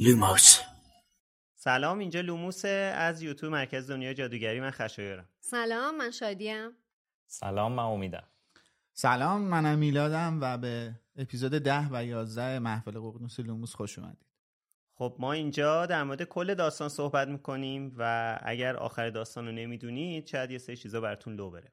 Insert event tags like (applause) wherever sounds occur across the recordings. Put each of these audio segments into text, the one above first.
لوموس. سلام اینجا لوموس از یوتیوب مرکز دنیا جادوگری. من خشایارم. سلام من شادیم. سلام من امیدم. سلام منم میلادم و به اپیزود ده و یازده محفل ققنوس لوموس خوش اومدید. خب ما اینجا در مورد کل داستان صحبت می‌کنیم و اگر آخر داستان رو نمی‌دونید شاید یه سری چیزا براتون لو بره.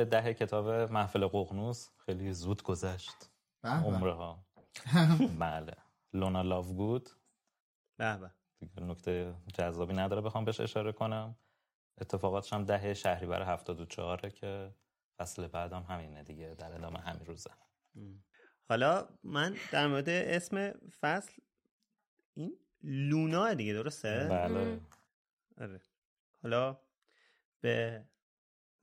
فصل ده کتاب محفل ققنوس خیلی زود گذشت. به به. عمره ها (laughs) بله. لونا لاوگود. به به. نکته جذابی نداره بخوام بهش اشاره کنم. اتفاقاتش هم ده شهریور 74 که فصل بعدم همینه دیگه در ادامه همین روزه. حالا من در مورد اسم فصل این لونا دیگه درسته؟ بله. آره. حالا به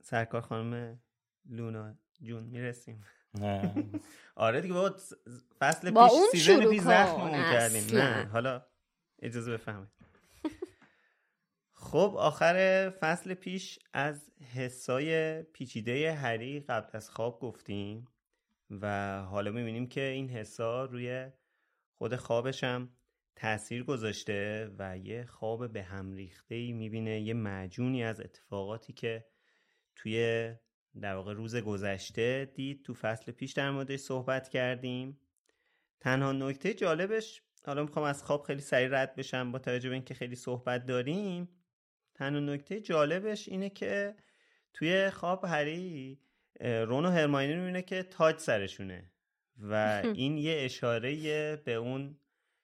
سرکار خانم لونا جون می‌رسیم. (laughs) آره دیگه بابا فصل با پیش اون سیزن پیش زخممون کردیم. نه حالا اجازه بفهمید خب آخر فصل پیش از حسای پیچیده هری قبل از خواب گفتیم و حالا می‌بینیم که این حسا روی خود خوابش هم تاثیر گذاشته و یه خواب به هم ریخته ای می‌بینه یه معجونی از اتفاقاتی که توی در واقع روز گذشته دید تو فصل پیش در موردش صحبت کردیم. تنها نکته جالبش حالا می‌خوام از خواب خیلی سریع رد بشم با توجه به اینکه خیلی صحبت داریم. تنها نکته جالبش اینه که توی خواب هری رون و هرماینی رو می‌بینه که تاج سرشونه و (laughs) این یه اشاره به اون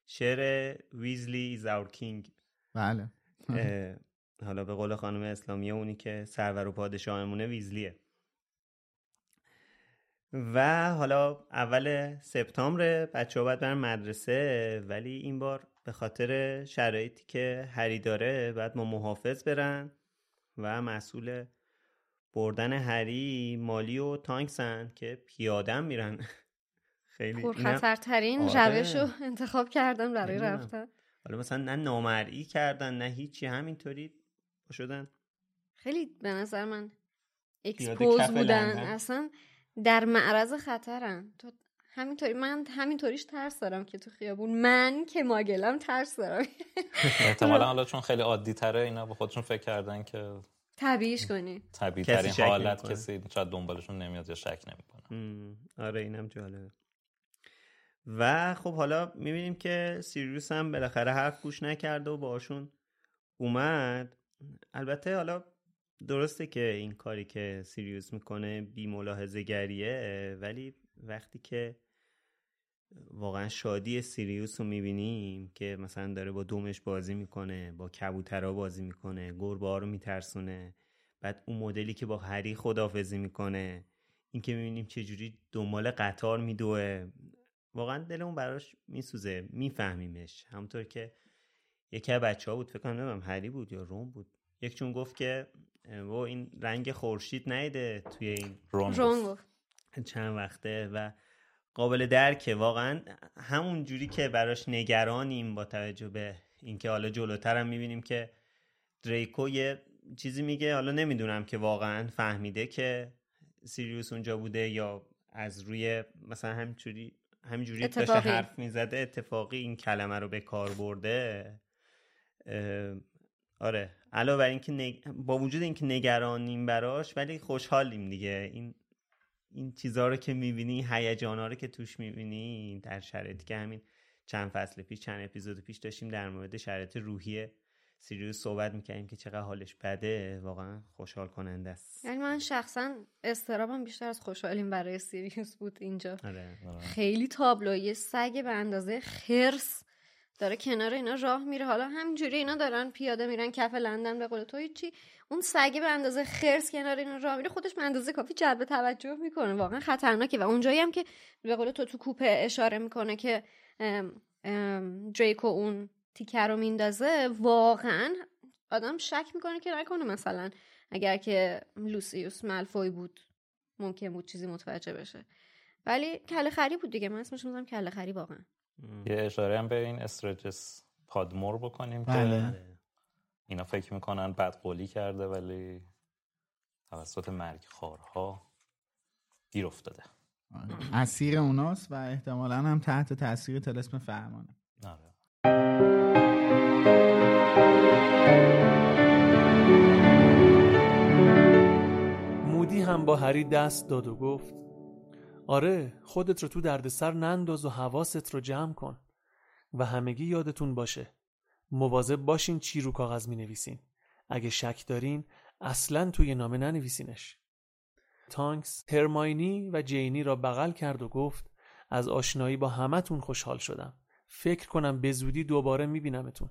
شعر ویزلی زاور کینگ. بله. حالا به قول خانم اسلامی اونی که سرور و پادشاهمونه ویزلیه. و حالا اول سپتامبر بچه ها باید برن مدرسه ولی این بار به خاطر شرایطی که هری داره باید ما محافظ برن و مسئول بردن هری مالی و تانکسن که پیادم میرن (laughs) خیلی پرخطرترین آره. روش رو انتخاب کردم برای. رفتن حالا مثلا نه نامرئی کردن نه هیچی همینطوری شدن خیلی به نظر من اکسپوز بودن لندن. اصلا در معرض خطرن تو همینطوری من همینطوریش ترس دارم که تو خیابون. من که ماگلم ترس دارم. (laughs) احتمالا حالا چون خیلی عادی تره اینا به خودشون فکر کردن که طبیعیش کنی. طبیعی ترین حالت. کسی شاید دنبالشون نمیاد یا شک نمی‌کنه. آره اینم جالبه. و خب حالا می‌بینیم که سیریوس هم بالاخره حرف گوش نکرد و باشون اومد. البته حالا درسته که این کاری که سیریوس می‌کنه بی ملاحظه گریه ولی وقتی که واقعا شادی سیریوس رو می‌بینیم که مثلا داره با دومش بازی می‌کنه با کبوترها بازی می‌کنه گربه رو میترسونه بعد اون مدلی که با هری خدافزی می‌کنه این که می‌بینیم چجوری دنبال قطار میدوه. واقعا دلمون براش میسوزه میفهمیمش. همونطور که یکی از بچه ها بود فکر کنم هری بود یا روم بود. یک چون گفت که و این رنگ خورشید نیده توی این رون رون گفت. گفت چند وقته و قابل درکه. واقعا همون جوری که براش نگرانیم با توجه به اینکه حالا جلوتر هم می‌بینیم که دریکو یه چیزی میگه. حالا نمی‌دونم که واقعا فهمیده که سیریوس اونجا بوده یا از روی مثلا همینجوری همینجوری داشته. حرف می‌زده. اتفاقی این کلمه رو به کار برده. آره. علاوه بر اینکه نگ... با وجود اینکه نگرانیم براش ولی خوشحالیم دیگه. این این چیزها رو که می‌بینی هیجانا رو که توش می‌بینی در شرایطی که همین چند فصل پیش چند اپیزود پیش داشتیم در مورد شرایط روحی سیریوس صحبت می‌کنیم که چقدر حالش بده. واقعا خوشحال کننده است. یعنی من شخصا استرابم بیشتر از خوشحالیم برای سیریوس بود اینجا. آره. خیلی تابلو یه سگ به اندازه خرس داره کنار اینا راه میره. حالا همینجوری اینا دارن پیاده میرن کف لندن به قول تو. هیچی. اون سگه به اندازه خرس کنار اینا راه میره خودش به اندازه کافی جلب توجه می‌کنه. واقعا خطرناکه. و اونجایی هم که به قول تو تو کوپه اشاره می‌کنه که دریکو اون تیکه رو میندازه واقعا آدم شک می‌کنه که نکنه مثلا اگر که لوسیوس ملفوی بود ممکن بود چیزی متوجه بشه. ولی کله خری بود دیگه. من اسمش می‌ذارم کله خری واقعا. یه اشاره هم به این استرجس پادمور بکنیم بله. که. اینا فکر می‌کنن بد قولی کرده ولی توسط مرگ خارها گیر افتاده آره. اسیر اوناست و احتمالا هم تحت تاثیر تلسم فرمانه آره. مودی هم با هری دست داد و گفت آره خودت رو تو دردسر ننداز و حواست رو جمع کن. و همگی یادتون باشه مواظب باشین چی رو کاغذ می نویسین اگه شک دارین اصلا توی نامه ننویسینش. تانکس هرماینی و جینی را بغل کرد و گفت از آشنایی با همتون خوشحال شدم. فکر کنم به زودی دوباره میبینمتون.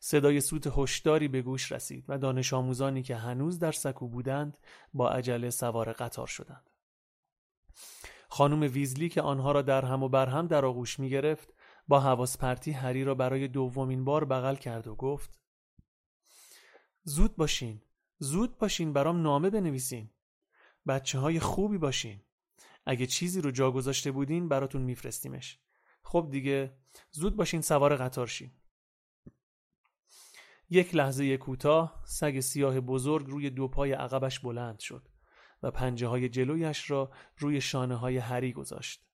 صدای سوت هشداری به گوش رسید و دانش آموزانی که هنوز در سکو بودند با عجله سوار قطار شدند. خانم ویزلی که آنها را در هم و بر هم در آغوش می گرفت با حواس پرتی هری را برای دومین بار بغل کرد و گفت زود باشین زود باشین برام نامه بنویسین. بچه های خوبی باشین. اگه چیزی رو جا گذاشته بودین براتون میفرستیمش. خب دیگه زود باشین سوار قطار شین. یک لحظه کوتاه سگ سیاه بزرگ روی دو پای عقبش بلند شد. و پنجه های جلویش را روی شانه های هری گذاشت.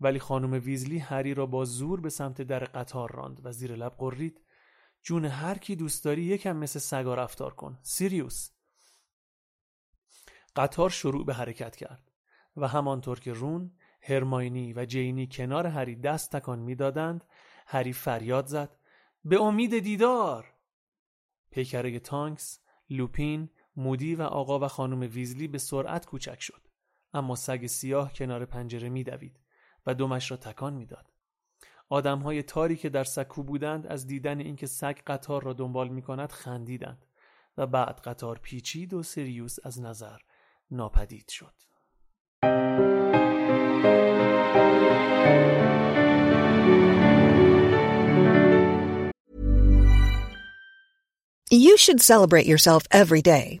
ولی خانم ویزلی هری را با زور به سمت در قطار راند و زیر لب قرید. جون هر کی دوست داری یکم مثل سگا رفتار کن سیریوس. قطار شروع به حرکت کرد و همانطور که رون هرماینی و جینی کنار هری دست تکان می‌دادند هری فریاد زد. به امید دیدار! پیکره تانکس لوپین مودی و آقا و خانم ویزلی به سرعت کوچک شد. اما سگ سیاه کنار پنجره میدوید و دمش را تکان می‌داد. آدمهای تاری که در سکو بودند از دیدن اینکه سگ قطار را دنبال می کند خندیدند و بعد قطار پیچید و سریوس از نظر ناپدید شد. You should celebrate yourself every day,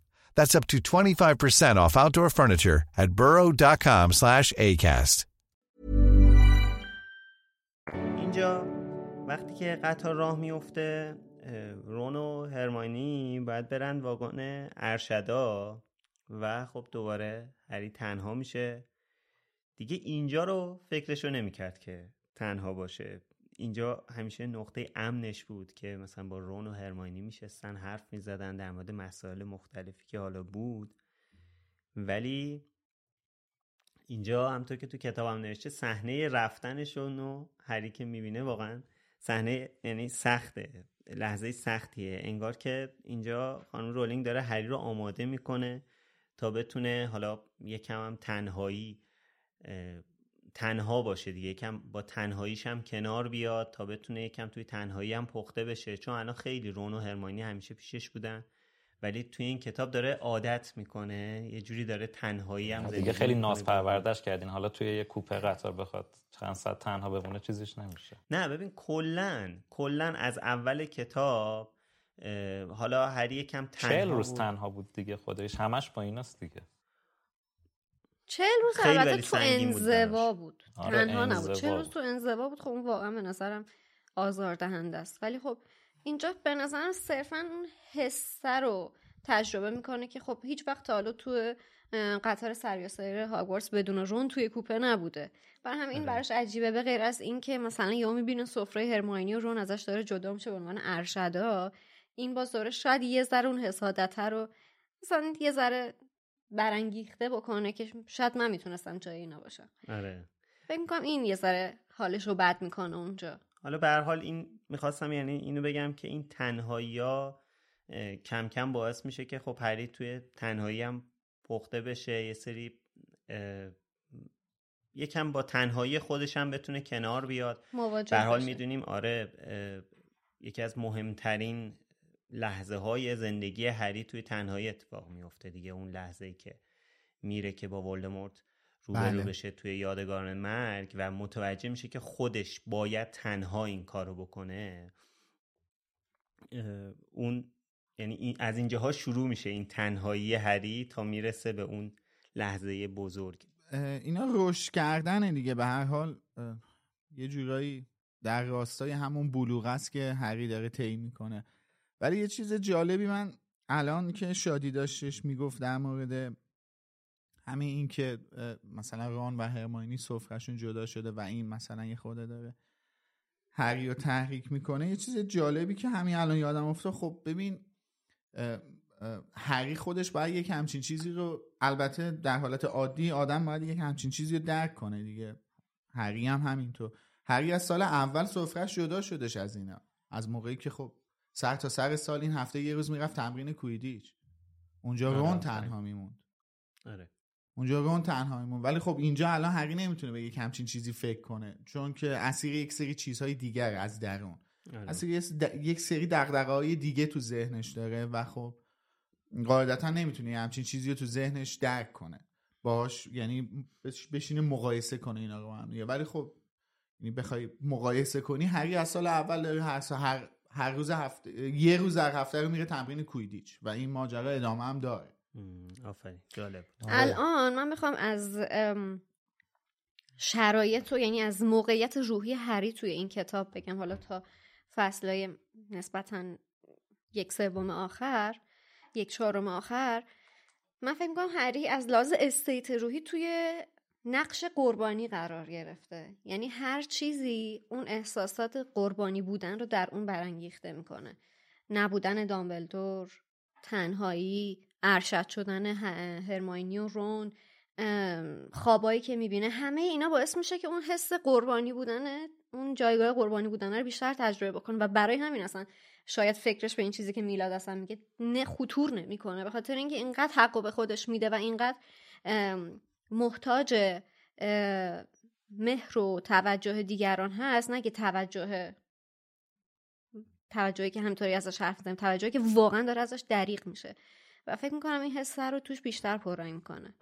That's up to 25% off outdoor furniture at burrow.com slash ACAST. اینجا وقتی که قطار راه میفته رون و هرماینی باید برن واگن ارشدا و خب دوباره هری تنها میشه دیگه اینجا رو فکرشو نمی‌کرد که تنها باشه اینجا همیشه نقطه امنش بود که مثلا با رون و هرماینی میشستن حرف می‌زدن در مورد مسائل مختلفی که حالا بود. ولی اینجا همطور که تو کتابم نوشته صحنه رفتنشون و هری که می‌بینه واقعا صحنه یعنی سخته لحظه سختیه. انگار که اینجا خانم رولینگ داره هری رو آماده می‌کنه تا بتونه حالا یکم هم تنهایی تنها باشه دیگه. یکم با تنهاییش هم کنار بیاد تا بتونه یکم توی تنهایی هم پخته بشه. چون الان خیلی رون و هرماینی همیشه پیشش بودن. ولی توی این کتاب داره عادت می‌کنه. یه جوری داره تنهایی هم دیگه خیلی ناز پروردش کردین. حالا توی یه کوپه قطار بخواد چند ساعت تنها بمونه چیزیش نمیشه. نه ببین کلا کلا از اول کتاب حالا هر یکم تنها چهل روز تنها بود دیگه خودش. همش با ایناست دیگه. چهل روز البته تو انزوا بود. آره تنها نبود. چهل روز تو انزوا بود. خب اون واقعا به نظرم آزاردهنده است. ولی خب اینجا به نظرم صرفا اون حسه رو تجربه می‌کنه که خب هیچ وقت حالا تو قطار سریاسایر هاگوارتس بدون رون توی کوپه نبوده. بر هم این براش عجیبه به غیر از اینکه مثلا یهو می‌بینه سفره هرماینی و رون ازش داره جدا میشه به عنوان ارشدا. این باز داره شاید یه ذره اون حسادت رو مثلا یه ذره برانگیخته بکنه که شاید من می‌تونستم جای اینا باشم. آره. فکر می‌کنم این یه ذره حالش رو بد می‌کنه اونجا. حالا به هر حال این می‌خواستم یعنی اینو بگم که این تنهایی ها کم کم باعث میشه که خب هری توی تنهایی هم پخته بشه یه سری یکم با تنهایی خودش هم بتونه کنار بیاد. به حال می‌دونیم آره یکی از مهمترین لحظه های زندگی هری توی تنهایی اتفاق میفته دیگه. اون لحظه ای که میره که با ولدمورت روبرو بله. بشه توی یادگاران مرگ و متوجه میشه که خودش باید تنها این کارو بکنه اون یعنی از اینجاها شروع میشه این تنهایی هری تا می‌رسه به اون لحظه بزرگ. اینا رشد کردن دیگه به هر حال یه جورایی در راستای همون بلوغ است که هری داره طی می‌کنه. ولی یه چیز جالبی من الان که شادی داشتش می‌گفت در مورد همین این که مثلا ران و هرماینی سفرشون جدا شده و این مثلا یه خورده داره هری رو تحریک می‌کنه یه چیز جالبی که همین الان یادم افتاد. خب ببین هری خودش باید یک همچین چیزی رو البته در حالت عادی آدم باید یک همچین چیزی رو درک کنه دیگه. هری هم همینطور. هری از سال اول سفرش جدا شدش از اینا. از موقعی که خب سر تا سر سال این هفته یه روز می‌رفت تمرین کویدیچ. اونجا آره، رون تنها میموند. آره. اونجا رون تنها میموند. ولی خب اینجا الان هری نمی‌تونه یک همچین چیزی فکر کنه. چون که اسیر یک سری چیزهای دیگر از درون. آره. اسیر یک سری دغدغه‌های دیگه تو ذهنش داره و خب قاعدتا نمی‌تونه همچین چیزی رو تو ذهنش درک کنه. باش یعنی بشینه مقایسه کنه اینا رو هم ولی خب یعنی بخوای مقایسه کنی هری از سال اول داره هر, هر هر روز هفته یه روز در هفته رو میره تمرین کویدیچ و این ماجرا ادامه هم داره. آفرین. جالب الان من می‌خوام از شرایط و یعنی از موقعیت روحی هری توی این کتاب بگم. حالا تا فصلهای نسبتا یک سوم آخر یک چهارم آخر من فکر می‌کنم هری از لحاظ استیت روحی توی نقش قربانی قرار گرفته. یعنی هر چیزی اون احساسات قربانی بودن رو در اون برانگیخته می‌کنه. نبودن دامبلدور تنهایی ارشد شدن هرماینی و رون خوابایی که می‌بینه همه اینا باعث میشه که اون حس قربانی بودن اون جایگاه قربانی بودن رو بیشتر تجربه بکنه. و برای همین اصلا شاید فکرش به این چیزی که میلاد اصلا میگه نه خطور نمی‌کنه. به خاطر اینکه اینقدر حقو به خودش میده و اینقدر محتاج مهر و توجه دیگران هست نه که توجه توجهی که همطوری ازش حرف زدیم توجهی که واقعا داره ازش دریق میشه. و فکر می‌کنم این حس رو توش بیشتر پررنگ می‌کنه.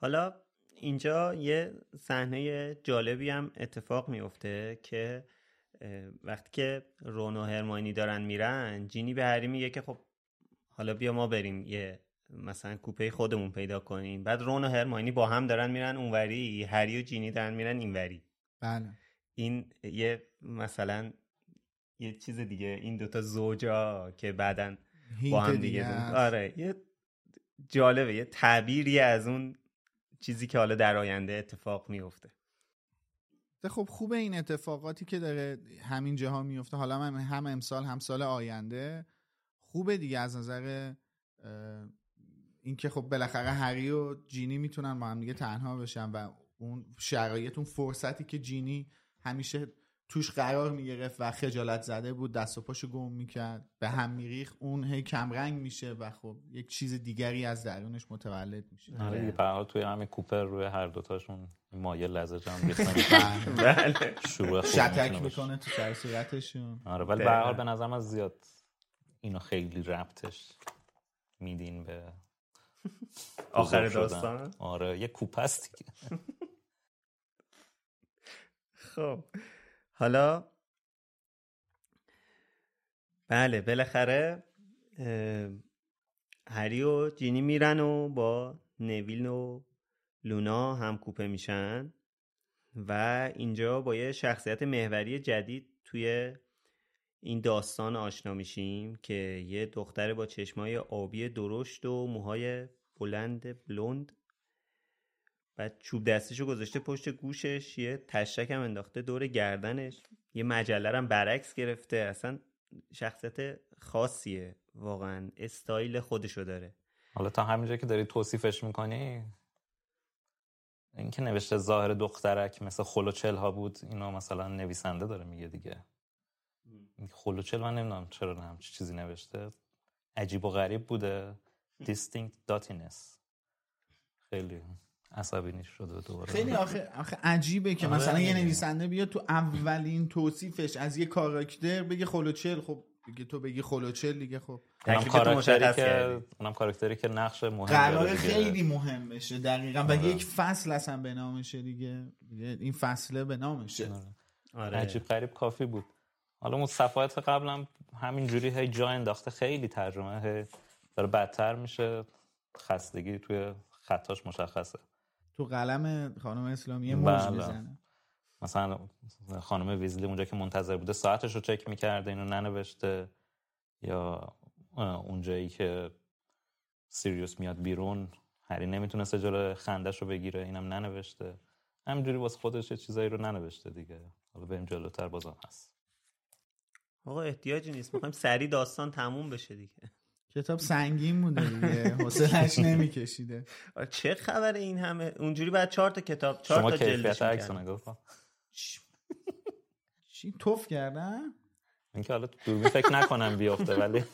حالا اینجا یه صحنه جالبی هم اتفاق میفته که وقتی که رون و هرماینی دارن میرن جینی به هری میگه که خب حالا بیا ما بریم یه مثلا کوپه خودمون پیدا کنیم. بعد رون و هرماینی با هم دارن میرن اونوری هری و جینی دارن میرن اینوری. بله. این یه مثلا یه چیز دیگه این دوتا زوجا که بعدا با هم دیگه آره یه جالبه یه تعبیری از اون چیزی که حالا در آینده اتفاق میفته خب خوبه این اتفاقاتی که داره همین جاها میفته حالا هم, هم امسال هم سال آینده. خوبه دیگه از نظر اینکه خب بالاخره هری و جینی می‌تونن با هم دیگه تنها بشن و اون شرایط اون فرصتی که جینی همیشه توش قرار می‌گرفت و خجالت زده بود دست و پاشو گم می‌کرد به هم میریخ اون هی کمرنگ میشه و خب یک چیز دیگری از درونش متولد میشه. آره دیگه به توی همین کوپر روی هر دوتاشون مایه لزج هم (laughs) بله. شروع شتک می‌کنه تو سر صورتشون. آره ولی به حال به نظر من زیاد اینو خیلی ربطش میدین به آخر داستان. آره یه کوپ است دیگه. خب. حالا بله بالاخره هری و جینی میرن و با نویل و لونا هم کوپه میشن و اینجا با یه شخصیت محوری جدید توی این داستان آشنا میشیم که یه دختر با چشمای آبی درشت و موهای بلند بلوند بعد چوب دستشو گذاشته پشت گوشش یه تشک هم انداخته دور گردنش. یه مجله هم برعکس گرفته. اصلا شخصیت خاصیه. واقعا استایل خودشو داره. حالا تا همینجا که داری توصیفش می‌کنی این که نوشته ظاهر دخترک مثل خلوچل ها بود اینو مثلا نویسنده داره میگه دیگه. خلوچل من نمی‌دونم چرا هم چیزی نوشته. عجیب و غریب بوده. Distinct dottiness. خیلی عصبی شده دوباره. خیلی آخه, آخه عجیبه که مثلا یه نویسنده بیاد تو اولین توصیفش از یه کاراکتر بگه خلوچل خب دیگه تو بگی خلوچل دیگه خب. اونم کاراکتری که اونم کاراکتری که نقش مهم قرار خیلی مهم بشه دقیقا و یک فصل اصلا به نامشه دیگه. این فصله به نامشه. آره. عجیب غریب کافی بود. حالا صفحات قبلم همینجوری هی جا انداخته خیلی ترجمه هی داره بدتر میشه خستگی توی خطاش مشخصه. تو قلم خانم اسلامی یه موج بله. می‌زنه. مثلا خانم ویزلی اونجا که منتظر بوده ساعتش رو چک می‌کرده اینو ننوشته یا اونجایی که سیریوس میاد بیرون هری نمی‌تونسته جلو خندش رو بگیره اینم ننوشته. همینجوری واسه خودش چیزایی رو ننوشته دیگه. حالا بریم جلوتر بازم هست. آقا احتیاجی نیست. می‌خوایم سری داستان تموم بشه دیگه. کتاب (laughs) سنگین بوده دیگه. (laughs) حوصله‌اش نمیکشیده. چه خبر این همه؟ اونجوری بعد چهار تا کتاب چهار تا جلدش عکس نگاه چی؟ توف کردن؟ اینکه حالا دوربین فکر نکنم بیافته ولی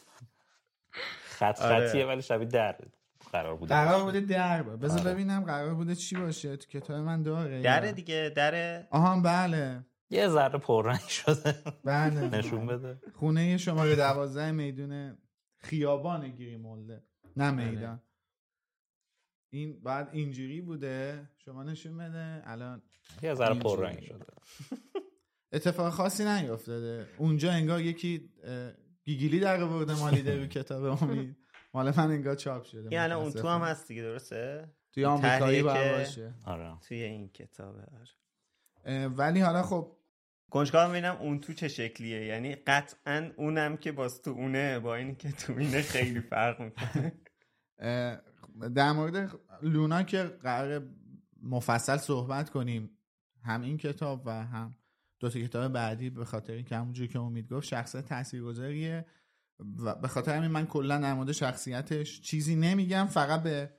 خط آره. خطیه ولی شبیه در قرار بوده. قرار بوده در بذار ببینم قرار بوده چی باشه. تو کتاب من داره دره دیگه دره. آها بله. یه ذره پررنگ شده. بله. نشون بده. خونه شماره دوازده میدون خیابان گیری مولده نه میدان. این بعد اینجوری بوده. شما نشون بده. الان یه ذره پررنگ شده. (laughs) اتفاق خاصی نیافتاده اونجا انگار یکی گیگیلی در آورده مالیده رو (laughs) کتاب امید. مال من انگار چاپ شده. یعنی اون تو هم هست دیگه درسته؟ توی آمریکایی باشه. آره. توی این کتابه آره. ولی حالا خب کنجکاو ببینم اون تو چه شکلیه؟ یعنی قطعا اونم که باز تو اونه با این که تو اینه خیلی فرق می‌کنه. (laughs) در مورد لونا که قرار مفصل صحبت کنیم هم این کتاب و هم دو تا کتاب بعدی به خاطر اینکه همونجوری که امید گفت شخصیت تاثیرگذاریه و به خاطر همین من کلا در مورد شخصیتش چیزی نمیگم فقط به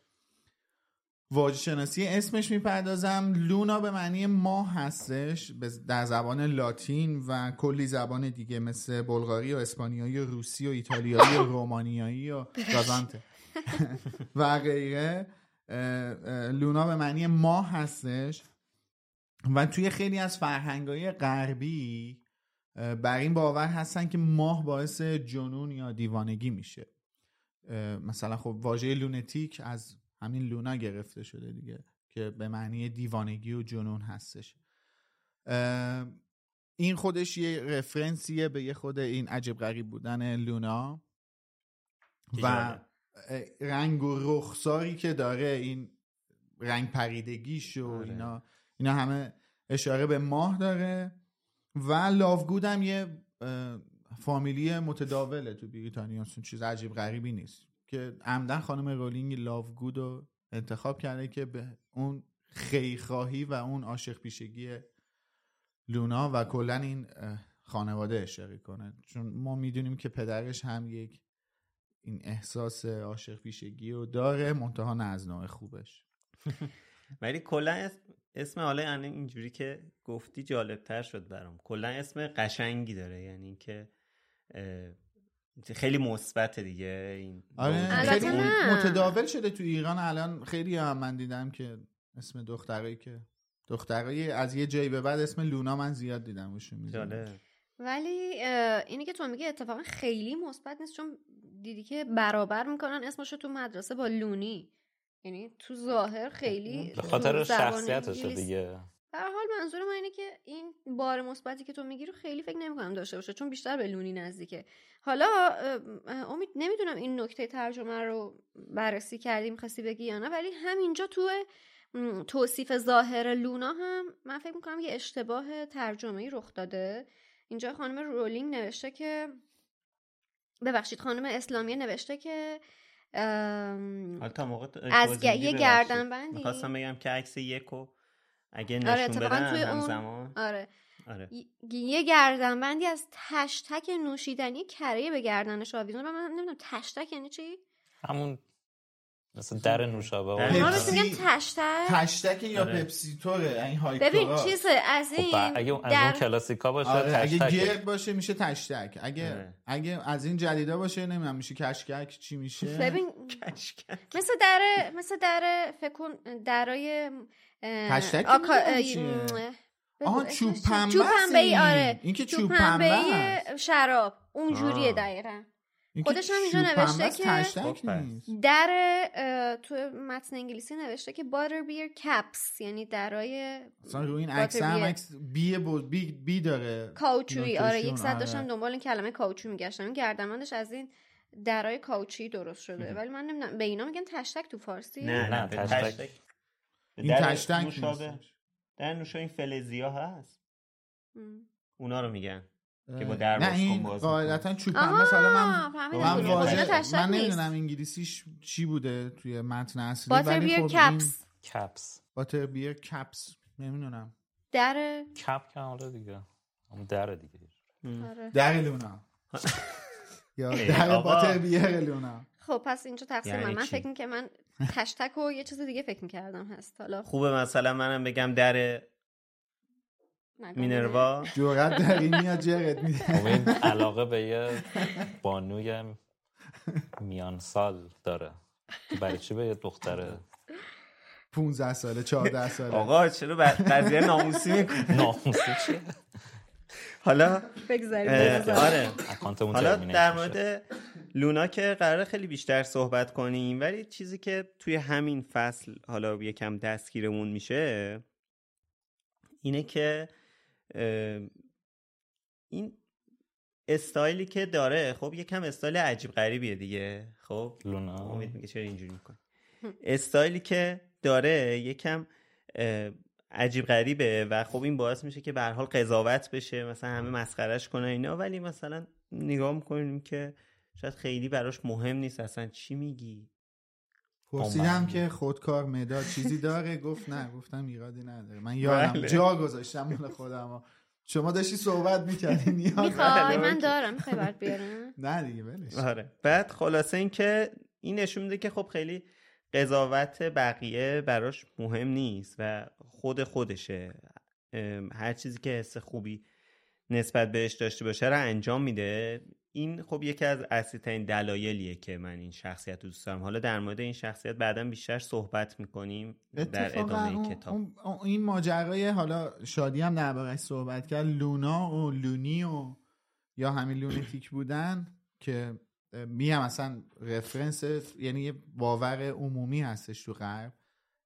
واژه شناسی اسمش می‌پردازم. لونا به معنی ماه هستش در زبان لاتین و کلی زبان دیگه مثل بلغاری و اسپانیایی و روسی و ایتالیایی و رومانیایی و گازانته. و غیره. لونا به معنی ماه هستش. و توی خیلی از فرهنگای غربی بر این باور هستن که ماه باعث جنون یا دیوانگی میشه. مثلا خب واژه لونتیک از همین لونا گرفته شده دیگه که به معنی دیوانگی و جنون هستش. این خودش یه رفرنسیه به یه خود این عجب غریب بودن لونا. و رنگ و رخساری که داره این رنگ پریدگیش و آره. اینا اینا همه اشاره به ماه داره. و لاوگود هم یه فامیلی متداوله تو بریتانیا چیز عجیب غریبی نیست. که عمدن خانم رولینگ لاوگود رو انتخاب کرده که به اون خیخواهی و اون عاشق پیشگی لونا و کلا این خانواده اشاره کنه. چون ما می‌دونیم که پدرش هم یک این احساس عاشق پیشگی رو داره منتها نه از نوع خوبش. (laughs) ولی کلا اسم حالا اینجوری که گفتی جالبتر شد برام. کلا اسم قشنگی داره یعنی که خیلی مثبت دیگه. این آره خیلی متداول شده تو ایران. الان خیلی هم من دیدم که اسم دخترایی که دخترایی از یه جایی به بعد اسم لونا من زیاد دیدم. وشون ولی اینی که تو میگه اتفاقا خیلی مثبت نیست چون دیدی که برابر می‌کنن اسمشو تو مدرسه با لونی. یعنی تو ظاهر خیلی به خاطر شخصیتش دیگه. در حال منظور من اینه که این بار مثبتی که تو میگی رو خیلی فکر نمی‌کنم داشته باشه چون بیشتر به لونی نزدیکه. حالا امید نمی‌دونم این نکته ترجمه رو بررسی کردیم خواستی بگی یا نه ولی همینجا تو توصیف ظاهر لونا هم من فکر می‌کنم یه اشتباه ترجمه رخ داده. اینجا خانم رولینگ نوشته که ببخشید خانم اسلامی نوشته که تا موقع از یه گردن بندی می‌خواستم بگم که عکس یکو اگه آره، نشون آره بدن توی زمان آره. آره. یه گردنبندی از تشتک نوشیدنی کره به گردنش آویزون من نمی‌دونم تشتک یعنی چی؟ همون مثلا در نوشابه پپسی تشتک. تشتک یا آره. پپسی توره این های ببین چیز از خب، این اگه از در... اون کلاسیکا باشه آره. تشتک. اگه گرد باشه میشه تشتک. اگه آره. اگه از این جدیدا باشه نمی‌دونم میشه کشکک چی میشه؟ ببین (laughs) کشکک. مثل در مثل در فکر کن درای تشتک آکا... آها چوب پنبه چوب پنبه آره. این که چوب پنبه شراب. اونجوریه دقیقا. خودش هم اینجا نوشته که در تو متن انگلیسی نوشته که باتر بیر کپس یعنی درای مثلا روی این عکس هم عکس بی, بی, بی داره. کاوچویی. آره یک صد داشتم آره. دنبال این کلمه کاوچو میگشتم. این گردمانش از این درای کاوچی درست شده. ولی من نمی‌دونم به اینا میگن تشتک تو فارسی؟ نه نه تشتک این تشتک در نوشا این فلزیا هست. اونا رو میگن که با در نه این قاعدتا چوب مثلا من من واژه من نمی‌دونم انگلیسیش چی بوده توی متن اصلی ولی خب کپس کپس باتر بیر کپس نمی‌دونم. در کپ که حالا دیگه. اون در دیگه. آره. در لونا. (laughs) یا در باتر بیر لونا. خب پس اینجا تقسیم یعنی من. فکر که من هشتگ و یه چیز دیگه فکر می‌کردم هست. حالا خوبه مثلا منم بگم در مینروا. در این میاد جرت میده علاقه به یه بانوی میان سال داره. برای چی به یه دختر 15 ساله 14 ساله. آقا چرا قضیه ناموسی می‌کنه ناموسی چیه حالا آره. حالا در مورد لونا که قرار خیلی بیشتر صحبت کنیم ولی چیزی که توی همین فصل حالا یکم دستگیرمون میشه اینه که این استایلی که داره خب یکم استایل عجیب غریبیه دیگه. خب لونا. امید میگه چرا اینجوری می‌کنه استایلی که داره یکم عجیب غریبه و خب این باعث میشه که به حال قضاوت بشه مثلا همه مسخرش کنه اینا ولی مثلا نگاه می‌کنیم که شاید خیلی براش مهم نیست اصلا چی میگی. پرسیدم که خودکار مداد چیزی داره؟ گفت نه گفتم ایرادی نداره. من یادم بله. جا گذاشتم مال خودم. شما داشتی صحبت می‌کردی نیاز (laughs) می‌خوای؟ من دارم. می‌خوای (laughs) برات بیارم؟ نه دیگه ولش آره. بعد خلاصه این که این نشون میده که خب خیلی قضاوت بقیه براش مهم نیست و خود خودشه. هر چیزی که حس خوبی نسبت بهش داشته باشه رو انجام میده. این خب یکی از اصلی ترین دلایلیه که من این شخصیت رو دوست دارم. حالا در مورد این شخصیت بعدا بیشتر صحبت می‌کنیم در ادامه کتاب. این ماجرای حالا شادی هم دربارش صحبت کرد. لونا و لونی و یا همین لونتیک بودن که میم اصلا رفرنس یعنی یه باور عمومی هستش تو غرب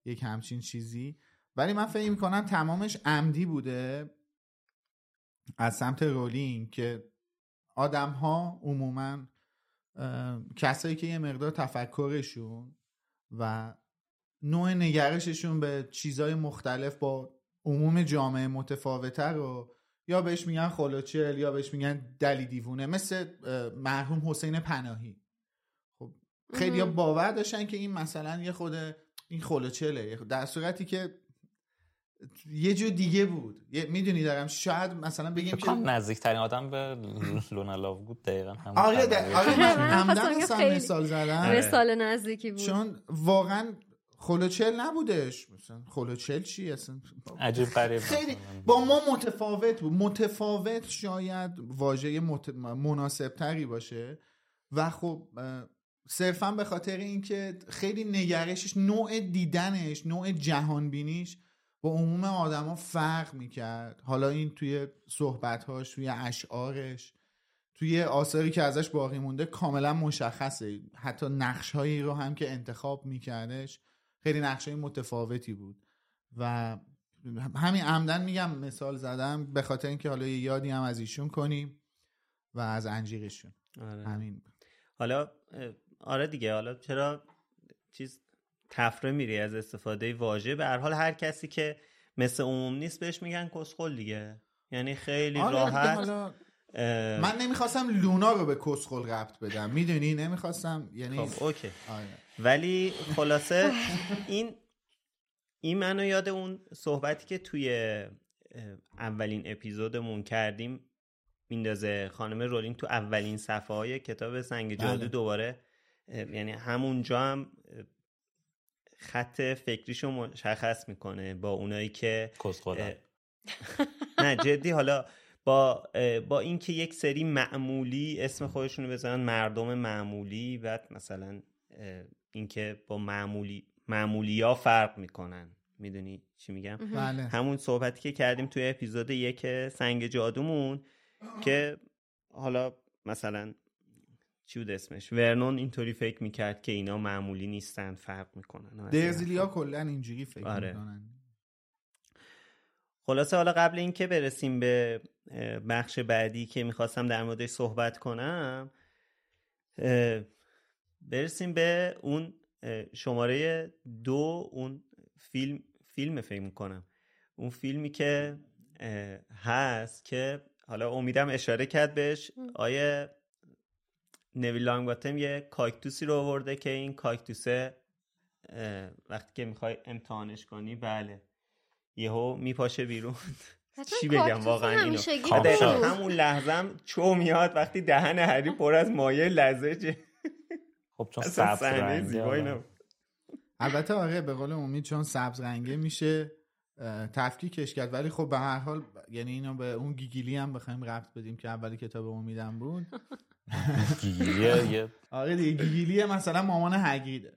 یک همچین چیزی. ولی من فکر می‌کنم تمامش عمدی بوده از سمت رولینگ که آدم ها عموما کسایی که یه مقدار تفکرشون و نوع نگرششون به چیزهای مختلف با عموم جامعه متفاوته رو یا بهش میگن خلوچل یا بهش میگن دلی دیوونه مثل مرحوم حسین پناهی. خب خیلی باور داشتن که این مثلا یه خود این خلوچله در صورتی که یه جو دیگه بود. می‌دونی دارم شاید مثلا بگیم که نزدیکترین آدم به لونا لاو بود. دقیقا هم (laughs) آره آره من عمدن مثال زدم. مثال نزدیکی بود. چون واقعا خلوچل نبودش. مثلا خلوچل چی اصلا؟ عجیب غریب. خیلی با ما متفاوت بود. متفاوت شاید واژه مت... مناسب تری باشه. و خب صرفا به خاطر اینکه خیلی نگرشش نوع دیدنش نوع جهانبینیش با عموم آدما فرق می‌کرد. حالا این توی صحبتهاش توی اشعارش توی آثاری که ازش باقی مونده کاملا مشخصه. حتی نقشهایی رو هم که انتخاب میکردش خیلی نقشه متفاوتی بود. و همین عمدن میگم مثال زدم به خاطر اینکه حالا یه یادی هم از ایشون کنیم و از انجیرشون. آره. همین حالا آره دیگه. حالا چرا چیز تفره میری از استفاده واژه. به هر حال هر کسی که مثل عموم نیست بهش میگن کسخل دیگه. یعنی خیلی آره راحت من نمی‌خواستم لونا رو به کسخل ربط بدم. می‌دونی؟ نمی‌خواستم. یعنی خب اوکی. آره. ولی خلاصه (laughs) این این منو یاد اون صحبتی که توی اولین اپیزودمون کردیم میندازه خانم رولینگ تو اولین صفحه های کتاب سنگ جادو بله. دوباره. یعنی همونجا هم خط فکریشو مشخص می‌کنه با اونایی که نه جدی حالا با با اینکه یک سری معمولی اسم خودشونو بزنن مردم معمولی بعد مثلا اینکه با معمولی معمولی ها فرق می‌کنن. می‌دونی چی میگم؟ بله. همون صحبتی که کردیم توی اپیزود یک سنگ جادومون که حالا مثلا چی بود اسمش؟ ورنون اینطوری فکر می‌کرد که اینا معمولی نیستن فرق می‌کنن درزیلیا کلا اینجوری فکر آره. می‌کنن. خلاصه حالا قبل اینکه برسیم به بخش بعدی که می‌خواستم در موردش صحبت کنم برسیم به اون شماره دو اون فیلم فیلم فکر می‌کنم. اون فیلمی که هست که حالا امیدم اشاره کرد بهش آیه نویل لانگباتم یه کاکتوسی رو آورده که این کاکتوسه وقتی که می‌خوای امتحانش کنی بله. یهو میپاشه بیرون. (laughs) چی بگم واقعا اینو؟ همون لحظه چو میاد وقتی دهن هری پر از مایه لزجه. (laughs) خب چون سبز رنگه البته آره به قول امید چون سبز رنگه میشه تفکیکش کرد. ولی خب به هر حال یعنی اینو به اون گیگیلی هم بخوایم ربط بدیم که اولی کتاب امیدم بود. (laughs) گیگیلیه یه آره دیگه گیگیلی مثلا مامان هگریده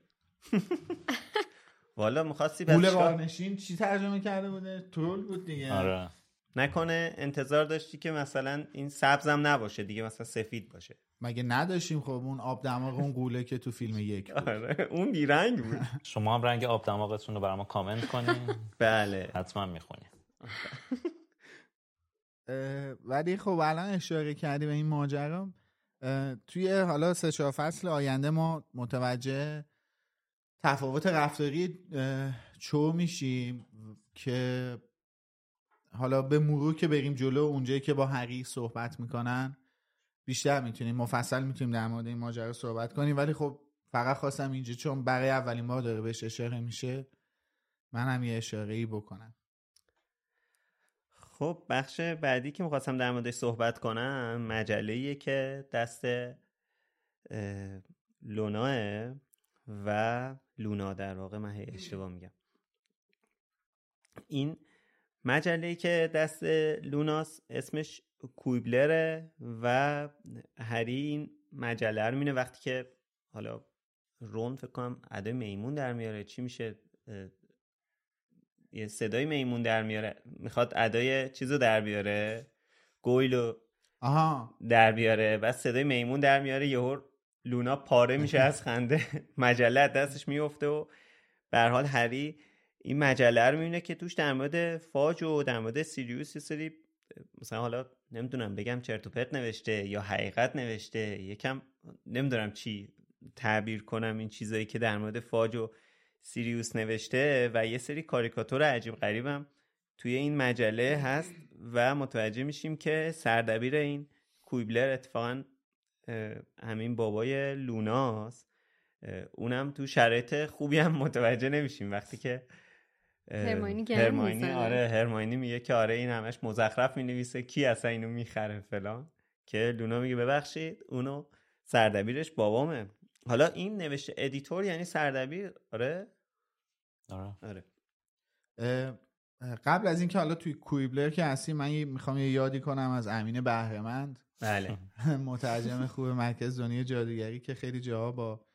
والا می‌خواستی پول بارنشین چی ترجمه کرده بوده؟ ترول بود دیگه. آره. نکنه انتظار داشتی که مثلا این سبزم نباشه دیگه مثلا سفید باشه. مگه نداشتیم خب اون آب دماغ اون قوله که تو فیلم یک بود؟ آره اون بیرنگ بود. شما هم رنگ آب دماغتون رو برای ما کامنت کنین. بله. حتما می‌خونیم ولی خب الان اشاره کردی به این ماجرا. توی حالا سه چهار فصل آینده ما متوجه تفاوت رفتاری چو میشیم که حالا به مرور که بریم جلو اونجایی که با هری صحبت می‌کنن بیشتر می‌تونیم مفصل می‌تونیم در مورد این ماجرا صحبت کنیم. ولی خب فقط خواستم اینجا چون برای اولین بار داره بهش اشاره میشه من هم یه اشاره ای بکنم. خب بخش بعدی که می‌خواستم در موردش صحبت کنم مجله که دست لوناه و لونا در واقع من اشتباه میگم. این مجله که دست لوناس اسمش کویبلره و هری این مجله رو مینه وقتی که حالا رون فکر کنم ادای میمون در میاره. چی میشه؟ یه صدای میمون در میاره. می‌خواد ادای چیزو در بیاره. گویلو آها. در بیاره. بعد صدای میمون در میاره. یهو لونا پاره میشه از خنده. (laughs) مجله دستش میفته و به حال هری این مجله رو می‌بینه که توش در مورد فاج و در مورد سیریوس یه سری مثلا حالا نمی‌دونم بگم چرت و پرت نوشته یا حقیقت نوشته. یکم نمی‌دونم چی تعبیر کنم این چیزایی که در مورد فاج و سیریوس نوشته و یه سری کاریکاتور عجیب غریبم توی این مجله هست و متوجه میشیم که سردبیر این کویبلر اتفاقا همین بابای لوناست. اونم تو شرایط خوبی هم متوجه نمیشیم. وقتی که هرماینی هرماینی آره هرماینی میگه که آره این همش مزخرف می‌نویسه. کی اصلا اینو می‌خره فلان؟ که لونا میگه ببخشید اونو سردبیرش بابامه. حالا این نوشته editor یعنی سردبیر؟ آره؟ آره. آره. قبل از اینکه حالا توی Quibbler که هستی من می‌خوام یه یادی کنم از امین بهره‌مند. بله. (laughs) مترجم خوب مرکز دنیا جادوگری که خیلی جاها با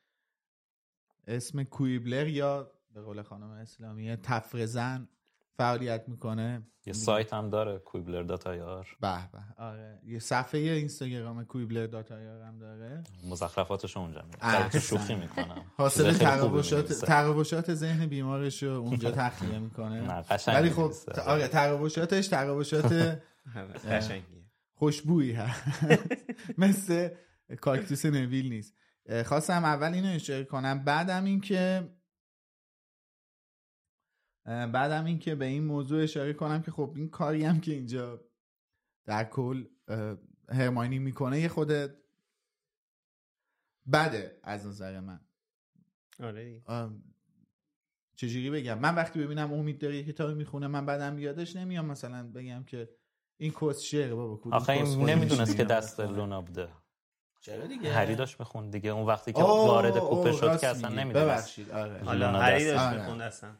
اسم Quibbler یا به قول خانم اسلامی طفره‌زن فعالیت می‌کنه؟ یه سایت هم داره Quibbler dot ir به به. آره. یه صفحه اینستاگرام Quibbler dot ir هم داره. مزخرفاتش اونجا میره شوخی می‌کنم. حاصل تراوشات تراوشات ذهن بیمارش رو اونجا (laughs) تخلیه می‌کنه. ولی خب آره تراوشاتش تراوشات (laughs) خوشبویی هست (laughs) مثل کاکتوس نویل نیست. خواستم اول اینو اشاره کنم. بعدم این که بعدم این که به این موضوع اشاره کنم که خب این کاری هم که اینجا در کل هرماینی می‌کنه یه خود بده از نظر من. آره چجوری بگم؟ من وقتی ببینم امید داره یه کتابی می‌خونه من بعدم یادش نمیام مثلا بگم که این کس شعر بابا آخه این نمی‌دونست که دست لونا بوده. چرا دیگه؟ هری داشت می‌خوند دیگه. اون وقتی که وارد کوپه شد که اصلا نمی‌دونست. ببخشید آره. حالا هری داشت می‌خوند اصلا.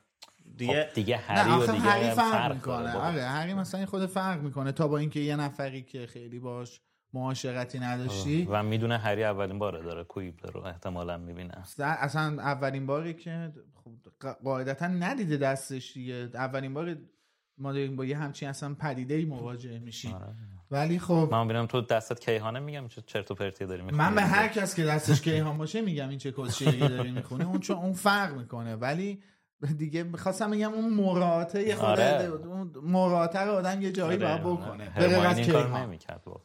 دیگه خب دیگه هری و دیگه هری فرق می‌کنه. آره هری مثلا خود فرق می‌کنه. تا با اینکه یه نفری که خیلی باش معاشرتی نداشتی و می‌دونه هری اولین باره داره کویبلر رو احتمالا می‌بینه. اصلا اولین باری که خب قاعدتا ندیده دستش دیگه. اولین بار ما داریم با یه همچین اصلا پدیده ای مواجه میشیم. آره. ولی خب من ببینم تو دستت کیهانه میگم چه چرت و پرتی داری می‌خونی من به هر کس که دستش کیهان باشه میگم این چه کسچه‌ای داری می‌خونه اون چون اون فرق می‌کنه. ولی (laughs) دیگه می‌خواستم بگم اون مراعاته یه خود آره. اون مراعاته رو آدم یه جایی آره، باید بکنه. آره. به غیر از کیهان.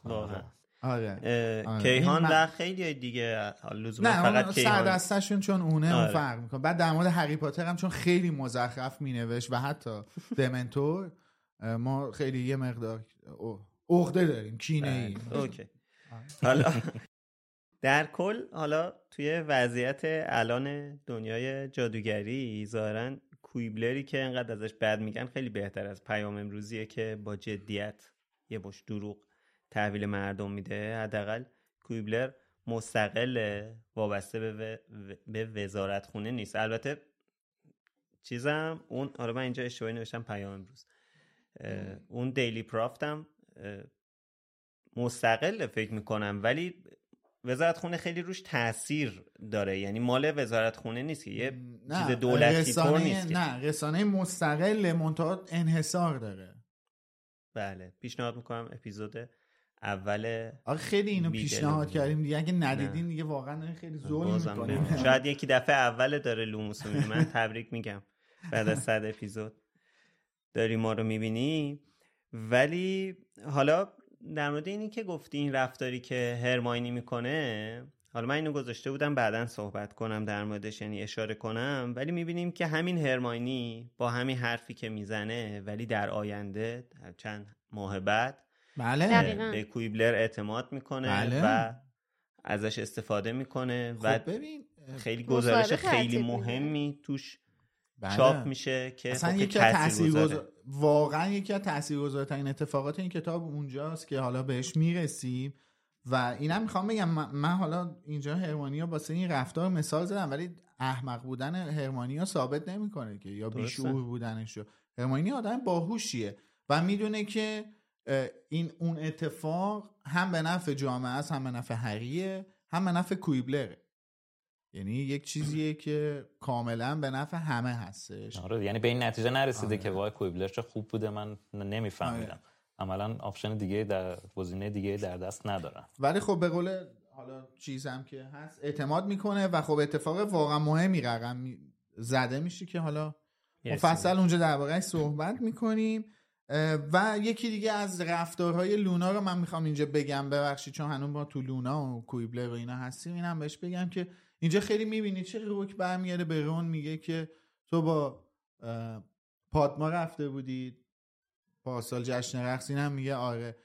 واقعا. آره. آره. کیهان و خیلی دیگه لزوما نه فقط اون کیهان. سردستشون چون اونه اون آره. فرق می‌کنه. بعد در مورد هری پاتر هم چون خیلی مزخرف مینوشت و حتی دمنتور ما خیلی یه مقدار عقده داریم کینه ای. اوکی حالا در کل حالا توی وضعیت الان دنیای جادوگری ظاهرا کویبلری که انقدر ازش بد میگن خیلی بهتر از پیام امروزیه که با جدیت یه مش دروغ تحویل مردم میده. حداقل کویبلر مستقل وابسته به, و... به وزارت خونه نیست. البته چیزم اون آره من اینجا اشتباهی نوشتم پیام امروز. اون دیلی پرافتم مستقل فکر می‌کنم. ولی وزارت خونه خیلی روش تاثیر داره یعنی مال وزارت خونه نیست که یه چیز دولتی رسانه نیست که. نه رسانه مستقل منتها انحصار داره بله پیشنهاد می‌کنم اپیزود اول آخه خیلی اینو پیشنهاد. کردیم دیگه اگه ندیدین دیگه واقعا خیلی ظلم می‌کنیم. شاید یکی دفعه اول داره لوموس. من تبریک میگم بعد از صد اپیزود داری ما رو می‌بینی ولی حالا در مورد اینی که گفتی این رفتاری که هرماینی می‌کنه حالا من اینو گذاشته بودم بعدا صحبت کنم در موردش یعنی اشاره کنم ولی می‌بینیم که همین هرماینی با همین حرفی که می‌زنه ولی در آینده در چند ماه بعد بله. به کویبلر اعتماد می‌کنه بله. و ازش استفاده می‌کنه و خب ببین خیلی گزارش خیلی. مهمی توش بله. چاپ میشه که اصلا خب یکی. تاثیرگذار واقعا یکی از تاثیرگذارترین اتفاقات این کتاب اونجاست که حالا بهش می‌رسیم. و اینم می‌خوام بگم من, حالا اینجا هرمانیا واسه این رفتار مثال زدم ولی احمق بودن هرمانیا ثابت نمی‌کنه که یا بیشعور بودنشو هرمانیا آدم باهوشیه و می‌دونه که این اون اتفاق هم به نفع جامعه است هم به نفع هریه هم به نفع کویبلره. یعنی یک چیزیه که کاملا به نفع همه هستش. آره یعنی به این نتیجه نرسیده آره. که وای کویبلر چه خوب بوده من نمیفهمیدم. آره. عملا آپشن دیگه در گزینه دیگه در دست ندارم ولی خب به قول حالا چیزم که هست اعتماد می‌کنه و خب اتفاق واقعا مهمی رقم زده میشه که حالا مفصل اونجا در واقع صحبت می‌کنیم. و یکی دیگه از رفتارهای لونا رو من می‌خوام اینجا بگم. ببخشید چون هنوز ما تو لونا و کویبلر و اینا هستیم. اینم بهش بگم که اینجا خیلی می‌بینی چه روک برمیگرده به رون میگه که تو با پادما رفته بودید پارسال جشن رقص هم میگه آره.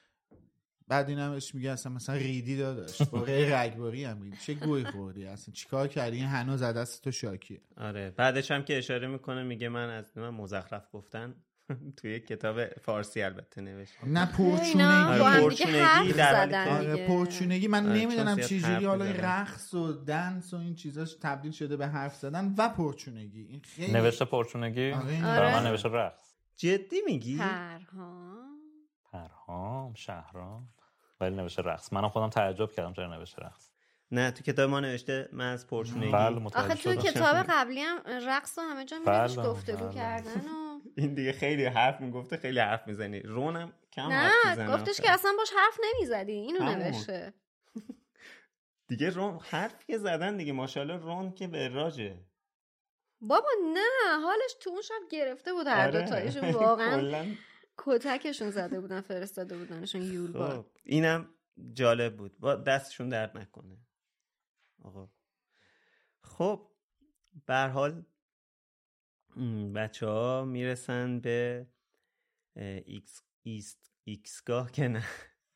بعد این همش میگه اصلا مثلا ریدی داداش با رگباری هم میگه چه گوی خوردی؟ اصلا چیکار کردی؟ این هنوز از دست تو شاکیه. آره بعدش هم که اشاره می‌کنه میگه من از من مزخرف گفتن (laughs) توی کتاب فارسی البته نوشته. نه پرچونگی. آره پرچونگی در آره پرچونگی. من آره نمی‌دونم چجوری حالا این رقص و دنس و این چیزاش تبدیل شده به حرف زدن و پرچونگی. این خیلی نوشته پرچونگی؟ آره. من نوشته رقص. جدی میگی؟ پرهام. پرهام شهرام. ولی نوشته رقص. منم خودم تعجب کردم چرا نوشته رقص. نه تو کتاب ما نوشته من از پرچونگی. بله آخه تو کتاب قبلی هم رقص و همه جا میگه بله، گفتگو بله. کردن و (laughs) این دیگه خیلی حرف می‌گفته خیلی حرف می‌زنی. رونم کم نه گفتش که اصلا باش حرف نمی‌زدی. اینو نوشته. (laughs) دیگه رون حرف که زدن دیگه. ماشاءالله رون که به راجه. بابا نه حالش تو اون شب گرفته بود. هر آره. دو تایشون (laughs) واقعا کتکشون زده بودن فرستاده بودنشون یول خب. اینم جالب بود. با دستشون درد نکنه. آقا. خب به حال بچه ها می‌رسن به ایکس ایست ایکسگاه که نه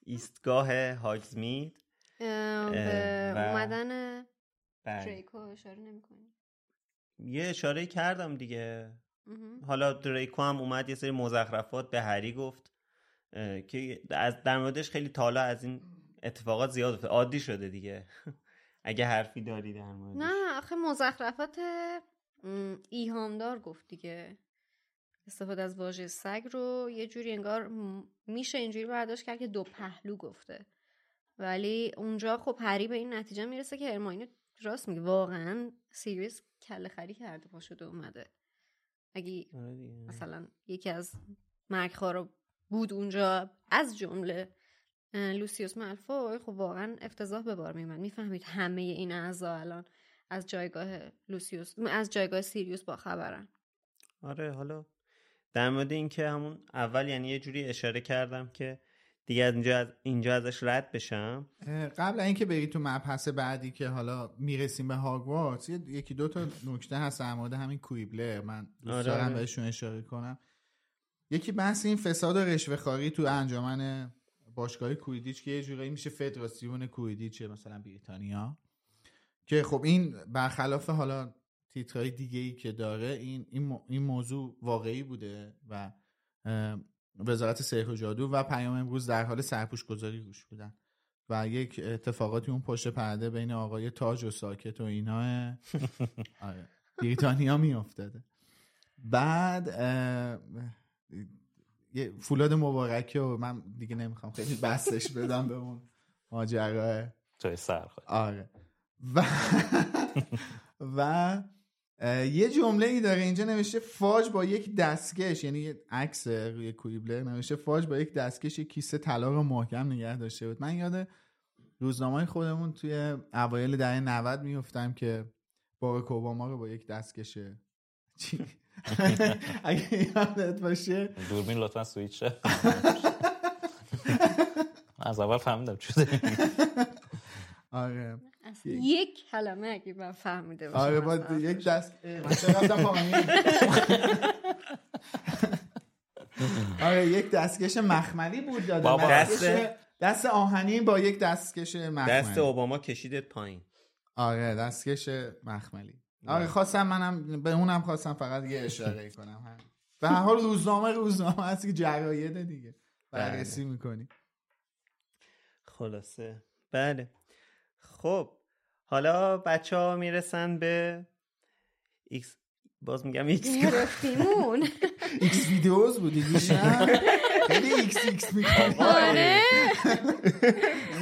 ایستگاه هاگزمید به اومدن دریکو بله. اشاره نمی‌کنی؟ یه اشاره کردم دیگه. حالا دریکو هم اومد یه سری مزخرفات به هری گفت که از در موردش خیلی تالا از این اتفاقات زیاد افتاد. عادی شده دیگه. (laughs) اگه حرفی داری در موردش. نه آخه مزخرفات ایهامدار گفت دیگه. استفاده از واژه سگ رو یه جوری انگار میشه اینجوری برداشت کرد که دو پهلو گفته. ولی اونجا خب هری به این نتیجه می‌رسه که هرماینی راست میگه. واقعا سیریس کله خری کرده پا شده اومده. اگه آره مثلا یکی از مرگ رو بود اونجا از جمله لوسیوس مالفوی خب واقعا افتضاح به بار میمد می‌فهمید همه این اعضا الان از جایگاه لوسیوس از جایگاه سیریوس با خبرن. آره حالا در مورد اینکه همون اول یعنی یه جوری اشاره کردم که دیگه از اینجا, از اینجا ازش رد بشم. قبل اینکه بری تو مبحث بعدی که حالا می‌رسیم به هاگوارتس یکی دو تا نکته هست در مورد همین کویبلر. من دوست آره دارم آره. بهشون اشاره کنم. یکی بحث این فساد و رشوه خاری تو انجمن باشگاه کویدیچ که یه جورایی میشه فدراسیون کویدیچ مثلا بریتانیا. که خب این برخلاف حالا تیترهای دیگه ای که داره این این موضوع واقعی بوده و وزارت سحر و جادو و پیام امروز در حال سرپوش گذاری روش بودن و یک اتفاقاتی اون پشت پرده بین آقای تاج و ساکت و اینا (laughs) آره بریتانیا میافتاده. بعد یه فولاد مبارکه و من دیگه نمی‌خوام خیلی بستش بدم به اون ماجرا. جای سر آره. و و یه جمله ای داره. اینجا نوشته فاج با یک دستکش یعنی یه عکس روی کویبلر نوشته فاج با یک دستکش یک کیسه طلا رو محکم نگه داشته بود. من یاد روزنامه خودمون توی اوایل دهه 90 میفتم که باراک اوباما رو با یک دستکش چی؟ (laughs) اگه یادت باشه. دوربین لطفا سویچ (laughs) از اول فهمیدم چی آره. یک کلمه اگه من فهمیده باشم آره با یک دست (laughs) آره یک دستکش مخملی بود داده دست دست آهنی با یک دستکش مخملی. دست اوباما کشیدت پایین. آره دستکش مخملی. آره خواستم منم به اونم خواستم فقط یه اشاره کنم. به هر حال روزنامه روزنامه هست که جرایده دیگه. بررسی بله. می‌کنی. خلاصه. بله. خب حالا بچه ها می‌رسن به ایکس باز میگم ایکس گرفتیمون (laughs) XVideos بودی دیشب. (laughs) خیلی ایکس ایکس می‌کنی. آره.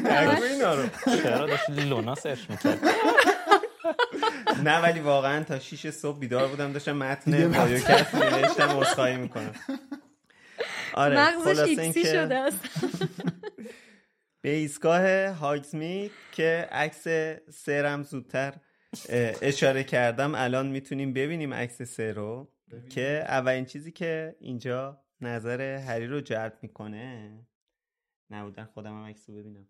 نگو اینا رو. چرا داشت لونا search می‌کرد (laughs) نه ولی واقعا تا 6 صبح بیدار بودم داشتم متن پادکست نوشتم عذرخواهی می‌کنم. آره مغزش ایکسی شده است. به ایستگاه هاگزمید که عکس سرم زودتر اشاره کردم. الان می‌تونیم ببینیم عکس سه رو که اولین چیزی که اینجا نظر هری رو جلب می‌کنه. نبودن خودم هم عکس رو ببینم.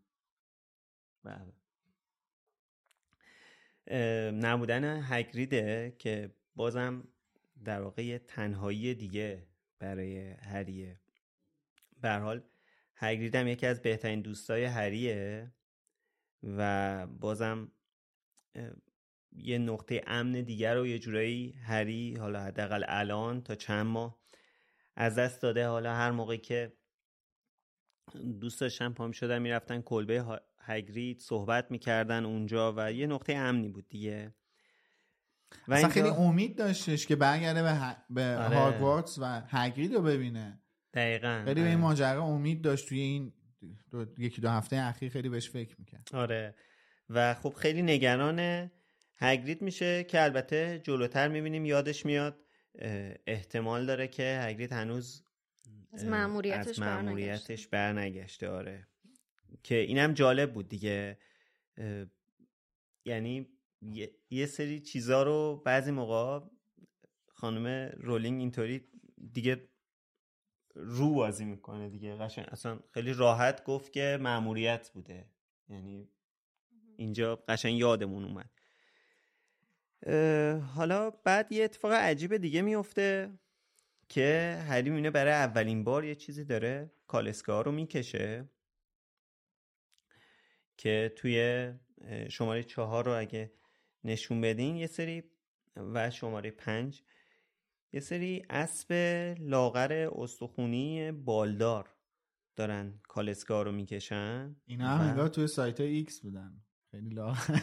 بله. نبودن هگریده که بازم در واقع یه تنهایی دیگه برای هریه. به حال هگرید هم یکی از بهترین دوستای هریه و بازم یه نقطه امن دیگر رو یه جورایی هری حالا حداقل الان تا چند ماه از دست داده. حالا هر موقعی که دوست داشتن پا شدن می‌رفتن کلبه هگرید صحبت می‌کردن اونجا و یه نقطه امنی بود دیگه. و اصلا اینجا- خیلی امید داشتش که برگرده به, ه... به آره. هاگوارتس و هگرید رو ببینه. دقیقا خیلی به این آره. ماجرا امید داشت توی این دو... یکی دو هفته اخیر خیلی بهش فکر می‌کرد آره و خب خیلی نگران هگرید میشه که البته جلوتر می‌بینیم یادش میاد احتمال داره که هگرید هنوز از اه، مأموریتش از برنگشته. مأموریتش برنگشته آره که اینم جالب بود دیگه یعنی یه, یه سری چیزا رو بعضی موقع خانم رولینگ اینطوری دیگه رو بازی می‌کنه دیگه. قشنگ اصلا خیلی راحت گفت که مأموریت بوده. یعنی اینجا قشنگ یادمون اومد. حالا بعد یه اتفاق عجیب دیگه میفته که هری میونه برای اولین بار یه چیزی داره کالسکا رو می‌کشه که توی شماره چهار رو اگه نشون بدین یه سری و شماره پنج یه سری اسب لاغر استخونی بالدار دارن کالسکا رو می‌کشن اینا هم انگار توی سایت ایکس بودن خیلی لاغر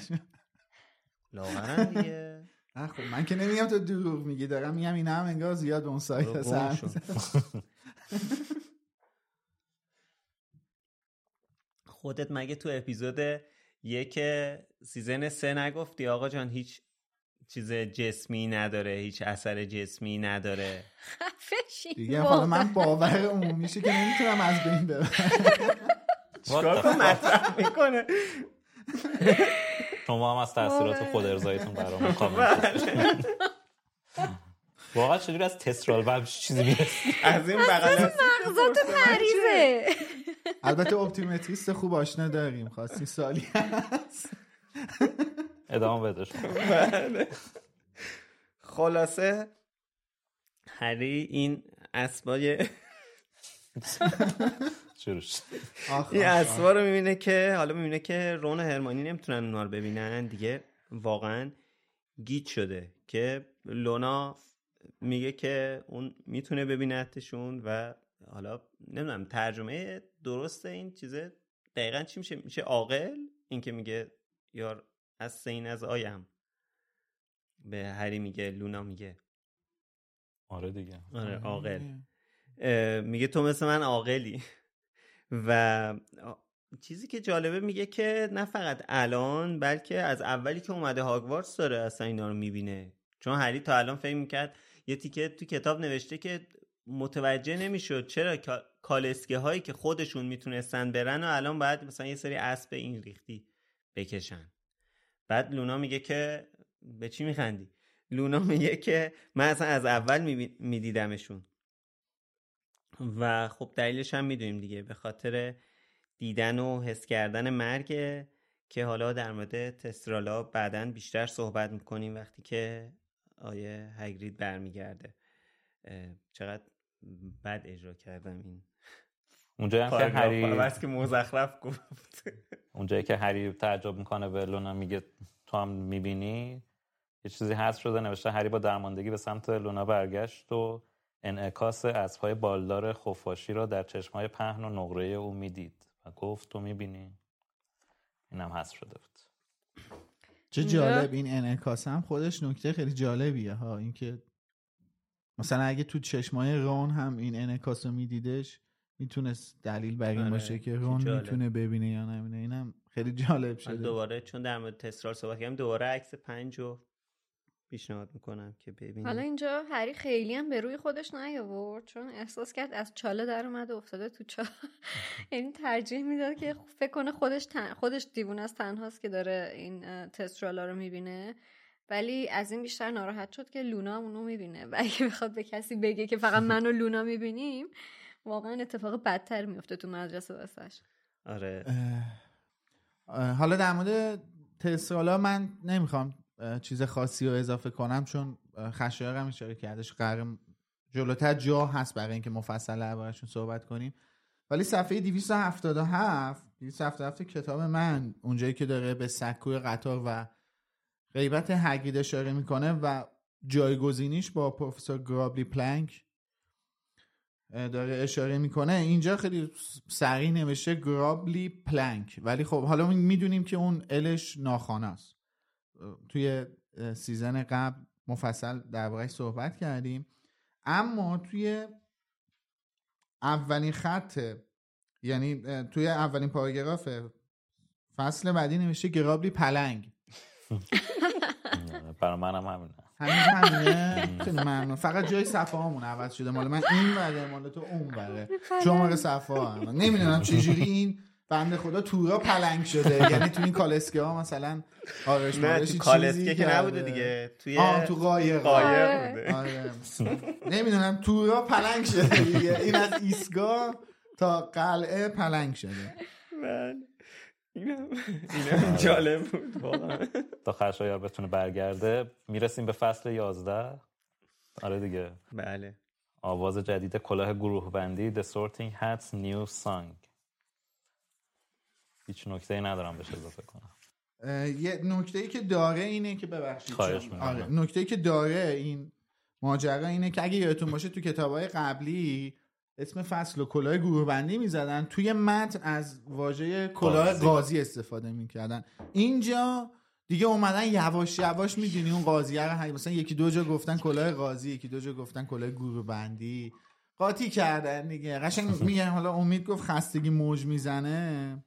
لاغرن دیگه (laughs) خب من که نمیگم تو دروغ میگی دارم میگم اینا هم انگار زیاد به اون سایت. می‌زنن. (laughs) خودت مگه تو اپیزود یک season سه نگفتی آقا جان هیچ چیز جسمی نداره هیچ اثر جسمی نداره. خفه شی. دیگه حالا من باور عمومیشه که نمی‌تونم از بین ببرم. چیکار کنم؟ مطرح می‌کنه؟ شما هم از تاثیرات واقعا. خودارضاییتون برامون (laughs) کامنت بذارید. واقعا چجوری از تسترال و همچین چیزی می‌رسی؟ از این بغل مغزات مریضه. البته اپتیمتریست خوب آشنا داریم خواستی سالی هست. ادامه بدش بله. خلاصه هری این اسبای این. اسبا رو می‌بینه که حالا می‌بینه که رون و هرمانی نمی‌تونن اونا رو ببینن. دیگه واقعا گیت شده که لونا میگه که اون می‌تونه ببینتشون و حالا نمی‌دونم ترجمه درست این چیزه دقیقا چی میشه؟ میشه عاقل؟ این که میگه یار از سین از آیم. به هری میگه لونا میگه. آره دیگه. آره عاقل. اه، میگه تو مثل من عاقلی. (laughs) و چیزی که جالبه میگه که نه فقط الان بلکه از اولی که اومده هاگوارتس داره اصلا اینا رو می‌بینه. چون هری تا الان فکر می‌کرد یه تیکه تو کتاب نوشته که متوجه نمی‌شد چرا کا- کالسکه هایی که خودشون می‌تونستن برن و الان باید مثلا یه سری اسب این ریختی بکشن. بعد لونا میگه که به چی میخندی؟ لونا میگه که من اصلا از اول میدیدمشون. و خب دلیلش هم می‌دونیم دیگه. به خاطر دیدن و حس کردن مرگ که حالا در مورد تسترالا بعدا بیشتر صحبت می‌کنیم وقتی که آیه هگرید برمیگرده. چقدر بد اجرا کردم این اونجایی هم که هری که مزخرف گفت. اونجایی که هری تعجب می‌کنه به لونا میگه تو هم می‌بینی؟ یه چیزی هست شده نوشته هری با درماندگی به سمت لونا برگشت و انعکاس اسبهای بالدار خفاشی را در چشمهای پهن و نقره او می‌دید و گفت تو می‌بینی؟ اینم حذف شده بود. چه جالب این انعکاس هم خودش نکته خیلی جالبیه ها اینکه مثلا اگه تو چشمای رون هم این انعکاس رو میدیدش می‌تونست دلیل بر این آره، باشه که رون جالب. می‌تونه ببینه یا نبینه اینم خیلی جالب من شده. دوباره چون در مورد تسرال صحبت کردم دوباره عکس پنج رو پیشنهاد می‌کنم که ببینیم. حالا اینجا هری خیلی هم به روی خودش نیاورد چون احساس کرد از چاله در اومده افتاده تو چال (laughs) یعنی ترجیح می‌داد که فکر کنه خودش تن... خودش دیوونه از تنهاست که داره این تسترالا رو می‌بینه. ولی از این بیشتر ناراحت شد که لونا هم اونو می‌بینه. و اگه بخواد به کسی بگه که فقط (laughs) من و لونا می‌بینیم واقعا اتفاق بدتر میفته تو مدرسه واسش. آره. حالا در مورد تسرالا من نمی‌خوام چیز خاصی رو اضافه کنم چون خشایار هم اشاره کردش قرار جلوتر جا هست برای اینکه مفصل دربارهشون صحبت کنیم. ولی صفحه 277 277 کتاب من اونجایی که داره به سکوی قطار و غیبت هگرید اشاره می‌کنه و جایگزینیش با پروفسور گرابلی پلانک داره اشاره می‌کنه. اینجا خیلی سریع نوشته گرابلی پلانک ولی خب حالا می‌دونیم که اون الش ناخوانه است. توی سیزن قبل مفصل دربارهش صحبت کردیم. اما توی اولین خط یعنی توی اولین پاراگراف فصل بعدی نوشته گرابلی پلنگ برای منم همینه. همین همینه؟ خیلی ممنون. فقط جای صفحه همون عوض شده. مال من این بره مال تو اون بره. شماره صفحه هم نمی‌دونم چجوری این بنده خدا تورا پلنگ شده. یعنی تو این کالسکه ها مثلا آرش نه تو چیزی کالسکه که. نبوده دیگه. توی آه تو قایق. قایق بوده. آره. نمی‌دونم تورا پلنگ شده دیگه. این از ایستگاه تا قلعه پلنگ شده. بله. (laughs) اینم اینم جالب بود واقعا. تا خشایار بتونه برگرده می‌رسیم به فصل 11 آره دیگه. بله. آواز جدید کلاه گروه بندی The Sorting Hats New Song. هیچ نکته ای ندارم بهش اضافه کنم. یه نکته ای که داره اینه که ببخشید خواهش. آره نکته ای که داره این ماجرا اینه که اگه یادتون باشه تو کتابای قبلی اسم فصل و کلاه گروه بندی می‌زدن. توی متن از واژه کلاه قاضی. قاضی استفاده می‌کردن. اینجا دیگه اومدن یواش یواش می‌دونی اون قاضیه رو هی- مثلا یکی دو جا گفتن کلاه قاضی یکی دو جا گفتن کلاه گروه بندی قاطی کردن دیگه. قشنگ میگن حالا امید گفت خستگی موج می‌زنه.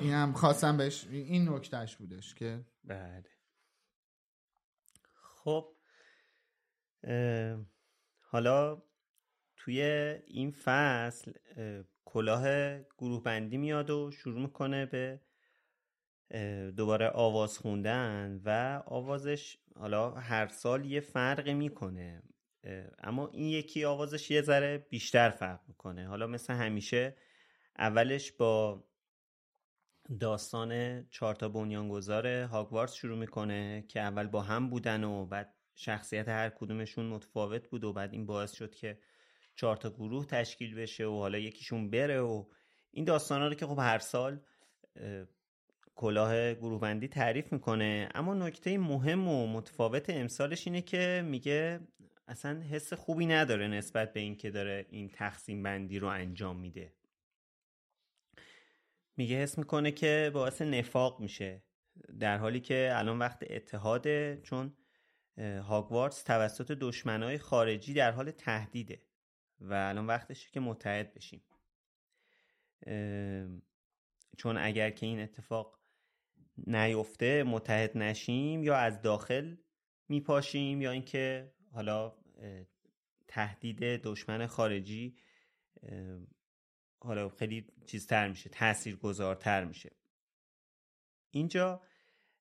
اینم خواستم بهش این نکتهش بودش که بله. خب اه، حالا توی این فصل اه، کلاه گروه بندی میاد و شروع می‌کنه به دوباره آواز خوندن و آوازش حالا هر سال یه فرقی می‌کنه. اما این یکی آوازش یه ذره بیشتر فرق می‌کنه. حالا مثل همیشه اولش با داستان چهار تا بنیانگذار هاگوارتس شروع می‌کنه که اول با هم بودن و بعد شخصیت هر کدومشون متفاوت بود و بعد این باعث شد که چهار تا گروه تشکیل بشه و حالا یکیشون بره و این داستان رو که خب هر سال اه، کلاه گروه بندی تعریف می‌کنه. اما نکته مهم و متفاوت امسالش اینه که میگه اصلا حس خوبی نداره نسبت به اینکه داره این تقسیم بندی رو انجام میده. میگه حس می‌کنه که باعث نفاق میشه در حالی که الان وقت اتحاده چون هاگوارتس توسط دشمنای خارجی در حال تهدیده. و الان وقتشه که متحد بشیم. چون اگر که این اتفاق نیفته متحد نشیم یا از داخل میپاشیم یا اینکه حالا تهدید دشمن خارجی حالا خیلی چیزتر میشه تأثیر گذارتر میشه. اینجا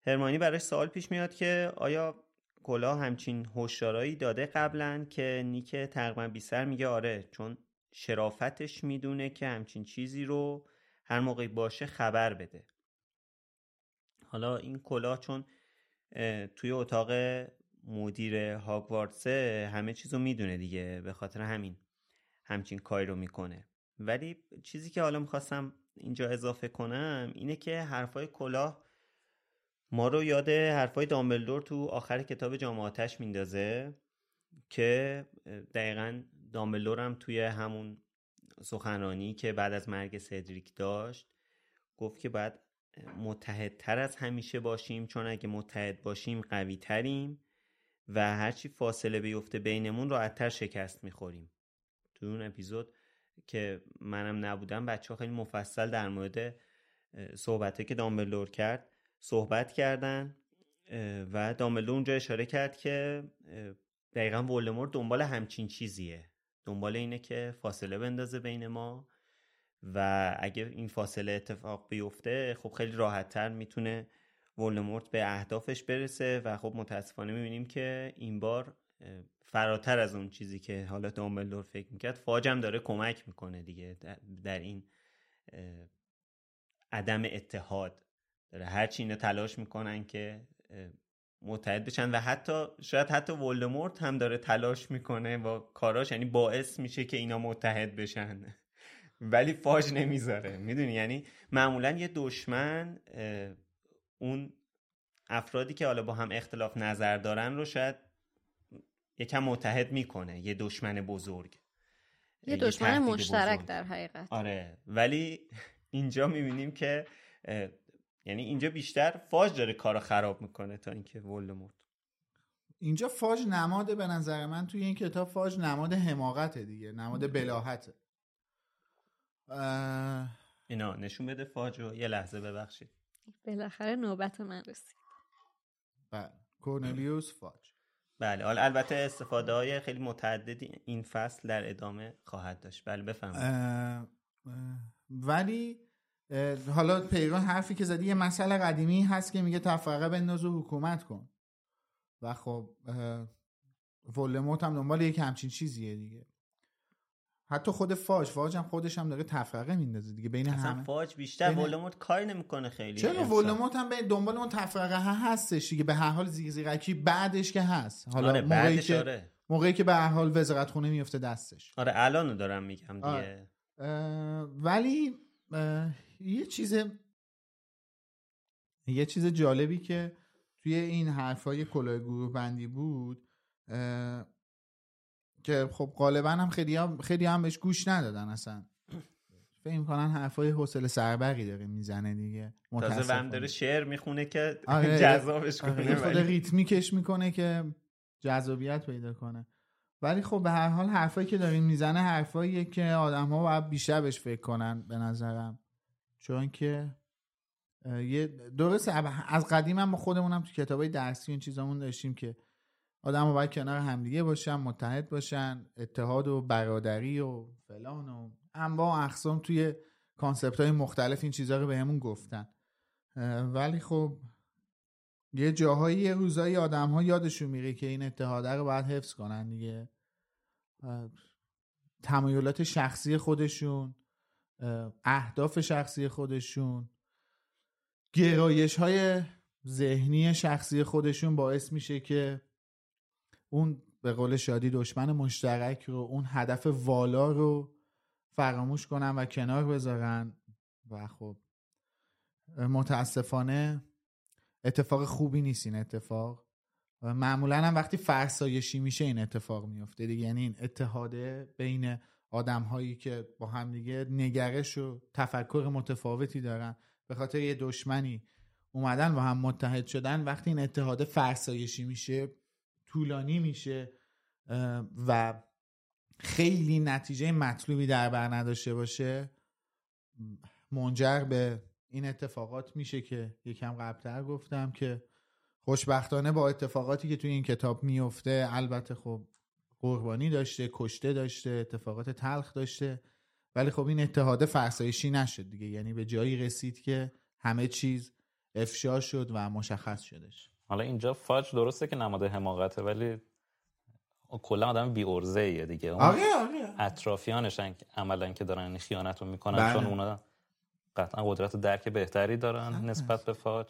هرمانی براش سوال پیش میاد که آیا کلاه همچین هشدارایی داده قبلا که نیک تقریبا بی سر میگه آره چون شرافتش می‌دونه که همچین چیزی رو هر موقعی باشه خبر بده. حالا این کلاه چون توی اتاق مدیر هاگوارتسه همه چیزو می‌دونه دیگه به خاطر همین همچین کاری رو می‌کنه. ولی چیزی که حالا می‌خواستم اینجا اضافه کنم اینه که حرفای کلاه ما رو یاد حرفای دامبلدور تو آخر کتاب جام آتش میندازه که دقیقا دامبلدور هم توی همون سخنرانی که بعد از مرگ سدریک داشت گفت که باید متحدتر از همیشه باشیم چون اگه متحد باشیم قوی تریم و هرچی فاصله بیفته بینمون راحتتر شکست می‌خوریم. تو اون اپیزود که منم نبودم بچه ها خیلی مفصل در مورد صحبته که دامبلور کرد صحبت کردن و دامبلور اونجا اشاره کرد که دقیقا ولدمورت دنبال همچین چیزیه. دنبال اینه که فاصله بندازه بین ما و اگه این فاصله اتفاق بیفته خب خیلی راحت تر می‌تونه ولدمورت به اهدافش برسه و خب متاسفانه می‌بینیم که این بار فراتر از اون چیزی که حالا دامبلدور فکر می‌کرد فاجم داره کمک می‌کنه دیگه در این عدم اتحاد. داره هرچی اینا تلاش می‌کنن که متحد بشن و حتی شاید حتی ولدمورت هم داره تلاش می‌کنه با کاراش یعنی باعث میشه که اینا متحد بشن. (laughs) ولی فاج نمی‌ذاره. می‌دونی؟ یعنی معمولا یه دشمن اون افرادی که حالا با هم اختلاف نظر دارن رو شاید یکم متحد می‌کنه. یه دشمن بزرگ. یه دشمن مشترک در حقیقت. آره. ولی (laughs) اینجا می‌بینیم که یعنی اینجا بیشتر فاج داره کارو خراب می‌کنه تا اینکه ولدمورت. اینجا فاج نماده به نظر من توی این کتاب فاج نماد حماقته دیگه نماد بلاحته. اینا نشون بده فاج رو یه لحظه ببخشید. بالاخره نوبت من رسید. بله کورنلیوس فاج. بله البته استفاده های خیلی متعددی این فصل در ادامه خواهد داشت. بله بفهمید ولی حالا پیران حرفی که زدی یه مسئله قدیمی هست که میگه تفرقه بنداز و حکومت کن. و خب ولدمورت هم دنبال یک همچین چیزیه دیگه. حتی خود فاج فاج هم خودش هم داره تفرقه میندازه دیگه بین اصلا همه. فاج بیشتر بین... ولدمورت کاری نمی‌کنه خیلی چرا ولدمورت هم بین دنبال اون تفرقه ها هستش دیگه؟ به هر حال زیرزیرکی بعدش که هست. حالا آره موقعی که آره. موقعی که به هر حال وزارت خونه میفته دستش. آره الان دارم میگم دیگه. آره. ولی یه چیز یه چیز جالبی که توی این حرفای کلاه گروه بندی بود که خب غالبا هم خیلی هم, خیلی هم بهش گوش ندادن اصلا. فکر کنن حرفای حوصله سربقی داره می‌زنه دیگه. تازه هم داره شعر می‌خونه که آره. (laughs) جذابش کنه آره. خود ریتمیکش می‌کنه که جذابیت پیدا کنه. ولی خب به هر حال حرفایی که دارین می‌زنه حرفاییه که آدم ها باید بیشتر بهش فکر کنن به نظرم. چون که یه درست از قدیم هم خودمونم تو کتابای درسی این چیزامون داشتیم که آدم باید کنار همدیگه باشن متحد باشن اتحاد و برادری و فلان و انواع و اقسام توی کانسپت های مختلف این چیزها رو بهمون گفتن. ولی خب یه جاهایی یه روزایی آدم ها یادشون میره که این اتحاده رو باید حفظ کنن دیگه. تمایلات شخصی خودشون. اهداف شخصی خودشون گرایش های ذهنی شخصی خودشون باعث میشه که اون به قول شادی دشمن مشترک رو اون هدف والا رو فراموش کنن و کنار بذارن. و خب متاسفانه اتفاق خوبی نیست این اتفاق. معمولا هم وقتی فرسایشی میشه این اتفاق میفته دیگه. یعنی این اتحاده بین آدم هایی که با هم دیگه نگرش و تفکر متفاوتی دارن. به خاطر یه دشمنی اومدن و هم متحد شدن وقتی این اتحاده فرسایشی میشه طولانی میشه و خیلی نتیجه مطلوبی در بر نداشته باشه منجر به این اتفاقات میشه که یکم قبلتر گفتم که خوشبختانه با اتفاقاتی که توی این کتاب میفته البته خب قربانی داشته کشته داشته اتفاقات تلخ داشته ولی خب این اتحاد فرسایشی نشد دیگه یعنی به جایی رسید که همه چیز افشا شد و مشخص شدش حالا اینجا فاج درسته که نماد حماقته ولی کلا آدم بی ارزه دیگه اون آره آره. اطرافیانشن عملا که دارن خیانت رو می‌کنن بله. چون اونا قطعا قدرت درک بهتری دارن بله. نسبت به فاج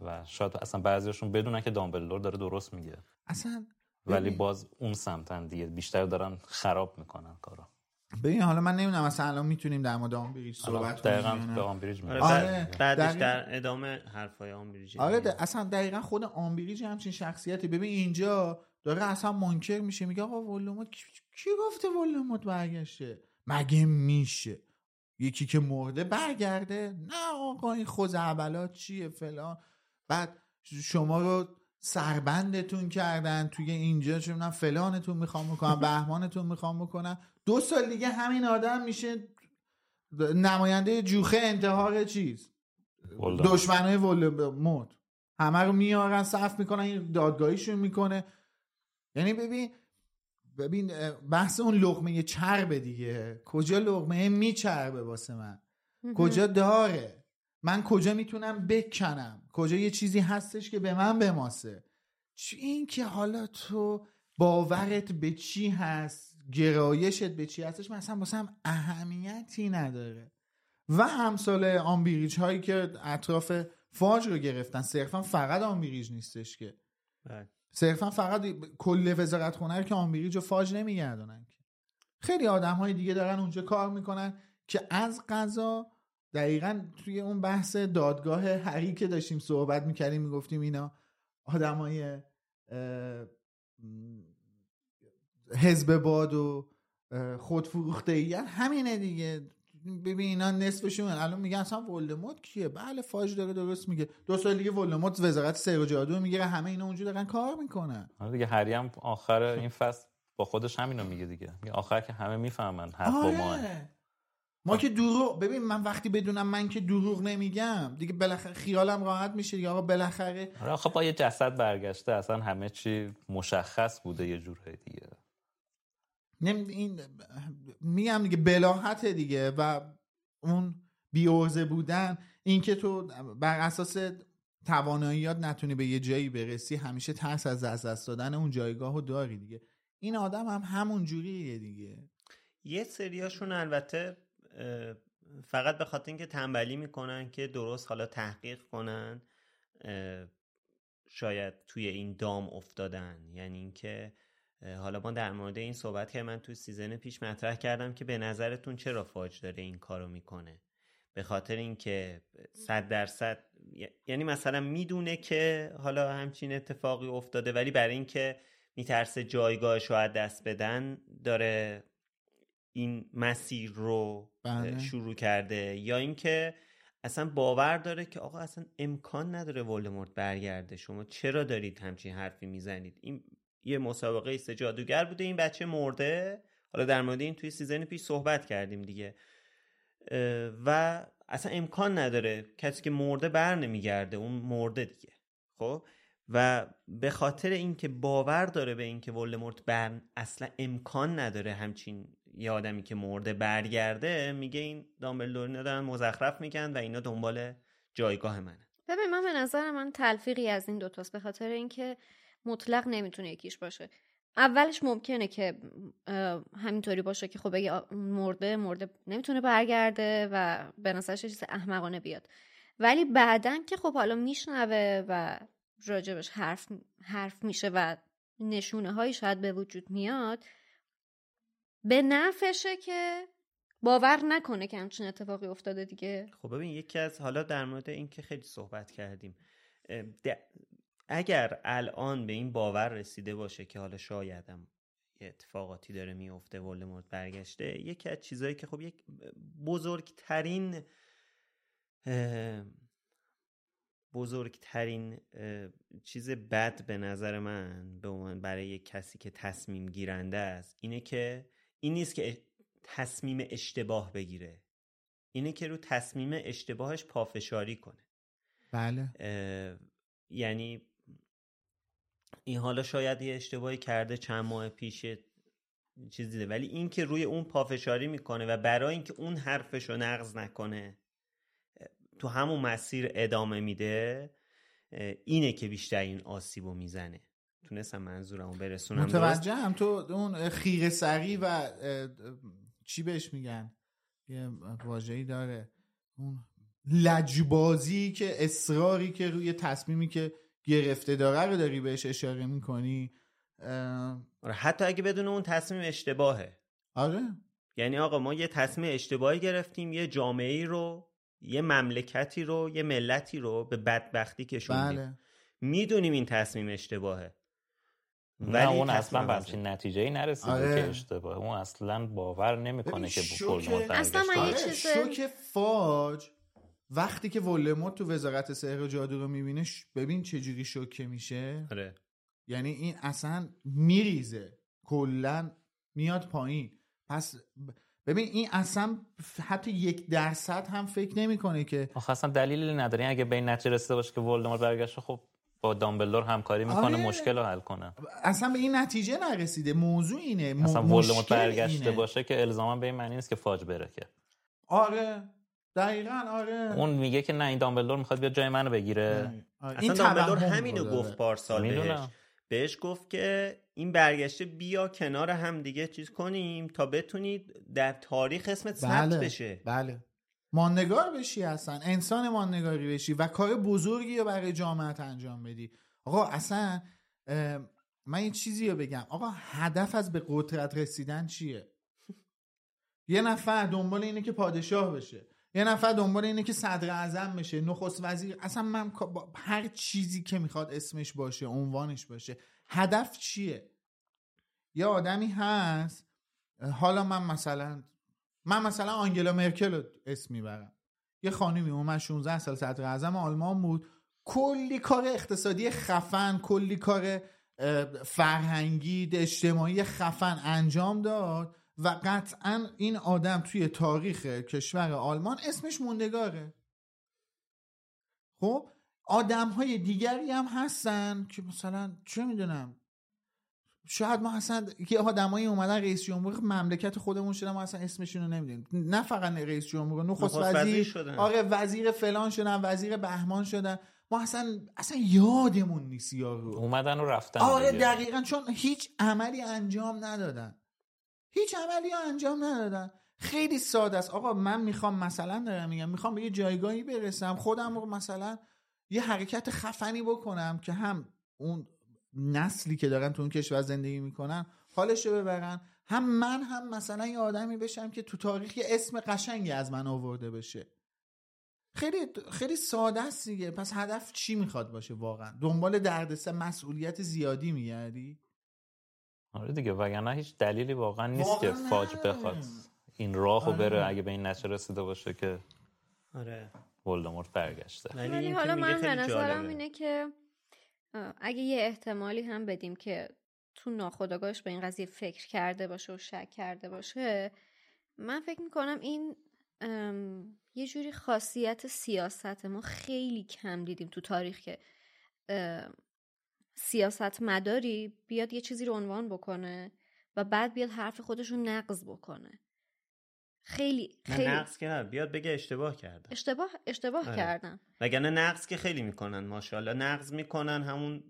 و شاید اصلا بعضیشون بدونن که دامبلدور داره درست میگه اصلا ولی باز اون سمتن دیگه. بیشتر دارن خراب می‌کنن کارا ببین حالا من نمی‌دونم مثلا الان می‌تونیم در مورد آمبریج صحبت کنیم به آمبریج آره آره بعدش در ادامه حرفای آمبریج آره اصلا دقیقا خود آمبریج همچین شخصیتی. ببین اینجا داره اصلا منکر میشه. میگه آقا ولدمورت کی, کی گفته ولدمورت برگشته؟ مگه میشه؟ یکی که مرده برگرده؟ نه آقا این خزعبلات چیه فلان؟ بعد شما رو سربندتون کردن توی اینجا چون فلانتون می‌خوام بکنم بهمانتون می‌خوام بکنم. دو سال دیگه همین آدم میشه نماینده جوخه انتحار چیز؟ دشمنای ولدمورت همه رو میارن صف می‌کنن این دادگاهیشون می‌کنه. یعنی ببین ببین بحث اون لغمه چربه دیگه. کجا لغمه میچربه واسه من؟ کجا داره؟ من کجا می‌تونم بکنم؟ کجا یه چیزی هستش که به من بماسه؟ این که حالا تو باورت به چی هست گرایشت به چی هستش من اصلا واسه‌م اهمیتی نداره. و امثال آمبریج هایی که اطراف فاج رو گرفتن صرفا فقط آمبریج نیستش که. بله. صرفا فقط کل وزارت خونه که آمبریج و فاج نمیگردونن خیلی آدم های دیگه دارن اونجا کار می‌کنن که از قضا دقیقا توی اون بحث دادگاه هری که داشتیم صحبت می‌کردیم می‌گفتیم اینا آدم های حزب باد و خودفروخته ای همینه دیگه. ببین اینا نصفشون الان میگن اصلا ولدمورت کیه؟ بله فاج داره درست میگه. دو سال دیگه ولدمورت وزارت سر و جادو می‌گیره همه اینا اونجا دارن کار می‌کنن. آره دیگه هری هم آخر این فصل با خودش همینو میگه دیگه. آخر که همه می‌فهمن حرف آره. ما که دروغ ببین من وقتی بدونم من که دروغ نمیگم دیگه بالاخره خیالم راحت میشه یا آقا بالاخره آره آخه با یه جسد برگشته اصلا همه چی مشخص بوده یه جورهای دیگه. این میگم دیگه بلاحت دیگه و اون بیورزه بودن اینکه تو بر اساس تواناییات نتونی به یه جایی برسی همیشه ترس از دست دست دادن اون جایگاه رو داری دیگه. این آدم هم همون جوریه دیگه. یه سریاشون البته فقط به خاطر اینکه تنبلی می‌کنن که درست حالا تحقیق کنن شاید توی این دام افتادن. یعنی اینکه حالا ما در مورد این صحبت که من توی سیزن پیش مطرح کردم که به نظرتون چرا فاج داره این کارو می‌کنه؟ به خاطر اینکه صد درصد یعنی مثلا می‌دونه که حالا همچین اتفاقی افتاده ولی برای اینکه میترسه جایگاهش رو از دست بدن داره این مسیر رو بله. شروع کرده یا اینکه اصلا باور داره که آقا اصلا امکان نداره ولدمورت برگرده. شما چرا دارید همچین حرفی می‌زنید؟ این یه مسابقه است جادوگر بوده این بچه مرده. حالا در مورد این توی سیزن پیش صحبت کردیم دیگه. و اصلا امکان نداره. کسی که مرده بر نمیگرده اون مرده دیگه. خب؟ و به خاطر اینکه باور داره به اینکه ولدمورت بر اصلا امکان نداره همچین یه آدمی که مرده برگرده میگه این دامبلدور اینا دارن مزخرف میگن و اینا دنبال جایگاه منه ببین من به نظر من تلفیقی از این دوتاست به خاطر اینکه مطلق نمی‌تونه یکیش باشه. اولش ممکنه که همینطوری باشه که خب بگه مرده مرده نمی‌تونه برگرده و به نظرش چیز احمقانه بیاد. ولی بعدا که خب حالا میشنوه و راجبش حرف حرف میشه و نشونه هایی شاید به وجود میاد به نفشه که باور نکنه که همچین اتفاقی افتاده دیگه. خب ببین یکی از حالا در مورد این که خیلی صحبت کردیم اگر الان به این باور رسیده باشه که حالا شایدم یه اتفاقاتی داره میفته ولدمورت برگشته یکی از چیزهایی که خب یک بزرگترین بزرگترین چیز بد به نظر من به برای یک کسی که تصمیم گیرنده است اینه که این نیست که تصمیم اشتباه بگیره. اینه که رو تصمیم اشتباهش پافشاری کنه. بله. یعنی این حالا شاید یه اشتباهی کرده چند ماه پیش چیزی دیده. ولی این که روی اون پافشاری می‌کنه و برای اینکه اون حرفش رو نقض نکنه تو همون مسیر ادامه میده اینه که بیشتر این آسیب رو می‌زنه. تونستم منظورمو برسونم متوجه هم تو اون خیغ سری و چی بهش میگن؟ یه واجهی داره. اون لجبازی که اصراری که روی تصمیمی که گرفته داره رو داری بهش اشاره می‌کنی. آره حتی اگه بدون اون تصمیم اشتباهه. آره. یعنی آقا ما یه تصمیم اشتباهی گرفتیم یه جامعه ای رو یه مملکتی رو یه ملتی رو به بدبختی کشوندیم. بله. می‌دونیم این تصمیم اشتباهه. نه اون اصلا به همچین نتیجه ای نرسیده آره. که اشتباهه. اون اصلا باور نمی‌کنه که شوکه- اصلا من یه. آره چیز- شوک فاج وقتی که ولدمورت تو وزارت سحر جادو رو می‌بینه ببین چجوری شوکه میشه. آره. یعنی این اصلا میریزه. کلا میاد پایین. پس ب- ببین این اصلا حتی یک درصد هم فکر نمی‌کنه که آخه اصلا دلیلی نداره. این اگه به این نتیجه رسیده باشه که ولدمورت برگشته خب با دامبلدور همکاری می‌کنه آره. مشکل رو حل کنه. اصلا به این نتیجه نرسیده. موضوع اینه. م- اصلا ولدمورت برگشته اینه. باشه که الزاما به این معنی نیست که فاج بره که. آره. دقیقا آره. اون میگه که نه این دامبلدور می‌خواد بیاد جای منو بگیره. آره. اصلا دامبلدور توهم همینو. گفت پارسال بهش. بهش گفت که این برگشته بیا کنار هم دیگه چیز کنیم تا بتونید در تاریخ اسمت ثبت بله بشه. بله. ماندگار بشی اصلا انسان ماندگاری بشی و کار بزرگی رو برای جامعت انجام بدی. آقا اصلا من این چیزی رو بگم. آقا هدف از به قدرت رسیدن چیه؟ یه نفر دنبال اینه که پادشاه بشه. یه نفر دنبال اینه که صدر اعظم بشه نخست وزیر. اصلا من هر چیزی که می‌خواد اسمش باشه عنوانش باشه هدف چیه؟ یه آدمی هست حالا من مثلا من مثلا آنگلا مرکل رو اسم می‌برم. یه خانمی اومد 16 سال صدر اعظم آلمان بود. کلی کار اقتصادی خفن کلی کار فرهنگی اجتماعی خفن انجام داد. و قطعا این آدم توی تاریخ کشور آلمان اسمش موندگاره. خب آدم های دیگری هم هستن که مثلا چه می‌دونم شاید ما اصلا که آدمایی اومدن رئیس جمهور مملکت خودمون شدن ما اصلا اسمشون رو نمی‌دونیم. نه فقط رئیس جمهور نخست وزیر. وزیر شدن. آره وزیر فلان شدن وزیر بهمان شدن. ما اصلا اصلا یادمون نیست یارو. اومدن و رفتن آره. دقیقا چون هیچ عملی انجام ندادن. هیچ عملی انجام ندادن. خیلی ساده است. آقا من می‌خوام مثلا دارم میگم می‌خوام به یه جایگاهی برسم خودم رو مثلا یه حرکت خفنی بکنم که هم اون نسلی که دارن تو اون کشور زندگی می‌کنن حالش رو ببرن هم من هم مثلا یه آدمی بشم که تو تاریخ یه اسم قشنگی از من آورده بشه. خیلی خیلی ساده است دیگه. پس هدف چی می‌خواد باشه واقعا؟ دنبال دردسر مسئولیت زیادی میگردی؟ آره دیگه وگرنه هیچ دلیلی واقعا نیست که واقعا فاج نداره. بخواد این راهو آره. بره اگه به این نتیجه رسیده باشه که آره ولدمورت برگشته ولی که حالا من به نظرم. اینه که اگه یه احتمالی هم بدیم که تو ناخودآگاهش به این قضیه فکر کرده باشه و شک کرده باشه من فکر می‌کنم این یه جوری خاصیت سیاست ما خیلی کم دیدیم تو تاریخ که سیاست مداری بیاد یه چیزی رو عنوان بکنه و بعد بیاد حرف خودش رو نقض بکنه. خیلی خیلی. نقص که نه بیاد بگه اشتباه کردن اشتباه اشتباه آره. کردن وگرنه نقص که خیلی می‌کنن ماشاءالله. نقض می‌کنن همون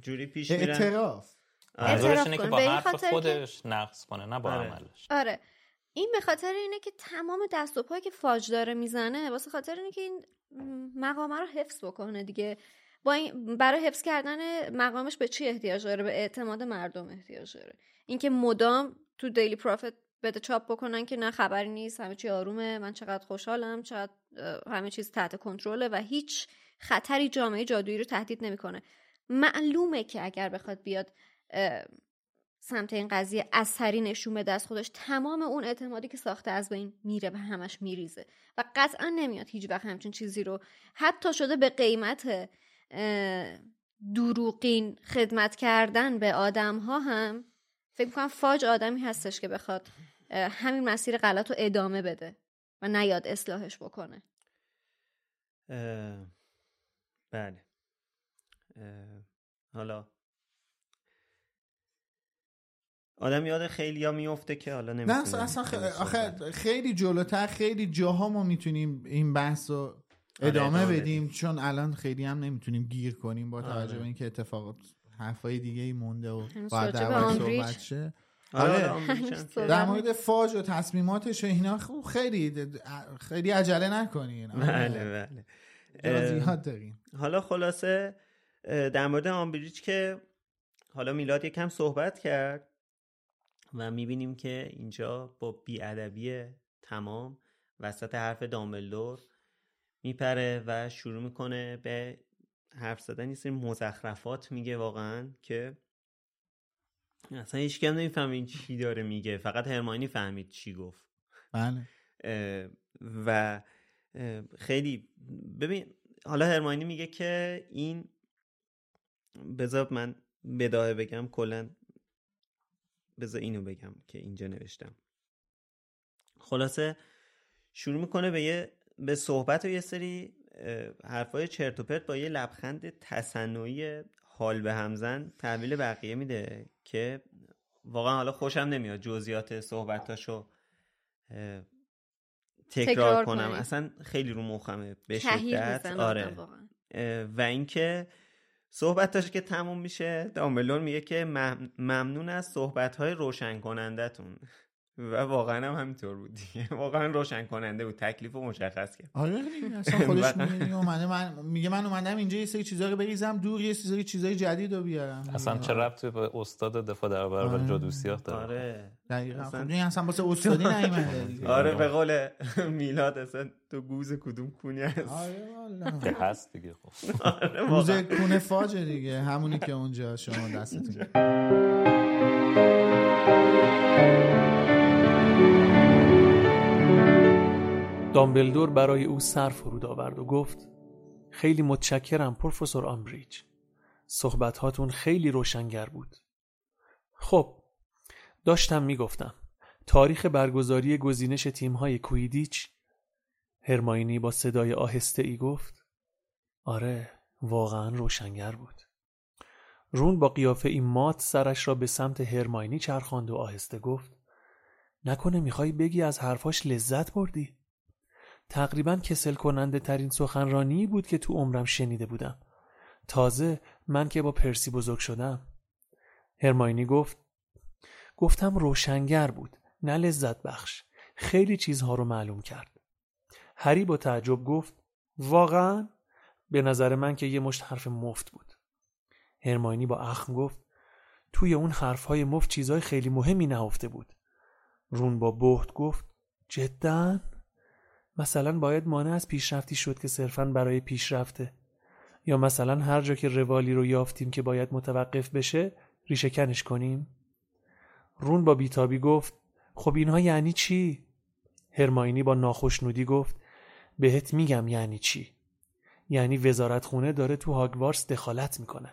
جوری پیش میرن. اعتراف. آره. اعتراف اینه که. با حرف خاطر که- خودش نقص کنه نه با آره. عملش. آره. این به خاطر اینه که تمام دست و پایی که فاج داره می‌زنه واسه خاطر اینه که این مقامه رو حفظ بکنه دیگه. با این برای حفظ کردن مقامش به چی احتیاج داره؟ به اعتماد مردم احتیاج داره. اینکه مدام تو دیلی پروفیت بده چاپ بکنن که نه خبری نیست همه چی آرومه من چقدر خوشحالم چقدر همه چیز تحت کنترله و هیچ خطری جامعه جادویی رو تهدید نمی‌کنه. معلومه که اگر بخواد بیاد سمت این قضیه اثری نشون بده از خودش تمام اون اعتمادی که ساخته از بین میره و همش میریزه و قطعا نمیاد هیچ وقت همچین چیزی رو. حتی شده به قیمت دروغین خدمت کردن به آدم ها هم فکر می‌کنم فاج آدمی هستش که بخواد همین مسیر غلط رو ادامه بده و نیاد اصلاحش بکنه. اه، بله. اه، حالا آدم یاد خیلی ها میفته که حالا نه نمی‌تونه اصلا, اصلا خ- آخه خیلی جلوتر خیلی جاها ما می‌تونیم این بحث رو ادامه ادامه بدیم چون الان خیلی هم نمی‌تونیم گیر کنیم با توجه آره. به اینکه اتفاقات حرفای دیگه ای مونده و آمبریج. صحبت شه آره آره. در مورد فاج و تصمیماتش و اینا خب خیلی خیلی عجله نکنین آره. بله بله داریم حالا خلاصه در مورد آمبریج که حالا میلاد یکم صحبت کرد و می‌بینیم که اینجا با بیادبی تمام وسط حرف دامبلدور میپره و شروع می‌کنه به حرف زدن یه سری مزخرفات میگه واقعا که اصلا هیچ کم نمی‌فهمید چی داره میگه. فقط هرماینی فهمید چی گفت. بله. و خیلی ببین حالا هرماینی میگه که این بذار من بداهه بگم کلا بذار اینو بگم که اینجا نوشتم. خلاصه شروع می‌کنه به یه به صحبت و یه سری حرفای چرت و پرت با یه لبخند تصنعی حال به همزن تحویل بقیه میده که واقعا حالا خوشم نمیاد جزئیات صحبتاشو تکرار, تکرار کنم. اصلا خیلی رو مخمه به شدت. آره. و اینکه صحبتاش که تموم میشه دامبلور میگه که ممنون از صحبت های روشن کنندتون. و واقعا هم همینطور بود. دیگه (laughs) واقعا روشن کننده بود. تکلیف رو مشخص کرد. آره اصلا خودش (laughs) اومده من میگه من اومدم اینجا یه سری چیزا رو بریزم دور یه سری چیزای جدید رو بیارم. اصلا چه ربطی به استاد دفاع در برابر آره. جادوسیاه داره؟ آره. دقیقاً. اصلا خب اصلا واسه استادی نیومده. (laughs) آره به قول میلاد اصلا تو گوز کدوم کونی هست؟ آره والله که هست دیگه خب. آره گوز کونه فاجه دیگه. همونی که اونجا شما دستتون. دامبلدور برای او سر فرود آورد و گفت خیلی متشکرم پروفسور آمبریج. صحبت هاتون خیلی روشنگر بود. خب داشتم می‌گفتم. تاریخ برگزاری گزینش تیم‌های کویدیچ. هرماینی با صدای آهسته ای گفت آره واقعا روشنگر بود. رون با قیافه ای مات سرش را به سمت هرماینی چرخاند و آهسته گفت نکنه می‌خوای بگی از حرفاش لذت بردی؟ تقریبا کسل کننده ترین سخنرانی بود که تو عمرم شنیده بودم. تازه من که با پرسی بزرگ شدم. هرماینی گفت گفتم روشنگر بود نه لذت بخش. خیلی چیزها رو معلوم کرد. هری با تعجب گفت واقعا؟ به نظر من که یه مشت حرف مفت بود. هرماینی با اخم گفت توی اون حرفهای مفت چیزهای خیلی مهمی نهفته بود. رون با بهت گفت جدا؟ مثلا باید مانع از پیشرفتی شد که صرفا برای پیشرفته یا مثلا هر جا که روالی رو یافتیم که باید متوقف بشه ریشه کنش کنیم رون با بیتابی گفت خب اینها یعنی چی؟ هرماینی با ناخشنودی گفت بهت میگم یعنی چی؟ یعنی وزارت خونه داره تو هاگوارس دخالت می‌کنه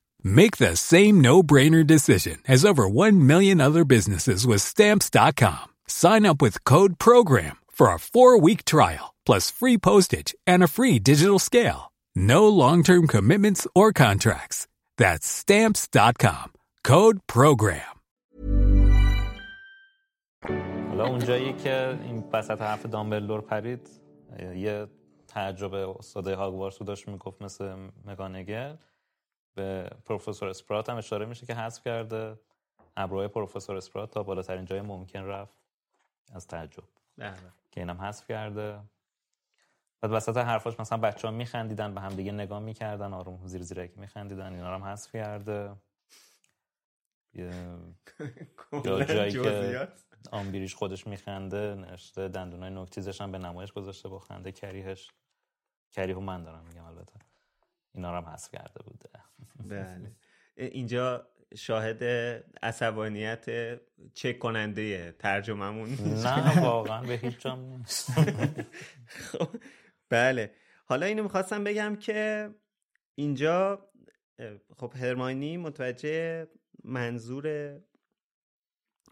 Make the same no-brainer decision as over 1 million other businesses with stamps.com. Sign up with code program for a 4-week trial plus free postage and a free digital scale. No long-term commitments or contracts. That's stamps.com. Code program. حالا اونجایی که این وسط حرف دامبلدور پرید یه تعجب استاد هاگوارتس رو داشت میگفت مثل مگانگل به پروفسور اسپرات هم اشاره میشه که حذف کرده. ابروهای پروفسور اسپرات تا بالاترین جای ممکن رفت از تعجب. بله. که اینم حذف کرده. بعد وسط حرفاش مثلا بچه ها میخندیدن به هم دیگه نگاه می‌کردن آروم زیر زیرکی میخندیدن اینا رو هم حذف کرده. یا جایی که آمبیریش خودش میخنده نشته دندونای نکتیزش هم به نمایش گذاشته با خنده کریهش. کریهو من دارم میگم البته. اینا رو هم حذف کرده بوده. (laughs) بله. اینجا شاهد عصبانیت چک کننده ترجممون نه واقعا به هیچ جام نیست. (laughs) خب بله. حالا اینو می‌خواستم بگم که اینجا خب هرماینی متوجه منظور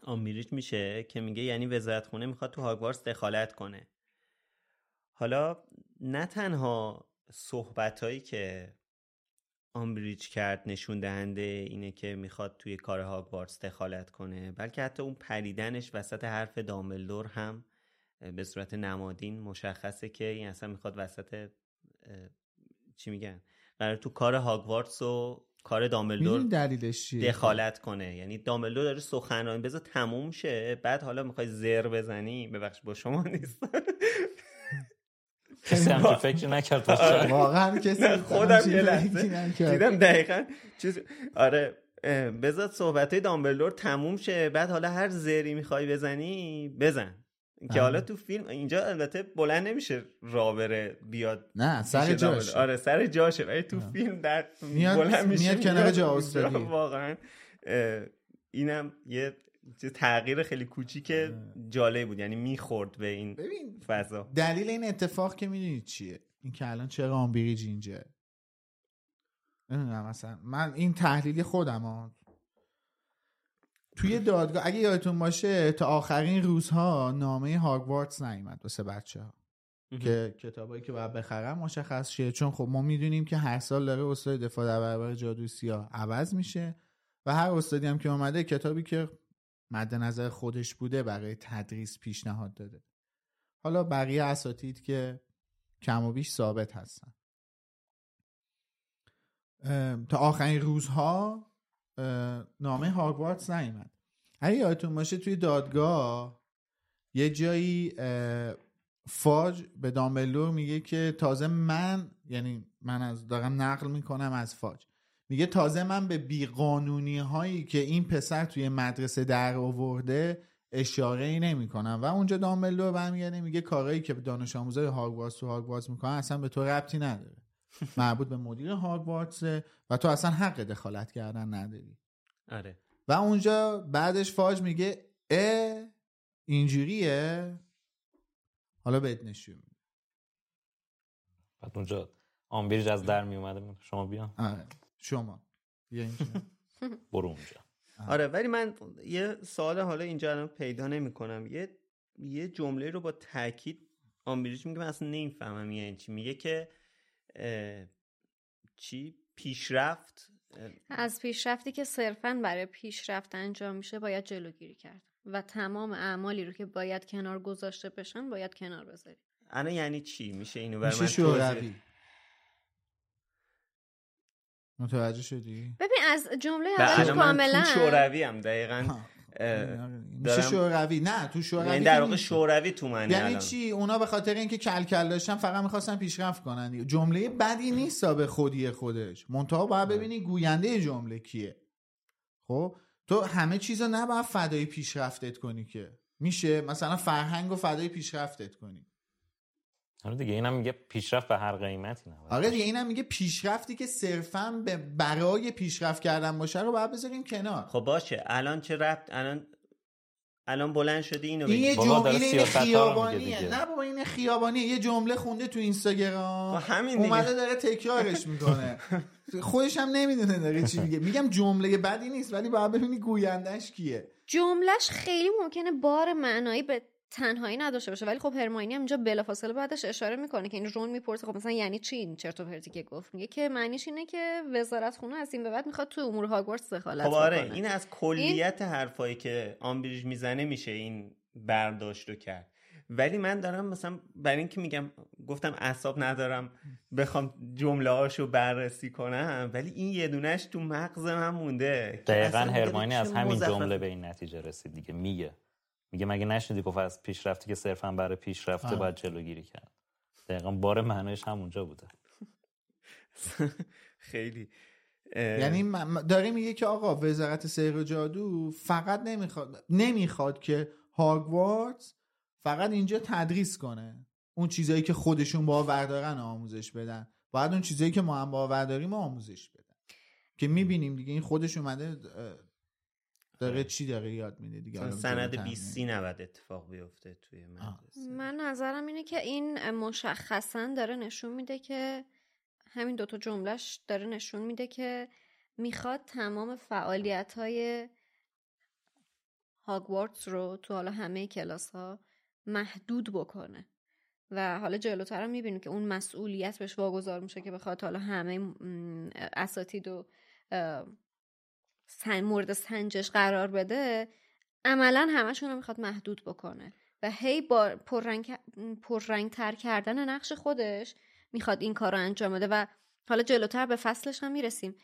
آمبریج میشه که میگه یعنی وزارت خونه می‌خواد تو هاگوارتس دخالت کنه. حالا نه تنها صحبت هایی که آمبریج کرد نشون دهنده اینه که می‌خواد توی کار هاگوارتس دخالت کنه بلکه حتی اون پریدنش وسط حرف دامبلدور هم به صورت نمادین مشخصه که این اصلا می‌خواد وسط چی میگن؟ قرار تو کار هاگوارتس و کار دامبلدور دلیلش دخالت کنه. یعنی دامبلدور داره سخنرانی بذار تموم شه بعد حالا می‌خوای زر بزنی؟ ببخش با شما (laughs) نیست کسی هم فکر نکرد واقعا کسی خودم یه لحظه دیدم دقیقا چیز آره بذار صحبت های دامبلدور تموم شه بعد حالا هر زری می‌خوای بزنی بزن. که حالا تو فیلم اینجا البته بلند نمیشه رابره بیاد نه سر جاشه. آره سر جاشه. ولی تو فیلم در میاد بلند میشه میاد کنار جا واقعا اینم یه تغییر خیلی کوچیک جالب بود. یعنی می‌خورد به این ببین فضا. دلیل این اتفاق که می‌دونید چیه؟ این که الان چرا آمبریج اینجا نمی‌دونم مثلا. من این تحلیلی خودم ها. توی دادگاه اگه یادتون باشه تا آخرین روزها نامه هاگوارتس نیومد واسه بچه ها که کتابایی که باید بخرم مشخص شه. چون خب ما می‌دونیم که هر سال داره استاد دفاع در برابر جادوی سیاه عوض میشه و هر استادی هم که اومده کتابی که مد نظر خودش بوده برای تدریس پیشنهاد داده. حالا بقیه اساتید که کم و بیش ثابت هستن. تا آخرین روزها نامه هاگوارتس نیومد. اگه یادتون باشه توی دادگاه یه جایی فاج به دامبلور میگه که تازه من یعنی من از دارم نقل می‌کنم از فاج. میگه تازه من به بیقانونی هایی که این پسر توی مدرسه در آورده اشاره ای نمی کنم و اونجا دامبلدور برمیگرده میگه کارهایی که دانش آموزای هاگوارتس تو هاگوارتس می‌کنن اصلا به تو ربطی نداره. (laughs) مربوط به مدیر هاگوارتس و تو اصلا حق دخالت کردن نداری. آره. و اونجا بعدش فاج میگه اه اینجوریه. حالا بهت نشون بعد اونجا آمبریج از در می اومده شما بیا. آره. شما. بیا اینجا (laughs) برو اونجا. آره ولی من یه سوال حالا اینجا الان پیدا نمی کنم یه یه جمله رو با تاکید آمبریج میگه من اصلا نمی‌فهمم یعنی چی. میگه که چی؟ پیشرفت؟ از پیشرفتی که صرفا برای پیشرفت انجام میشه باید جلوگیری کرد و تمام اعمالی رو که باید کنار گذاشته بشن باید کنار بذاری. الان یعنی چی؟ میشه اینو برای میشه من شوروی. متوجه شدی؟ ببین از جمله اولش کاملا تو شوروی هم دقیقا. میشه شوروی؟ نه تو شوروی یعنی در واقع. شوروی تو معنی یعنی الان. چی؟ اونا به خاطر اینکه کل کل داشتن فقط می‌خواستن پیشرفت کنن. جمله بدی نیست به خودی خودش. منتها باید ببینی گوینده جمله کیه. خب؟ تو همه چیزو نباید فدای پیشرفتت کنی که. میشه مثلا فرهنگ و فدای پیشرفتت کنی. آره دیگه اینم میگه پیشرفت به هر قیمتی نباید آره دیگه اینم میگه پیشرفتی که صرفا به برای پیشرفت کردن باشه رو باید بذاریم کنار. خب باشه الان چه ربط الان الان بلند شدی اینو این یه بگی جمله این ها رو خیابانیه. نه بابا این خیابانیه. یه جمله خونده تو اینستاگرام. خب همین دیگه. اومده داره تکرارش می‌کنه. خودش هم نمی‌دونه داره چی میگه. میگم جمله بدی نیست ولی باید ببینی گویندش کیه. جملهش خیلی ممکنه بار معنایی به تنهایی نداشته باشه. ولی خب هرماینی هم اینجا بلافاصله بعدش اشاره می‌کنه که این رون می‌پرسه. خب مثلا یعنی چی این چرت و پرتی که گفت؟ میگه که معنیش اینه که وزارت خونه از این به بعد می‌خواد تو امور هاگوارتس دخالت خب آره بکنه. این از کلیت حرفایی که آمبریج می‌زنه میشه این برداشت رو کرد. ولی من دارم مثلا برای اینکه میگم گفتم اعصاب ندارم بخوام جمله هاشو بررسی کنم ولی این یه دونش تو مغز من مونده. دقیقا هرمانی از همین جمله به این نتیجه رسید دیگه. میگه. میگه مگه نشنیدی گفت از پیشرفتی که صرفا برای پیشرفته باید جلوگیری کرد؟ دقیقا بار معنیش همونجا بوده. (laughs) خیلی. یعنی داره میگه که آقا وزارت سیر و جادو فقط نمی‌خواد نمی‌خواد که هاگوارتس فقط اینجا تدریس کنه. اون چیزایی که خودشون باور دارن آموزش بدن. باید اون چیزایی که ما هم باور داریم آموزش بدن. که می‌بینیم دیگه این خودش اومده داره چی داره یاد میده دیگه؟ سند 20 سی نباید اتفاق بیفته توی مدرسه من نظرم اینه که این مشخصا داره نشون میده که همین دوتا جملهش داره نشون میده که می‌خواد تمام فعالیت های هاگوارتس رو تو حالا همه کلاس ها محدود بکنه. و حالا جلوتر هم می‌بینیم که اون مسئولیت بهش واگذار میشه که بخواد حالا همه اساتید و مورد سنجش قرار بده عملا همشون رو می‌خواد محدود بکنه و هی با پررنگ, پررنگ تر کردن نقش خودش می‌خواد این کار رو انجام بده و حالا جلوتر به فصلش هم می‌رسیم.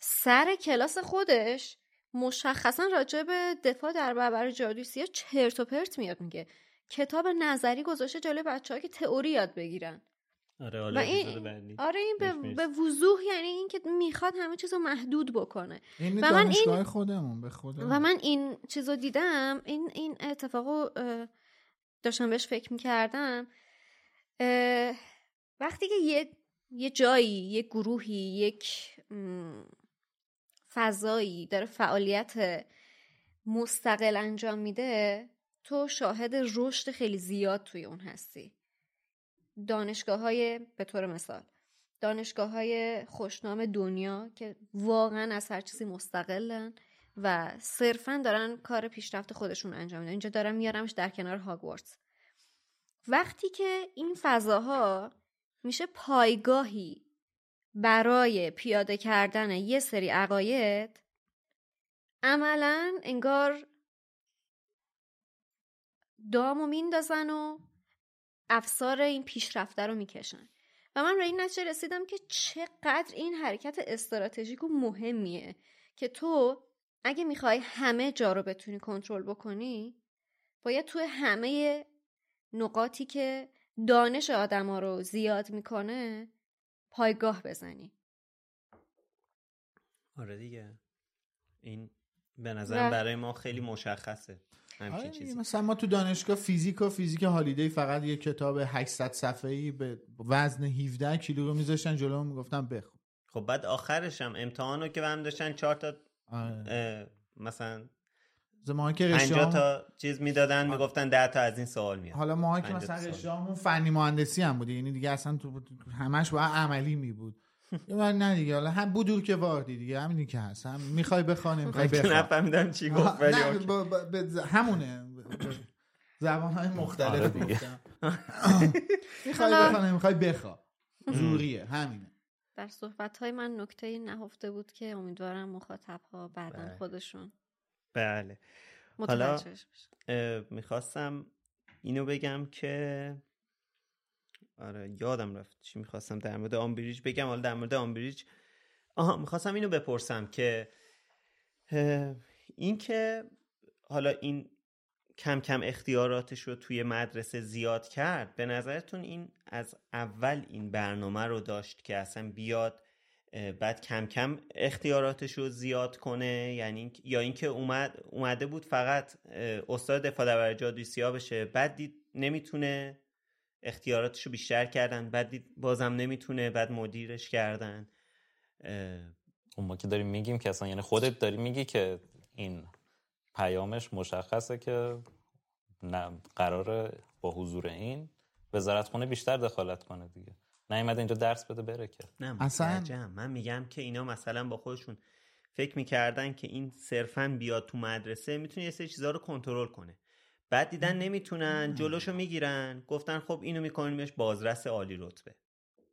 سر کلاس خودش مشخصا راجع به دفاع در برابر جادوی چرت و پرت میاد میگه. کتاب نظری گذاشته جلوی بچه ها که تئوری یاد بگیرن. آره و این آره این به, به وضوح یعنی این که می‌خواد همه چیز رو محدود بکنه. این و من این خودمون به خودمون. و من این چیز رو دیدم این این اتفاقو داشتم بهش فکر می‌کردم. وقتی که یه یه جایی یه گروهی یک فضایی داره فعالیت مستقل انجام میده تو شاهد رشد خیلی زیاد توی اون هستی. دانشگاه های به طور مثال دانشگاه های خوشنام دنیا که واقعا از هر چیزی مستقلن و صرفا دارن کار پیشرفت خودشون انجام میدن. اینجا دارم میارمش در کنار هاگوارتس. وقتی که این فضاها میشه پایگاهی برای پیاده کردن یه سری عقاید عملا انگار دامو میندازن و افسار این پیشرفته رو می‌کشن. و من به این نتیجه رسیدم که چقدر این حرکت استراتژیک و مهمیه که تو اگه می‌خوای همه جا رو بتونی کنترل بکنی باید توی همه نقاطی که دانش آدما رو زیاد می‌کنه پایگاه بزنی. آره دیگه. این به نظر برای ما خیلی مشخصه. آره مثلا ما تو دانشگاه فیزیک و فیزیک هالیدی فقط یه کتاب 800 صفحه‌ای به وزن 17 کیلو رو میذاشتن جلو می‌گفتن بخون. خب بعد آخرش هم امتحان رو که هم داشتن چهار تا آره. مثلا ما که 50 تا چیز می‌دادن می‌گفتن 10 تا از این سوال میاد. حالا ما که مثلا رشتهمون فنی مهندسی هم بود یعنی دیگه اصلا تو همش باید عملی می بود من نه دیگه حالا هم بودور که واردی دیگه همینی که هست. هم می‌خوای بخوانیم می‌خوای بخوان. نفهمیدم چی گفت ولی همونه. زبان های مختلف آره گفتم. (laughs) می‌خوای بخوانیم می‌خوای بخوا. (laughs) زوریه همینه. در صحبت های من نکته نهفته بود که امیدوارم مخاطب ها بعدا خودشون بله. حالا می‌خواستم اینو بگم که آره یادم رفت چی می‌خواستم در مورد آمبریج بگم. حالا در مورد آمبریج آها می‌خواستم اینو بپرسم که این که حالا این کم کم اختیاراتش رو توی مدرسه زیاد کرد به نظرتون این از اول این برنامه رو داشت که اصلا بیاد بعد کم کم اختیاراتش رو زیاد کنه؟ یعنی یا اینکه اومد اومده بود فقط استاد دفاع در جادوی سیاه بشه بعد دید نمی‌تونه اختیاراتش رو بیشتر کردن. بعد بازم نمی‌تونه بعد مدیرش کردن. اون ما که داریم میگیم که اصلا یعنی خودت داری میگی که این پیامش مشخصه که نه قرار با حضور این وزارت خونه بیشتر دخالت کنه دیگه. نیومده اینجا درس بده بره که. نه اصلا؟ من میگم که اینا مثلا با خودشون فکر می‌کردن که این صرفا بیاد تو مدرسه می‌تونه یه سری چیزها رو کنترل کنه. بعد دیدن نمی‌تونن جلوشو می‌گیرن. گفتن خب اینو میکنیمش بازرس عالی رتبه.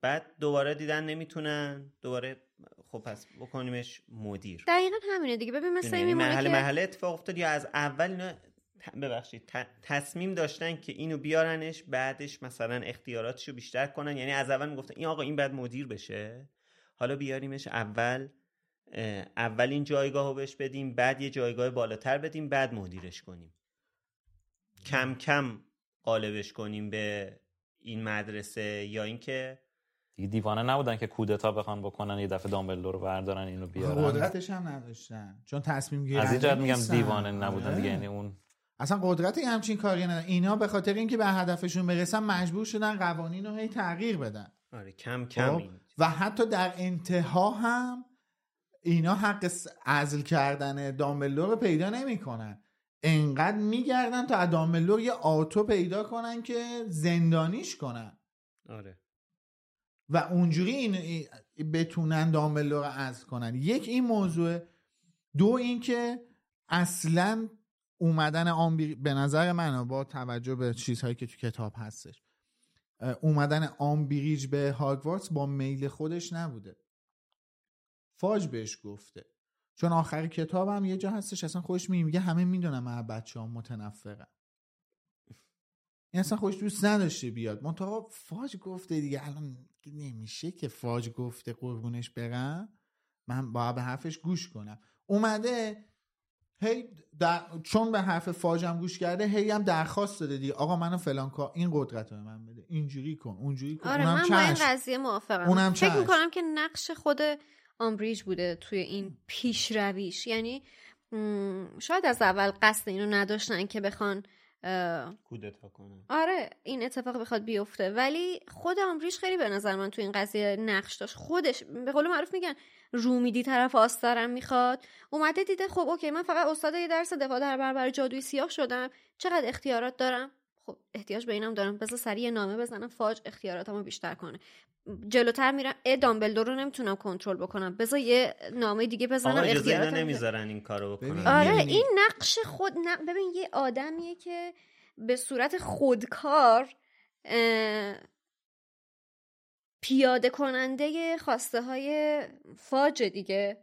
بعد دوباره دیدن نمی‌تونن. دوباره خب پس بکنیمش مدیر. دقیقا همینه دیگه. ببین مثلا این مرحله مرحله اتفاق افتاد یا از اول اینا ببخشید تصمیم داشتن که اینو بیارنش بعدش مثلا اختیاراتشو بیشتر کنن. یعنی از اول می‌گفتن این آقا این بعد مدیر بشه. حالا بیاریمش اول اولین جایگاه رو بهش بدیم بعد یه جایگاه بالاتر بدیم بعد مدیرش کنیم. کم کم قالبش کنیم به این مدرسه یا اینکه دیگه دیوانه نبودن که کودتا بخوان بکنن یه دفعه دامبلدور رو بردارن اینو بیارن. قدرتش هم نداشتن. چون تصمیم گیری از این میگم دیوانه نبودن دیگه یعنی اون اصلا قدرت همچین کاری ندارن. اینا به خاطر اینکه به هدفشون برسن مجبور شدن قوانین رو هی تغییر بدن. آره کم کم خب؟ و حتی در انتها هم اینا حق عزل کردن دامبلدور رو پیدا نمی‌کنن. انقدر میگردن تا دامبلدور یه آتو پیدا کنن که زندانیش کنن. آره. و اونجوری این بتونن دامبلدور رو عزل کنن. یک این موضوع. دو اینکه اصلا اومدن آمبی به نظر من با توجه به چیزهایی که تو کتاب هستش اومدن آمبریج به هاگوارتس با میل خودش نبوده. فاج بهش گفته. چون آخر کتاب هم یه جا هستش اصلا خوش میگه همه می‌دونم من بچه ها متنفرم. این اصلا خوش دوست نداشته بیاد. منتها فاج گفته دیگه الان نمیشه که فاج گفته قربونش برم. من باید به حرفش گوش کنم. اومده هی در... چون به حرف فاجم گوش کرده هی هم درخواست داده دیگه. آقا منو فلان کار این قدرت رو به من بده. اینجوری کن اونجوری کن. آره اونم من با این قضیه موافقم. فکر می‌کنم که نقش خود آمبریج بوده توی این پیشرویش. یعنی شاید از اول قصد اینو نداشتن که بخوان کودتا کنن. آره این اتفاق بخواد بیفته. ولی خود آمبریج خیلی به نظر من تو این قضیه نقش داشت. خودش به قول معروف میگن رو میدی طرف آستارم می‌خواد. اومده دیده خب اوکی من فقط استاد یه درس دفاع در برابر جادوی سیاه شدم. چقدر اختیارات دارم؟ خب احتیاج به اینم دارم. بذار سریع نامه بزنم. فاج اختیاراتمو بیشتر کنه. جلوتر میرم. ا دامبلدور رو نمی‌تونم کنترل بکنم. بذار یه نامه دیگه بزنم. اختیارات نمی‌ذارن این کارو بکنن. آره این نقش خود ببین یه آدمیه که به صورت خودکار پیاده کننده خواسته های فاج دیگه.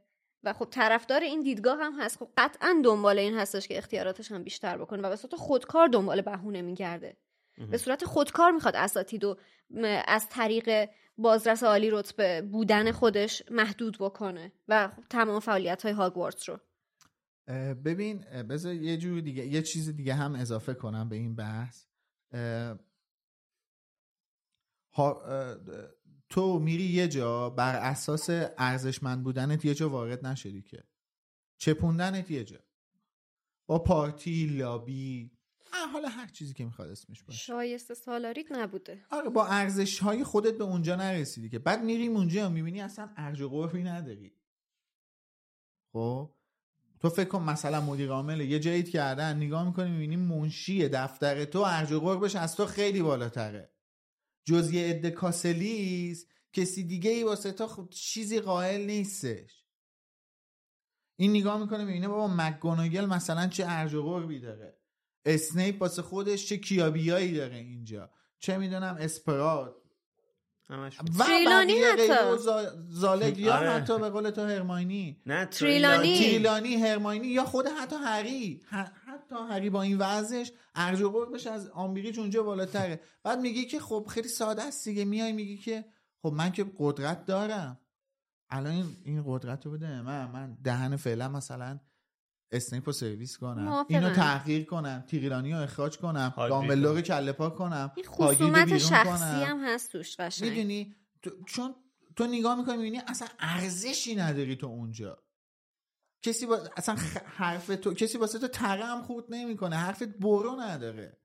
و خب طرفدار این دیدگاه هم هست. خب قطعا دنبال این هستش که اختیاراتش هم بیشتر بکنه و به صورت خودکار دنبال بهونه میگرده. به صورت خودکار می‌خواد اساتید و از طریق بازرس عالی رتبه بودن خودش محدود بکنه و خب تمام فعالیت های هاگوارتس رو ببین بذار یه جور دیگه یه چیز دیگه هم اضافه کنم به این بحث. تو میری یه جا بر اساس ارزشمند بودنت یه جا وارد نشدی که. چپوندنت یه جا. با پارتی لابی حالا هر چیزی که می‌خواد اسمش باشه. شایسته سالاریت نبوده. آره با ارزش های خودت به اونجا نرسیدی که. بعد میریم اونجا می‌بینی اصلا ارج و قربی نداری. خب؟ تو فکر کن مثلا مدیر عامل یه جاییت کردن نگاه می‌کنی می‌بینی منشی دفتر تو ارج و قربش از تو خیلی بالاتره. جز یه عده کاسلیز کسی دیگه ای واسه تا خب چیزی قائل نیستش. این نگاه می‌کنه می‌بینه بابا مکگوناگل مثلا چه ارج و قربی داره. اسنیپ واسه خودش چه کیابیایی داره اینجا. چه می‌دونم اسپرات. و تریلانی حتی. زالگ یا آره. حتی به قول تو هرماینی. نه تریلانی. تریلانی. هرماینی یا خود حتی هری. حتی هری با این وضعش ارج و قربش از آمبریج اونجا بالاتره. بعد میگی که خب خیلی ساده است دیگه. میای میگی که خب من که قدرت دارم. الان این قدرت رو بده. من من دهن فعلا مثلا اسنیپ رو سرویس کنم. اینو تغییر کنم. تیریلانی رو اخراج کنم. دامبلدور رو کله پاک کنم. این خصومت شخصی هم هست توش قشنگ. می‌دونی؟ چون تو نگاه می‌کنی می‌بینی اصلا ارزشی نداری تو اونجا. کسی با... اصلا حرف تو کسی واسه تو تره هم خورد نمی‌کنه. حرفت برو نداره.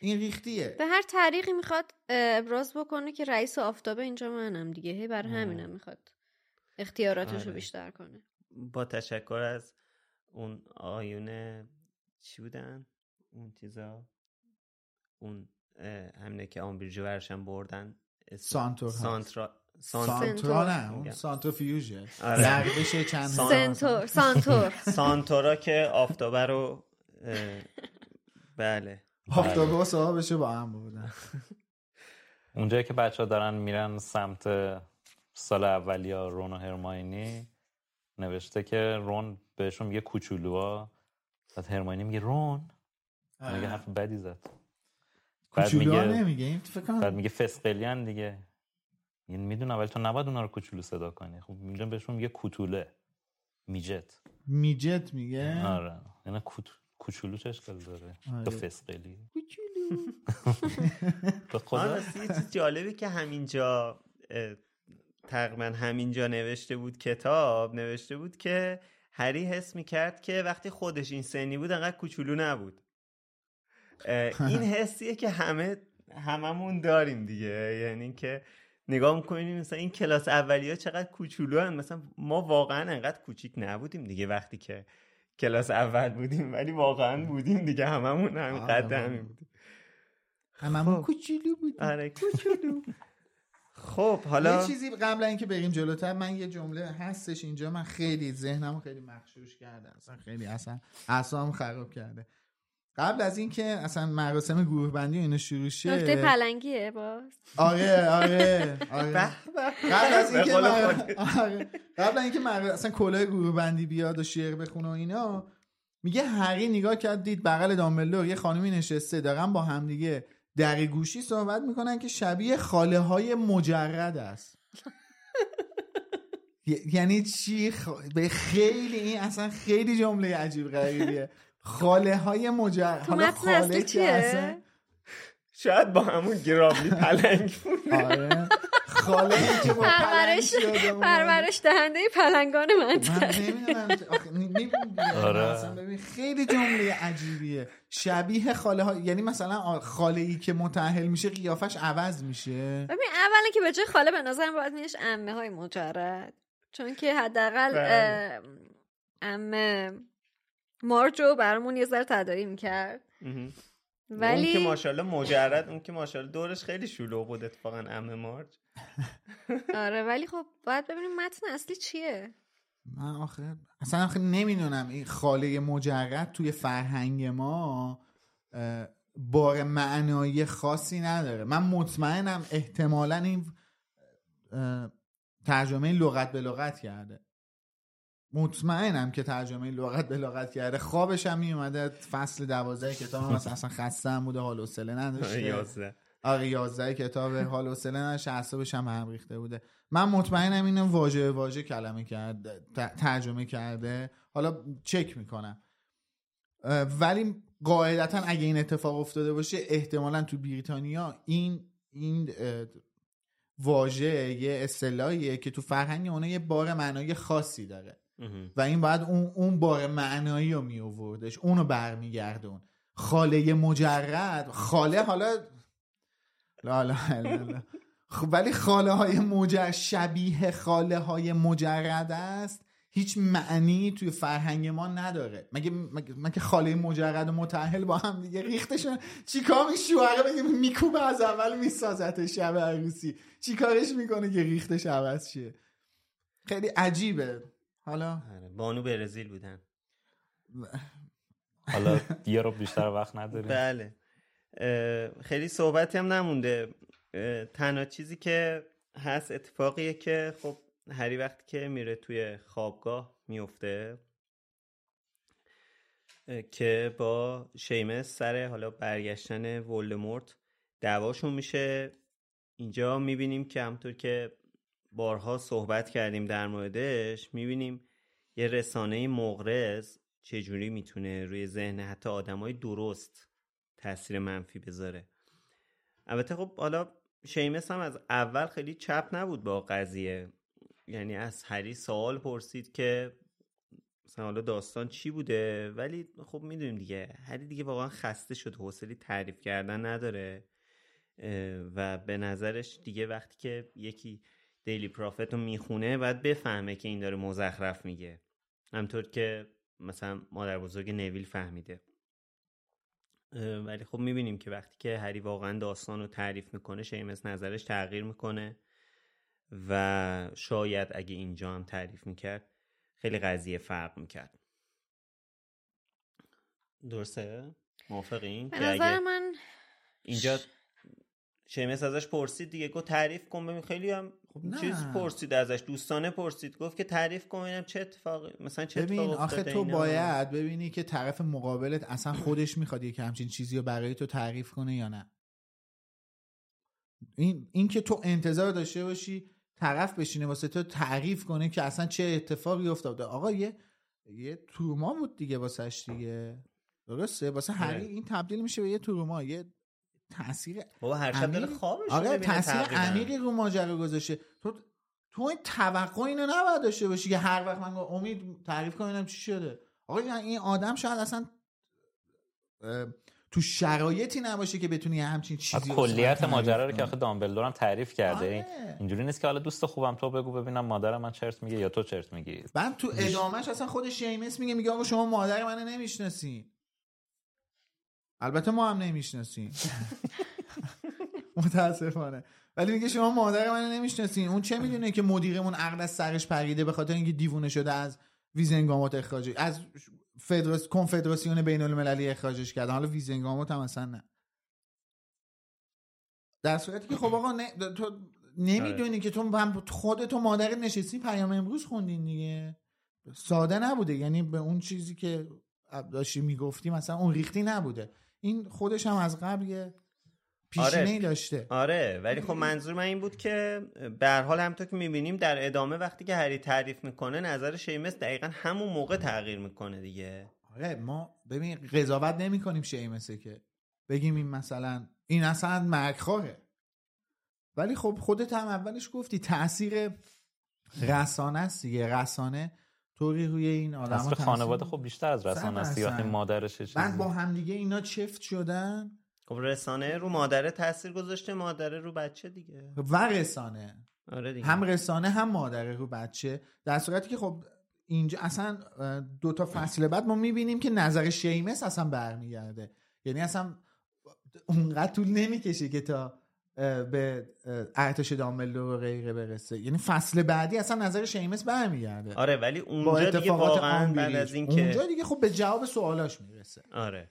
این ریختیه. به هر طریقی می‌خواد ابراز بکنه که رئیس آفتابه اینجا منم دیگه. هی برای همینم می‌خواد اختیاراتش رو بیشتر کنه. با تشکر از اون آیون چی بودن؟ اون چیزا؟ اون همینه که آمبریجو ورشن بردن. سانتور سانترا سانتورا نه اون سانتروفیوژه آره. چند سنتور سانتور سانتورا که آفتابه رو بله. آفتابه و صاحبشه با هم بودن. اونجایی که بچه ها دارن میرن سمت سال اول یا رون و هرماینی نوشته که رون بهشون میگه کوچولوها بعد هرماینی میگه رون. آره. میگه حرف بدی زد. کوچولو ها نمیگه این فکر کنم بعد میگه فسقلیان دیگه. این می‌دونم ولی تو نباید اونا رو کوچولو صدا کنی. خب میگه بهشون میگه کوتوله. میجت. میجت میگه؟ آره. اینا کوت کوچولو چه اشکال داره؟ آره. تو فسقلی. کوچولو. (laughs) به آن خدا یه چیز جالبی که همینجا تقریبا همینجا نوشته بود کتاب نوشته بود که هری حس می‌کرد که وقتی خودش این سنی بود انقدر کوچولو نبود. این (laughs) حسیه که همه هممون داریم دیگه. یعنی که نگاه می‌کنیم مثلا این کلاس اولی ها چقدر کوچولو هن. مثلا ما واقعا انقدر کوچیک نبودیم دیگه وقتی که کلاس اول بودیم ولی واقعا بودیم دیگه. هممون هم قد همین بودیم. هممون کوچولو بود آره کوچولو. (laughs) خب حالا یه چیزی قبل اینکه بریم جلوتر من یه جمله هستش اینجا. من خیلی ذهنمو خیلی مخشوش کرده اصلا خیلی اصلا اعصابم خراب کرده. قبل از اینکه اصلا مراسم گروه بندی و اینا شروع شه نکته پلنگیه باز آره آره آره. قبل از اینکه. آره. قبل از اینکه مر... اصلا کلاه گروه بندی بیاد و شعر بخونه و اینا میگه هری نگاه کرد دید بغل دامبلدور یه خانمی نشسته دارن با همدیگه در گوشی صحبت می‌کنن که شبیه خاله های مجرد است (laughs) یعنی چی خ- به خیلی این اصلا خیلی جمله عجیب غریبیه خاله های مجرد تو متن اصلی چیه؟ شاید با همون گرابلی (laughs) پلنگ بود آره خاله ای که با پرورش پلنگ شده اومده. پرورش دهنده پلنگان من نمی‌دونم آخه. (laughs) آره. خیلی جمله عجیبیه شبیه خاله ها یعنی مثلا خاله ای که متأهل میشه قیافش عوض میشه ببین اولا که به جای خاله به نظرم باید میش امه های مجرد چون که حداقل بله. مارجو برامون یه ذره تداعی می‌کرد. اون که ولی ماشاءالله مجرد اون که ماشاءالله دورش خیلی شلوغ بود اتفاقا ام مارج (laughs) آره ولی خب باید ببینیم متن اصلی چیه. من آخه اصلا آخه نمی‌دونم. این خاله مجرد توی فرهنگ ما بار معنایی خاصی نداره. من مطمئنم احتمالا این ترجمه لغت به لغت کرده. مطمئنم که ترجمه لغت به لغت کرده. خوابش هم میومده فصل دوازده کتاب هم اصلا خسته هم بوده. حال و حوصله نداشته. یازده. آره 11 کتاب. حال و حوصله نداشت. اعصابش هم هم ریخته بوده. من مطمئنم اینو واژه واژه کلمه کرده ترجمه کرده. حالا چک می‌کنم. ولی قاعدتا اگه این اتفاق افتاده باشه احتمالا تو بریتانیا این این واژه یه اصطلاحیه که تو فرهنگ اونا یه بار معنایی خاصی داره. و این باید اون اون بار معنایی رو می آوردش اونو برمیگردون. خاله مجرد خاله حالا لا لا لا. خب ولی خاله های مجرد شبیه خاله های مجرد است. هیچ معنی توی فرهنگ ما نداره. مگه مگه, مگه خاله مجرد و با هم دیگه ریختشون؟ چیکار می شوهره بگه؟ میکوبه از اول میسازت شب عروسی. چیکارش می‌کنه که ریختش عوض شه؟ خیلی عجیبه. حالا؟ آره، بانو برزیل بودن. حالا (laughs) یه رو بیشتر وقت نداریم. بله. خیلی صحبتی هم نمونده. تنها چیزی که هست اتفاقیه که خب هری وقتی که میره توی خوابگاه میفته که با شیمس سر حالا برگشتن ولدمورت دعواشون میشه. اینجا می‌بینیم که همطور که بارها صحبت کردیم در موردش می‌بینیم یه رسانه مغرض چجوری می‌تونه روی ذهن حتی آدمای درست تاثیر منفی بذاره. البته خب حالا شیمس هم از اول خیلی چپ نبود با قضیه. یعنی از هری سوال پرسید که مثلا حالا داستان چی بوده؟ ولی خب می‌دونیم دیگه هری دیگه واقعا خسته شد حوصله تعریف کردن نداره و به نظرش دیگه وقتی که یکی دیلی پرافت رو می‌خونه باید بفهمه که این داره مزخرف میگه همطور که مثلا مادر بزرگ نویل فهمیده ولی خب می‌بینیم که وقتی که هری واقعا داستان رو تعریف می‌کنه شیمس نظرش تغییر می‌کنه و شاید اگه اینجا هم تعریف می‌کرد خیلی قضیه فرق می‌کرد درسته؟ موافقین؟ به اگه نظر من اینجا شیمس ازش پرسید دیگه گفت تعریف کن ببین خیلی هم خب چیز پرسید ازش دوستانه پرسید گفت که تعریف کن ببینم چه اتفاقی مثلا چه ببین اتفاق آخه تو اینا. باید ببینی که طرف مقابلت اصلا خودش می‌خواد یک همچین چیزی رو برای تو تعریف کنه یا نه. این این که تو انتظار داشته باشی طرف بشینه واسه تو تعریف کنه که اصلا چه اتفاقی افتاده. آقا یه یه تورما بود دیگه واسش دیگه. درسته؟ واسه هری آره. این تبدیل میشه به یه تورما یه تاثیر بابا هر شب داره عمیقی- خوابش آره تاثیر. عمیقی رو ماجرا گذاشته تو تو این توقع اینو نباید داشته باشی که هر وقت من امید تعریف کن ببینم چی شده آقا این آدم شاید اصلا تو شرایطی نباشه که بتونی همچین چیزی رو کلیت ماجرا رو که. آخه دامبلدور هم تعریف کرده آره. اینجوری نیست که حالا دوست خوبم تو بگو ببینم مادرم من چرت میگه یا تو چرت میگی بعد تو ادامهش اصلا خودش شیمس میگه میگه آقا شما مادر منو نمی‌شناسین البته ما هم نمی‌شناسیم. (laughs) متاسفانه. ولی میگه شما مادر منو نمی‌شناسین. اون چه می‌دونه که مدیرمون عقل از سرش پریده به خاطر اینکه دیوونه شده از ویزنگامات اخراج از فدراس کنفدراسیون بین المللی اخراجش کردن حالا ویزنگامات هم اصلا نه. در صورتی که خب آقا نه تو نمی‌دونی که تو هم خودتو مادر نشستی پیام امروز خوندین دیگه. ساده نبوده. یعنی به اون چیزی که داشتی می‌گفتی مثلا اون ریختی نبوده. این خودش هم از قبل یه پیشینه داشته. آره ولی خب منظور من این بود که به هر حال همونطور که می‌بینیم در ادامه وقتی که هری تعریف می‌کنه نظر شیمس دقیقا همون موقع تغییر می‌کنه دیگه. آره ما ببین قضاوت نمی کنیم شیمسه که بگیم این مثلا این اصلا مرگخواره ولی خب خودت هم اولش گفتی تاثیر رسانه است دیگه. رسانه طوری روی این آدم اصل خانواده خب بیشتر از رسانه است وقتی مادرش چیزی بعد با همدیگه اینا چفت شدن؟ خب رسانه رو مادره تاثیر گذاشته مادره رو بچه دیگه. و رسانه. آره دیگه. هم رسانه هم مادره رو بچه. در صورتی که خب اینجا اصلا دو تا فصل بعد ما می‌بینیم که نظر شیمس اصلا برمیگرده. یعنی اصلا اونقدر طول نمی‌کشه که تا به ارتش دامبلدور و غیره برسه. یعنی فصل بعدی اصلا نظر شیمس برمیگرده. آره ولی اونجا دیگه واقعا بعد از این که اونجا دیگه خب به جواب سوالاش می‌رسه. آره.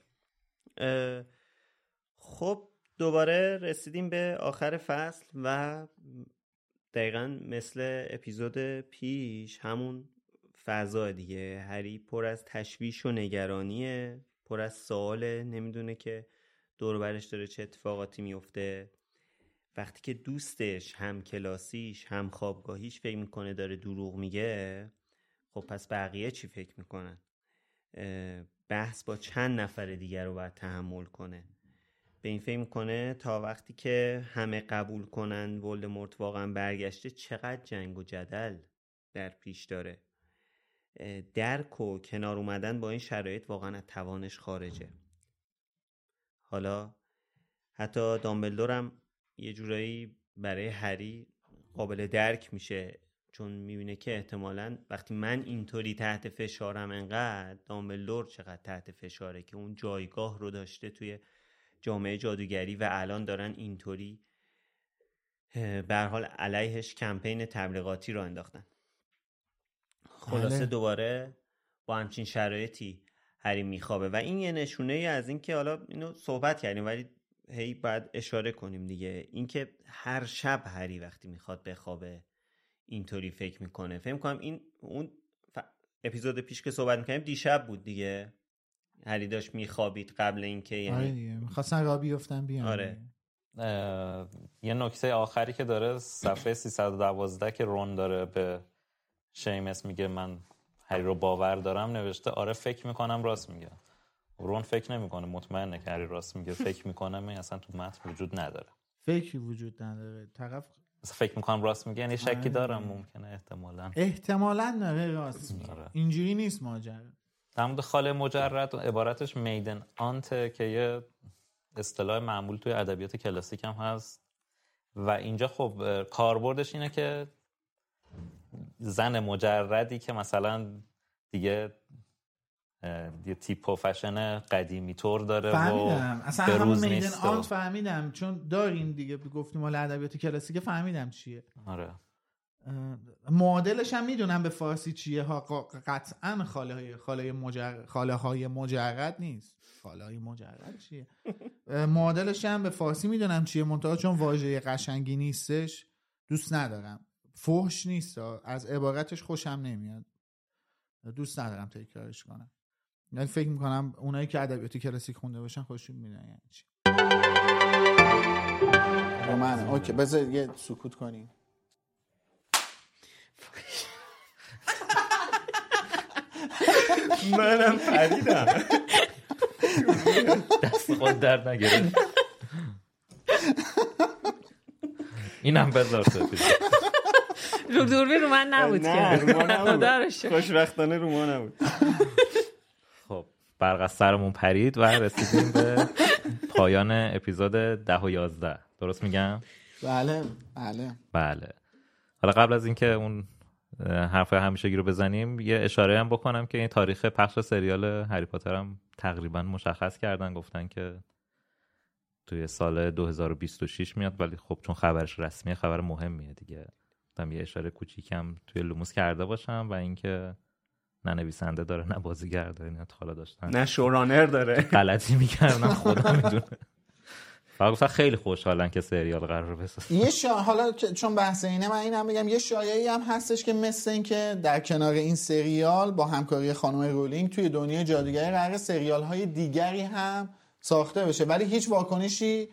خب دوباره رسیدیم به آخر فصل و دقیقا مثل اپیزود پیش همون فضا دیگه. هری پر از تشویش و نگرانیه پر از سواله نمی‌دونه که دور برش داره چه اتفاقاتی میفته وقتی که دوستش هم کلاسیش هم خوابگاهیش فکر می‌کنه داره دروغ میگه خب پس بقیه چی فکر می‌کنن؟ بحث با چند نفر دیگر رو باید تحمل کنه. به این فکر می‌کنه تا وقتی که همه قبول کنن ولدمورت واقعا برگشته چقدر جنگ و جدل در پیش داره. درک و کنار اومدن با این شرایط واقعا از توانش خارجه. حالا حتی دامبلدورم یه جورایی برای هری قابل درک میشه چون می‌بینه که احتمالا وقتی من اینطوری تحت فشارم انقدر دامبلدور چقدر تحت فشاره که اون جایگاه رو داشته توی جامعه جادوگری و الان دارن اینطوری به حال علیهش کمپین تبلیغاتی رو انداختن خلاصه بله. دوباره با همچین شرایطی هری میخوابه و این یه نشونه ای از اینکه حالا اینو صحبت کردیم ولی هی باید اشاره کنیم دیگه. اینکه هر شب هری وقتی می‌خواد بخوابه اینطوری فکر می‌کنه. فکر کنم این اون ف... اپیزود پیش که صحبت می‌کنیم دیشب بود دیگه. هری داشت میخوابید قبل اینکه یعنی آره می‌خواستن را بیفتن بیان آره. یه نکته آخری که داره صفحه 312 که رون داره به شیمس میگه من هری رو باور دارم نوشته آره فکر می‌کنم راست میگه. رون فکر نمی‌کنه مطمئنه که هری راست میگه. (laughs) فکر می‌کنم این اصلا تو متن وجود نداره. فکری وجود نداره. طرف فکر می‌کنم راست میگه یعنی شکی دارم ممکنه احتمالا. احتمالا داره راست میگه. آره. اینجوری نیست ماجرا. در مورد خاله مجرد عبارتش میدن آنته که یه اصطلاح معمول توی ادبیات کلاسیک هم هست. و اینجا خب کاربردش اینه که زن مجردی که مثلا دیگه یه تیپ و فشن قدیمی طور داره فهمیدم. و اصلا به همون روز میدن نیست آنت فهمیدم. چون داریم دیگه گفتیم مال ادبیات کلاسیک فهمیدم چیه. آره. معادلش هم می‌دونم به فارسی چیه. ها قطعا خاله های خاله مجرد خاله های مجرد نیست. خاله های مجرد چیه؟ (laughs) معادلش هم به فارسی می‌دونم چیه منتها چون واژه قشنگی نیستش. دوست ندارم. فحش نیست. از عبارتش خوشم نمیاد. دوست ندارم تکرارش کنم. یعنی فکر می‌کنم اونایی که ادبیات کلاسیک خونده باشن خوششون میدن یعنی چی. من. اوکی بذار یه سکوت کنیم. (laughs) منم پریدم. دست خود در نگرد اینم بذار رو دوربین رو من نبود که. دارش. خوشبختانه رو ما نبود. برق از سرمون پرید و رسیدیم به پایان اپیزود ده و یازده. درست میگم؟ بله بله. بله. حالا قبل از اینکه اون حرف همیشگی رو بزنیم یه اشاره هم بکنم که این تاریخ پخش سریال هری پاتر هم تقریبا مشخص کردن. گفتن که توی سال 2026 میاد ولی خب چون خبرش رسمیه خبر مهمیه دیگه. یه اشاره کوچیکم توی لوموس کرده باشم و اینکه نه نویسنده داره نه بازیگر داره نه حالا داشتن. نه شورانر داره. (laughs) غلطی می‌کردن خدا می‌دونه. فقط گفتن خیلی خوشحالن که سریال قرار بسازن. یه شا... حالا چون بحث اینه من اینم بگم یه شایعی هم هستش که مثل این که در کنار این سریال با همکاری خانم رولینگ توی دنیای جادوگری قرار سریال های دیگری هم ساخته بشه. ولی هیچ واکنشی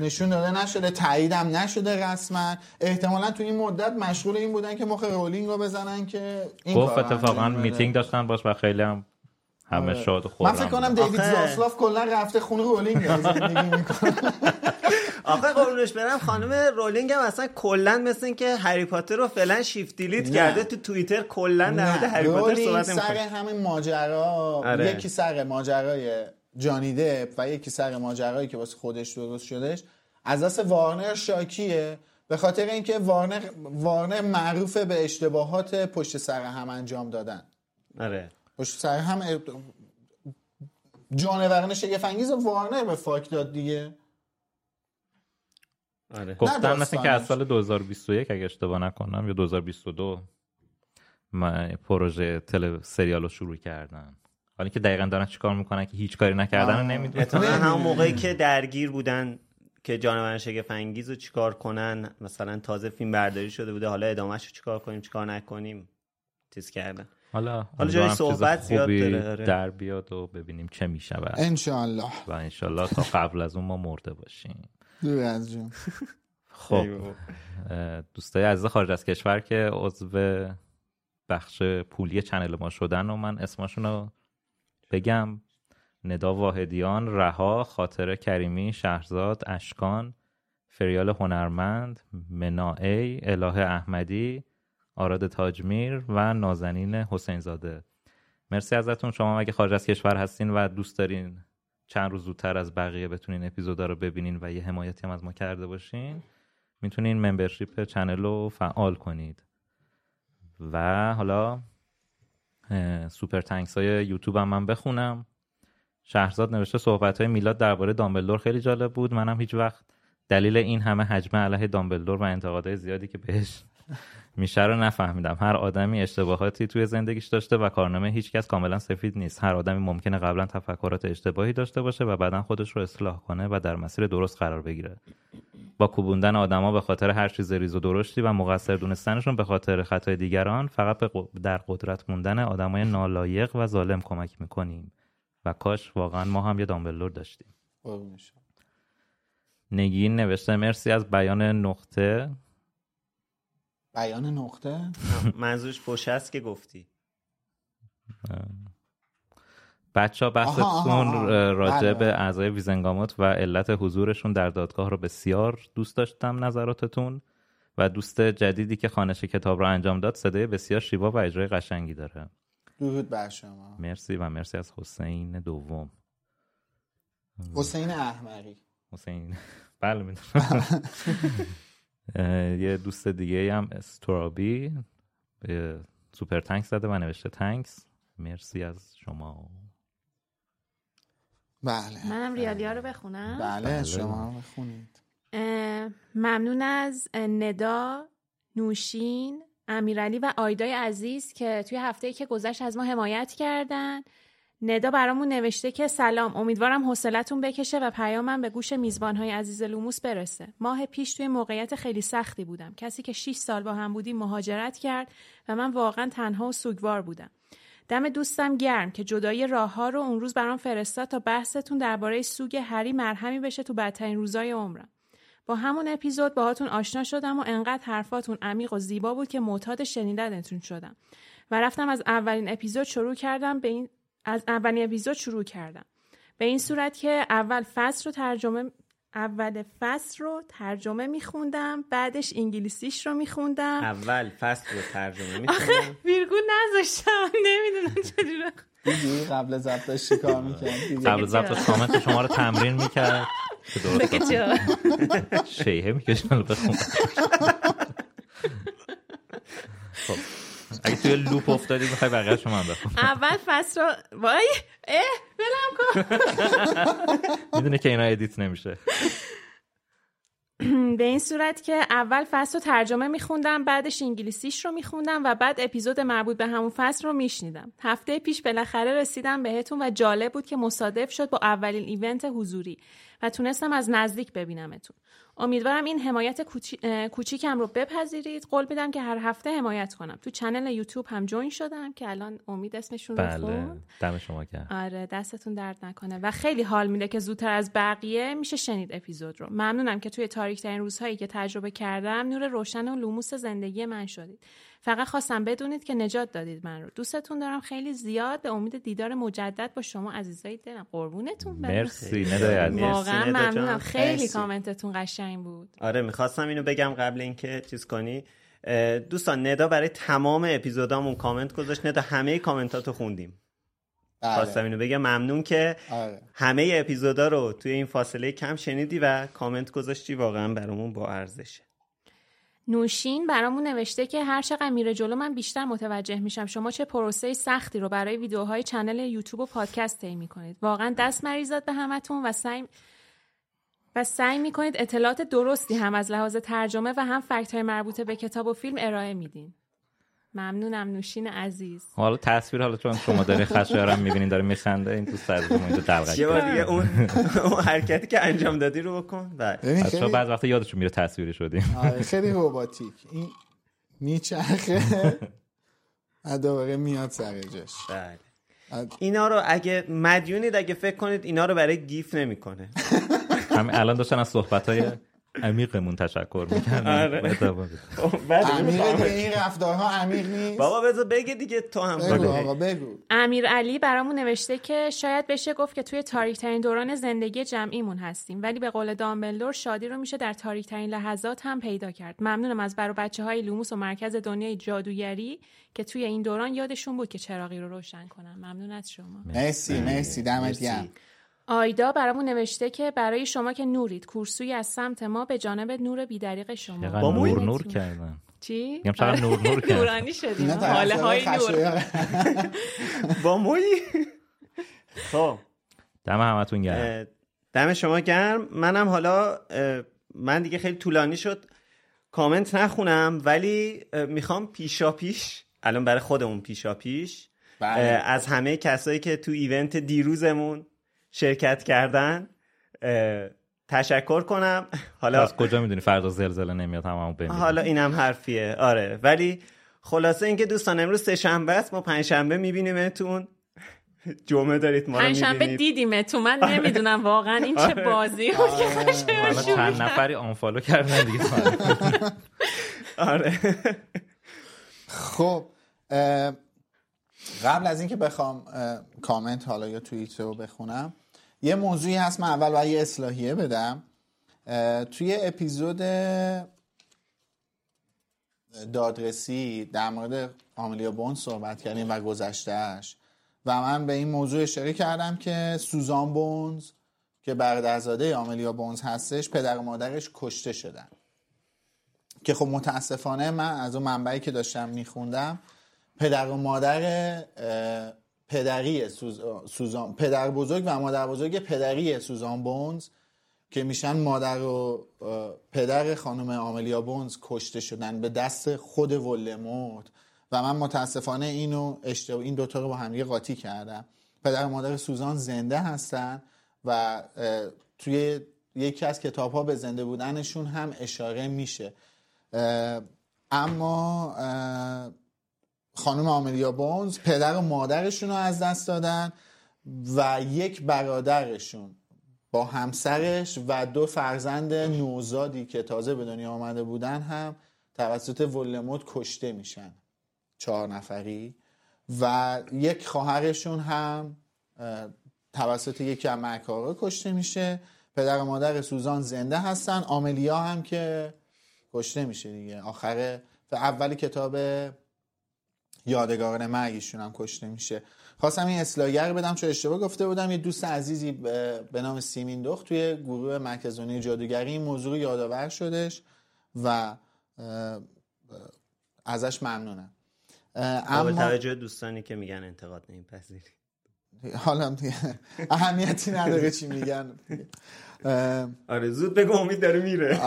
نشون داده نشده تاییدم نشده رسما احتمالا تو این مدت مشغول این بودن که مخ رولینگ رو بزنن که این گفت اتفاقا. میتینگ داشتن باش و خیلی هم همه آره. شاد و من خورم فکر کنم. دیوید آخه- زاسلاف کلا رفته خونه رولینگ زندگی (laughs) می‌کنه آخه قربونش برم خانم رولینگ هم اصلا کلا مثل این که هری پاتر رو فعلا shift delete نه. کرده تو توییتر کلا در مورد هری پاتر رولینگ صحبت سر همین ماجرا آره. یکی سر ماجرای جانی دپ و یکی سر ماجرایی که واسه خودش درست شدش از دست وارنر شاکیه. به خاطر اینکه وارنر وارنر معروفه به اشتباهات پشت سر هم انجام دادن. آره. پشت سر هم جانوران شگفت انگیز وارنر به فاک داد دیگه. آره. گفتن مثل که از. سال 2021 اگه اشتباه نکنم یا 2022 ما پروژه تل سریال رو شروع کردن حالا که دقیقا دارن چیکار می‌کنن که هیچ کاری نکردن. نمی‌دونم. همون موقعی که درگیر بودن که جانوران شگفت انگیز رو چیکار کنن مثلا تازه فیلم برداری شده بوده حالا ادامهش رو چیکار کنیم چیکار نکنیم چیز کردن. حالا حالا جای صحبت زیاد داره، آره. در بیاد و ببینیم چه میشه انشالله و انشالله تا قبل از اون ما مرده باشیم. دور از جون. (laughs) خب دوستای عزیز خارج از کشور که عضو بخش پولی چنل ما شدن و من اسمشون رو بگم ندا واحدیان رها خاطر کریمی شهرزاد اشکان فریال هنرمند مناعی اله احمدی آراد تاجمیر و نازنین حسین زاده مرسی ازتون. شما اگه خارج از کشور هستین و دوست دارین چند روز زودتر از بقیه بتونین اپیزودا رو ببینین و یه حمایتی هم از ما کرده باشین می‌تونین membership channel رو فعال کنید. و حالا Super Thanks های یوتیوب هم من بخونم. شهرزاد نوشته صحبت های میلاد درباره دامبلدور خیلی جالب بود. منم هیچ وقت دلیل این همه حجمه علیه دامبلدور و انتقادهای زیادی که بهش میشه رو نفهمیدم. هر آدمی اشتباهاتی توی زندگیش داشته و کارنامه هیچکس کاملا سفید نیست. هر آدمی ممکنه قبلا تفکرات اشتباهی داشته باشه و بعدا خودش رو اصلاح کنه و در مسیر درست قرار بگیره. با کوبوندن آدما به خاطر هر چیز ریز و درشتی و مقصر دونستنشون به خاطر خطای دیگران فقط به در قدرت موندن آدمای نالایق و ظالم کمک می‌کنیم. و کاش واقعا ما هم یه دامبلور داشتیم. نگین نوشته مرسی از بیان نقطه. بیان نقطه؟ منظورش است که گفتی. بچه ها بحثتون. راجع بله، به بله. اعضای ویزنگاموت و علت حضورشون در دادگاه رو بسیار دوست داشتم نظراتتون و دوست جدیدی که خانش کتاب رو انجام داد صدای بسیار شیوا و اجرای قشنگی داره. درود بر شما. مرسی و مرسی از حسین دوم. حسین احمری حسین. بله می‌دونم. (laughs) یه دوست دیگه هم استرابی به سوپر تنکس زده و نوشته تنکس. مرسی از شما. بله. منم ریالیا رو بخونم. بله شما بخونید. اه، ممنون از ندا نوشین امیرعلی و آیدای عزیز که توی هفته که گذشت از ما حمایت کردن. ندا برامون نوشته که سلام امیدوارم حوصلتون بکشه و پیامم به گوش میزبانهای عزیز لوموس برسه. ماه پیش توی موقعیت خیلی سختی بودم. کسی که 6 سال با هم بودیم مهاجرت کرد و من واقعا تنها و سوگوار بودم. دم دوستم گرم که جدایی راه ها رو اون روز برام فرستاد تا بحثتون درباره سوگ هری مرهمی بشه تو بدترین روزای عمرم. با همون اپیزود باهاتون آشنا شدم و انقدر حرفاتون عمیق و زیبا بود که معتاد شنیدنتون شدم. و رفتم از اولین اپیزود شروع کردم به این از اولین اپیزود شروع کردم. به این صورت که اول فصل رو ترجمه اول فصل رو ترجمه میخوندم بعدش انگلیسیش رو میخوندم. اول فصل رو ترجمه آخه می‌کنم ویرگول نذاشتم نمی‌دونم چجوری. دیدی؟ قبل ضبط داشتی کار می‌کرد قبل ضبط کامنت شما رو تمرین می‌کرد. شیهه می‌کشن بخون (laughs) خب. اگه توی loop افتادی می‌خوای بقیه شما هم بخون اول فصل رو وای اه ولم کن. می‌دونه که اینا edit نمیشه. به این صورت که اول فصل رو ترجمه میخوندم بعدش انگلیسیش رو میخوندم و بعد اپیزود مربوط به همون فصل رو میشنیدم. هفته پیش بالاخره رسیدم بهتون و جالب بود که مصادف شد با اولین event حضوری. و تونستم از نزدیک ببینمتون. امیدوارم این حمایت کوچی- کوچیکم رو بپذیرید. قول میدم که هر هفته حمایت کنم. تو channel یوتیوب هم join شدم که الان امید اسمشون رو بله خوند. دم شما گرم آره دستتون درد نکنه. و خیلی حال میده که زودتر از بقیه میشه شنید اپیزود رو. ممنونم که توی تاریک ترین روزهایی که تجربه کردم نور روشن و لوموس زندگی من شدید. فقط خواستم بدونید که نجات دادید من رو. دوستتون دارم خیلی زیاد. به امید دیدار مجدد با شما عزیزای دلم. قربونتون. برم مرسی ندای عزیز. واقعا. ممنونم. خیلی مرسی. کامنتتون قشنگ بود. آره می‌خواستم اینو بگم قبل اینکه چیز کنی. دوستان ندا برای تمام اپیزودامون کامنت گذاشت. ندا همه کامنتاتو خوندیم. بله. خواستم اینو بگم. ممنون که آره. همه اپیزودا رو توی این فاصله کم شنیدی و کامنت گذاشتی. واقعا برامون با ارزشه. نوشین برامون نوشته که هر چقدر میره جلو من بیشتر متوجه میشم. شما چه پروسه سختی رو برای ویدیوهای چنل یوتیوب و پادکست طی می‌کنید. واقعا دست مریضات به همتون و سعی و سعی می‌کنید اطلاعات درستی هم از لحاظ ترجمه و هم فکت های مربوطه به کتاب و فیلم ارائه میدین. ممنونم نوشین عزیز. حالا تصویر حالا چون شما دارین خشایارم می‌بینین داره میخنده این دوست عزیزم اینجا دلغک یه بار دیگه؟ اون اون حرکتی که انجام دادی رو بکن. بله. ببین بچه‌ها خیلی بعض وقتا یادشون میره تصویری شدیم. آره خیلی روباتیک. این میچرخه. دوباره میاد سر جاش. بله. اینا رو اگه مدیونید اگه فکر کنید اینا رو برای گیف نمی‌کنه. همین الان داشتن از صحبت‌های عمیقمون تشکر می‌کنن آره. (laughs) عمیق دیگه این رفتارها عمیق نیست. بابا بذار بگه دیگه تو هم بگو بگو. آقا بگو. امیر علی برامون نوشته که شاید بشه گفت که توی تاریک ترین دوران زندگی جمعیمون هستیم ولی به قول دامبلدور شادی رو میشه در تاریک ترین لحظات هم پیدا کرد. ممنونم از برو بچه های لوموس و مرکز دنیای جادوگری که توی این دوران یادشون بود که چراغی رو روشن کنن. ممنون از شما. مرسی مرسی. دمت گرم. آیدا برامون نوشته که برای شما که نورید کورسوی از سمت ما به جانب نور بیدریق شما. چقدر نور نور کردن. چی؟ میگم چقدر نور نور کردن. نورانی شدیم حاله های نور. (laughs) با مویی خب. دم همتون گرم. دم شما گرم. منم حالا من دیگه خیلی طولانی شد. کامنت نخونم ولی می‌خوام پیشا پیش الان برای خودمون پیشا پیش بله. از همه کسایی که تو ایونت دیروزمون شرکت کردن تشکر کنم. حالا از کجا می‌دونی؟ فردا زلزله نمیاد هممون بمیریم. حالا اینم حرفیه. آره ولی خلاصه اینکه دوستان امروز سه شنبه است ما پنج شنبه میبینیمتون. جمعه دارید ما پنجشنبه می‌بینید. دیدیم تو من نمی‌دونم واقعا این چه آره. بازی بود که شروع چند. نفری آنفالو کردن دیگه؟ (laughs) آره. خب قبل از اینکه بخوام کامنت حالا یا توییت رو بخونم یه موضوعی هست من اول باید یه اصلاحیه بدم. توی اپیزود دادرسی در مورد آملیا بون صحبت کردیم و گذشتهش و من به این موضوع اشاره کردم که سوزان بونز که برادرزاده آملیا بونز هستش پدر و مادرش کشته شدن. که خب متاسفانه من از اون منبعی که داشتم میخوندم پدر و مادر پدری سوز... سوزان پدر بزرگ و مادر بزرگ پدری سوزان بونز که میشن مادر و پدر خانم آملیا بونز کشته شدن به دست خود ولموت و من متاسفانه اینو اشتباه این دوتا رو با هم قاطی کردم. پدر و مادر سوزان زنده هستن و توی یکی از کتاب ها به زنده بودنشون هم اشاره میشه. اما خانم آملیا بونز پدر و مادرشون رو از دست دادن و یک برادرشون با همسرش و دو فرزند نوزادی که تازه به دنیا آمده بودن هم توسط ولموت کشته میشن. چهار نفری. و یک خواهرشون هم توسط یکی از مکارا کشته میشه. پدر و مادر سوزان زنده هستن. آملیا هم که کشته میشه دیگه. آخر اول کتاب یادگاران مرگشون هم کشته میشه. خواستم این اصلاحگر بدم چون اشتباه گفته بودم یه دوست عزیزی به نام سیمین دخت توی گروه مرکزونی جادوگری این موضوع یادآور شدش و ازش ممنونم. اما توجه دوستانی که میگن انتقاد نمیپذیری. حالا اهمیتی نداره چی میگن. آره زود بگو امید داره میره.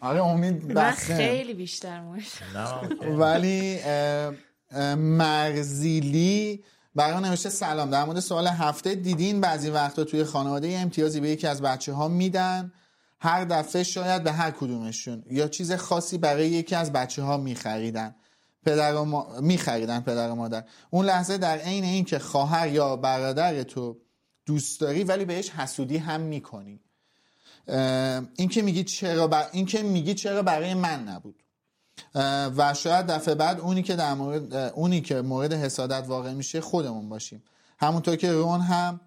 آره امید من خیلی بیشتر موش ولی مرزیلی برای نوشته سلام. در مورد سوال هفته دیدین بعضی وقتا توی خانواده امتیازی به یکی از بچه ها میدن. هر دفعه شاید به هر کدومشون. یا چیز خاصی برای یکی از بچه ها میخریدن. پدر و ما... میخریدن پدر و مادر. اون لحظه در عین که خواهر یا برادر تو دوست داری ولی بهش حسودی هم می‌کنی. این که میگی چرا بر... این که میگی چرا برای من نبود. و شاید دفعه بعد اونی که در مورد اونی که مورد حسادت واقع میشه خودمون باشیم. همونطور که رون هم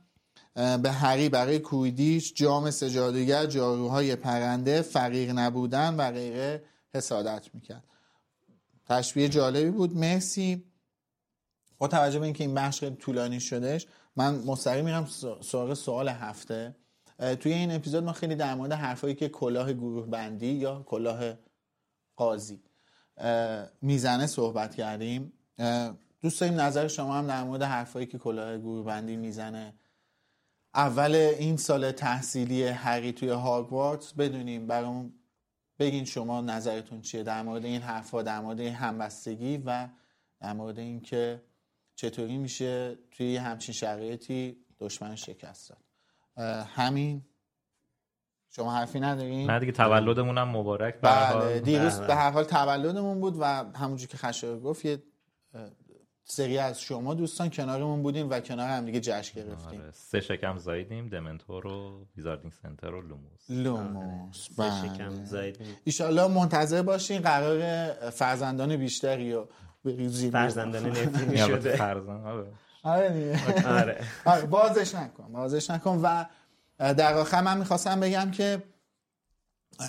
به هری برای کویدیش جام سجادگر جاروهای پرنده فقیر نبودن و غیره حسادت می‌کرد. تشبیه جالبی بود. مرسی. با توجه به اینکه این بخش خیلی طولانی شدش من مستقیم میرم سراغ سوال هفته. توی این اپیزود ما خیلی در مورد حرفایی که کلاه گروه بندی یا کلاه قاضی می‌زنه صحبت کردیم. دوست داریم نظر شما هم در مورد حرفایی که کلاه گروه بندی می‌زنه. اول این سال تحصیلی هری توی هاگوارتس بدونیم برامون بگین شما نظرتون چیه در مورد این حرفا در مورد این همبستگی و در مورد اینکه چطوری میشه توی همچین شرایطی دشمن شکست داد. همین شما حرفی ندارین؟ نه دیگه تولدمون هم مبارک بله دیروز به هر حال تولدمون بود و همونجور که خشایار گفت یه سری از شما دوستان کنارمون بودیم و کنار هم دیگه جشن گرفتیم. آره. سه شکم زایدیم Dementor و Wizarding Center و Lumos. Lumos آره. سه شکم زایدیم ایشالله منتظر باشین قرار فرزندان بیشتری و فرزندان (laughs) نفرینی شده فرزند آره. آره. آره بازش نکن بازش نکن و در آخر من می‌خواستم بگم که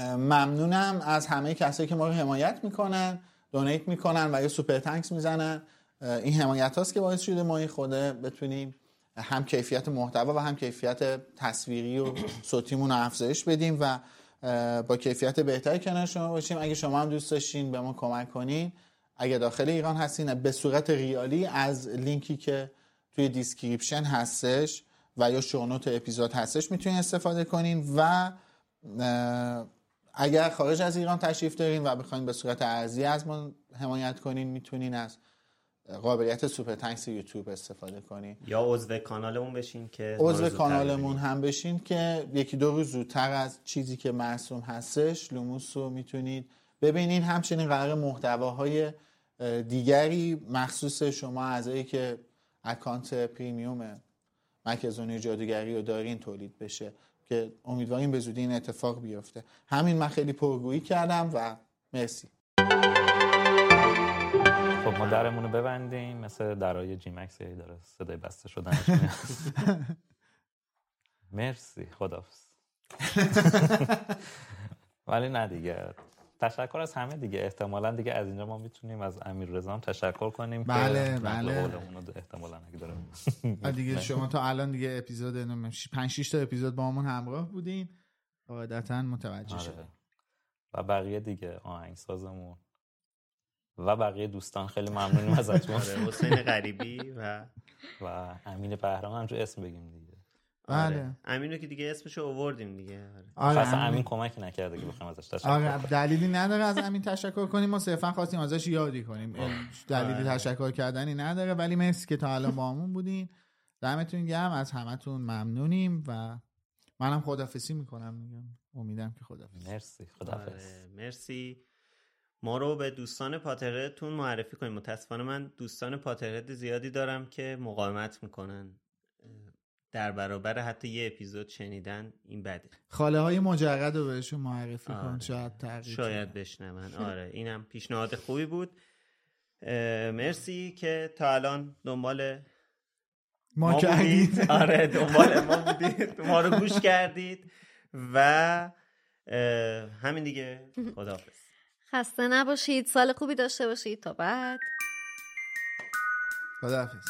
ممنونم از همه کسایی که ما رو حمایت می‌کنن donate می‌کنن و یه Super Thanks می‌زنن. این حمایت هاست که باعث شده ما این خوده بتونیم هم کیفیت محتوا و هم کیفیت تصویری و صوتیمون رو افزایش بدیم و با کیفیت بهتری کنار شما باشیم. اگه شما هم دوست داشتین به ما کمک کنین. اگه داخل ایران هستین به صورت ریالی از لینکی که توی description هستش و یا شونوت اپیزود هستش می‌تونین استفاده کنین و اگر خارج از ایران تشریف دارین و بخواین به صورت ارزی از ما حمایت کنین می‌تونین از قابلیت سوپر تانکس یوتیوب استفاده کنین. یا عضو کانالمون بشین که عضو کانالمون هم بشین که یکی دو روز زودتر از چیزی که مرسوم هستش لوموس رو می‌تونید ببینین. همچنین قرار محتواهای دیگری مخصوص شما اعضایی که اکانت پریمیوم مرکز جادوگری رو دارین تولید بشه که امیدواریم به زودی این اتفاق بیفته. همین من خیلی پرگویی کردم و مرسی. خب ما درمون رو ببندیم. مثل درای جی مکس داره صدای بسته شدن (laughs) مرسی. خدافز (laughs) ولی نه دیگه. تشکر از همه دیگه. احتمالا دیگه از اینجا ما می‌تونیم از امیر رضا تشکر کنیم بله بله. احتمالا اگه داره. (laughs) دیگه شما تا الان دیگه اپیزود 5 6 تا اپیزود با همون همراه بودین. قاعدتا متوجه آره. شدیم. و بقیه دیگه آهنگسازمون. و بقیه دوستان خیلی ممنونیم ازتون. (laughs) آره حسین غریبی و (laughs) و امین بهرام هم اسم بگیم دیگه. بله. امین رو که دیگه اسمشو آوردیم دیگه. آره. اصلا امین- امین کمکی نکرده که بخوایم ازش تشکر آره کنیم. دلیلی نداره از امین تشکر کنیم ما صرفا خواستیم ازش یادی کنیم. دلیلی آره. تشکر کردنی نداره ولی مرسی که تا الان با همون بودین. دمتون گرم از همتون ممنونیم و منم خدافسی می‌کنم. میگم امیدم که خدافسی مرسی آره، مرسی. ما رو به دوستان پاترهدتون معرفی کنیم. متاسفانه من دوستان پاترهد زیادی دارم که مقاومت می‌کنن. در برابر حتی یه اپیزود شنیدن این بده. خاله های مجرد رو بهشون معرفی کن آره. شاید تغییر شاید بشنون. (laughs) آره. اینم پیشنهاد خوبی بود. مرسی که تا الان دنبال ما بودید. کردید. (laughs) آره دنبال ما بودید. ما رو گوش کردید. و همین دیگه. (laughs) خداحافظ. خسته نباشید. سال خوبی داشته باشید. تا بعد. خداحافظ.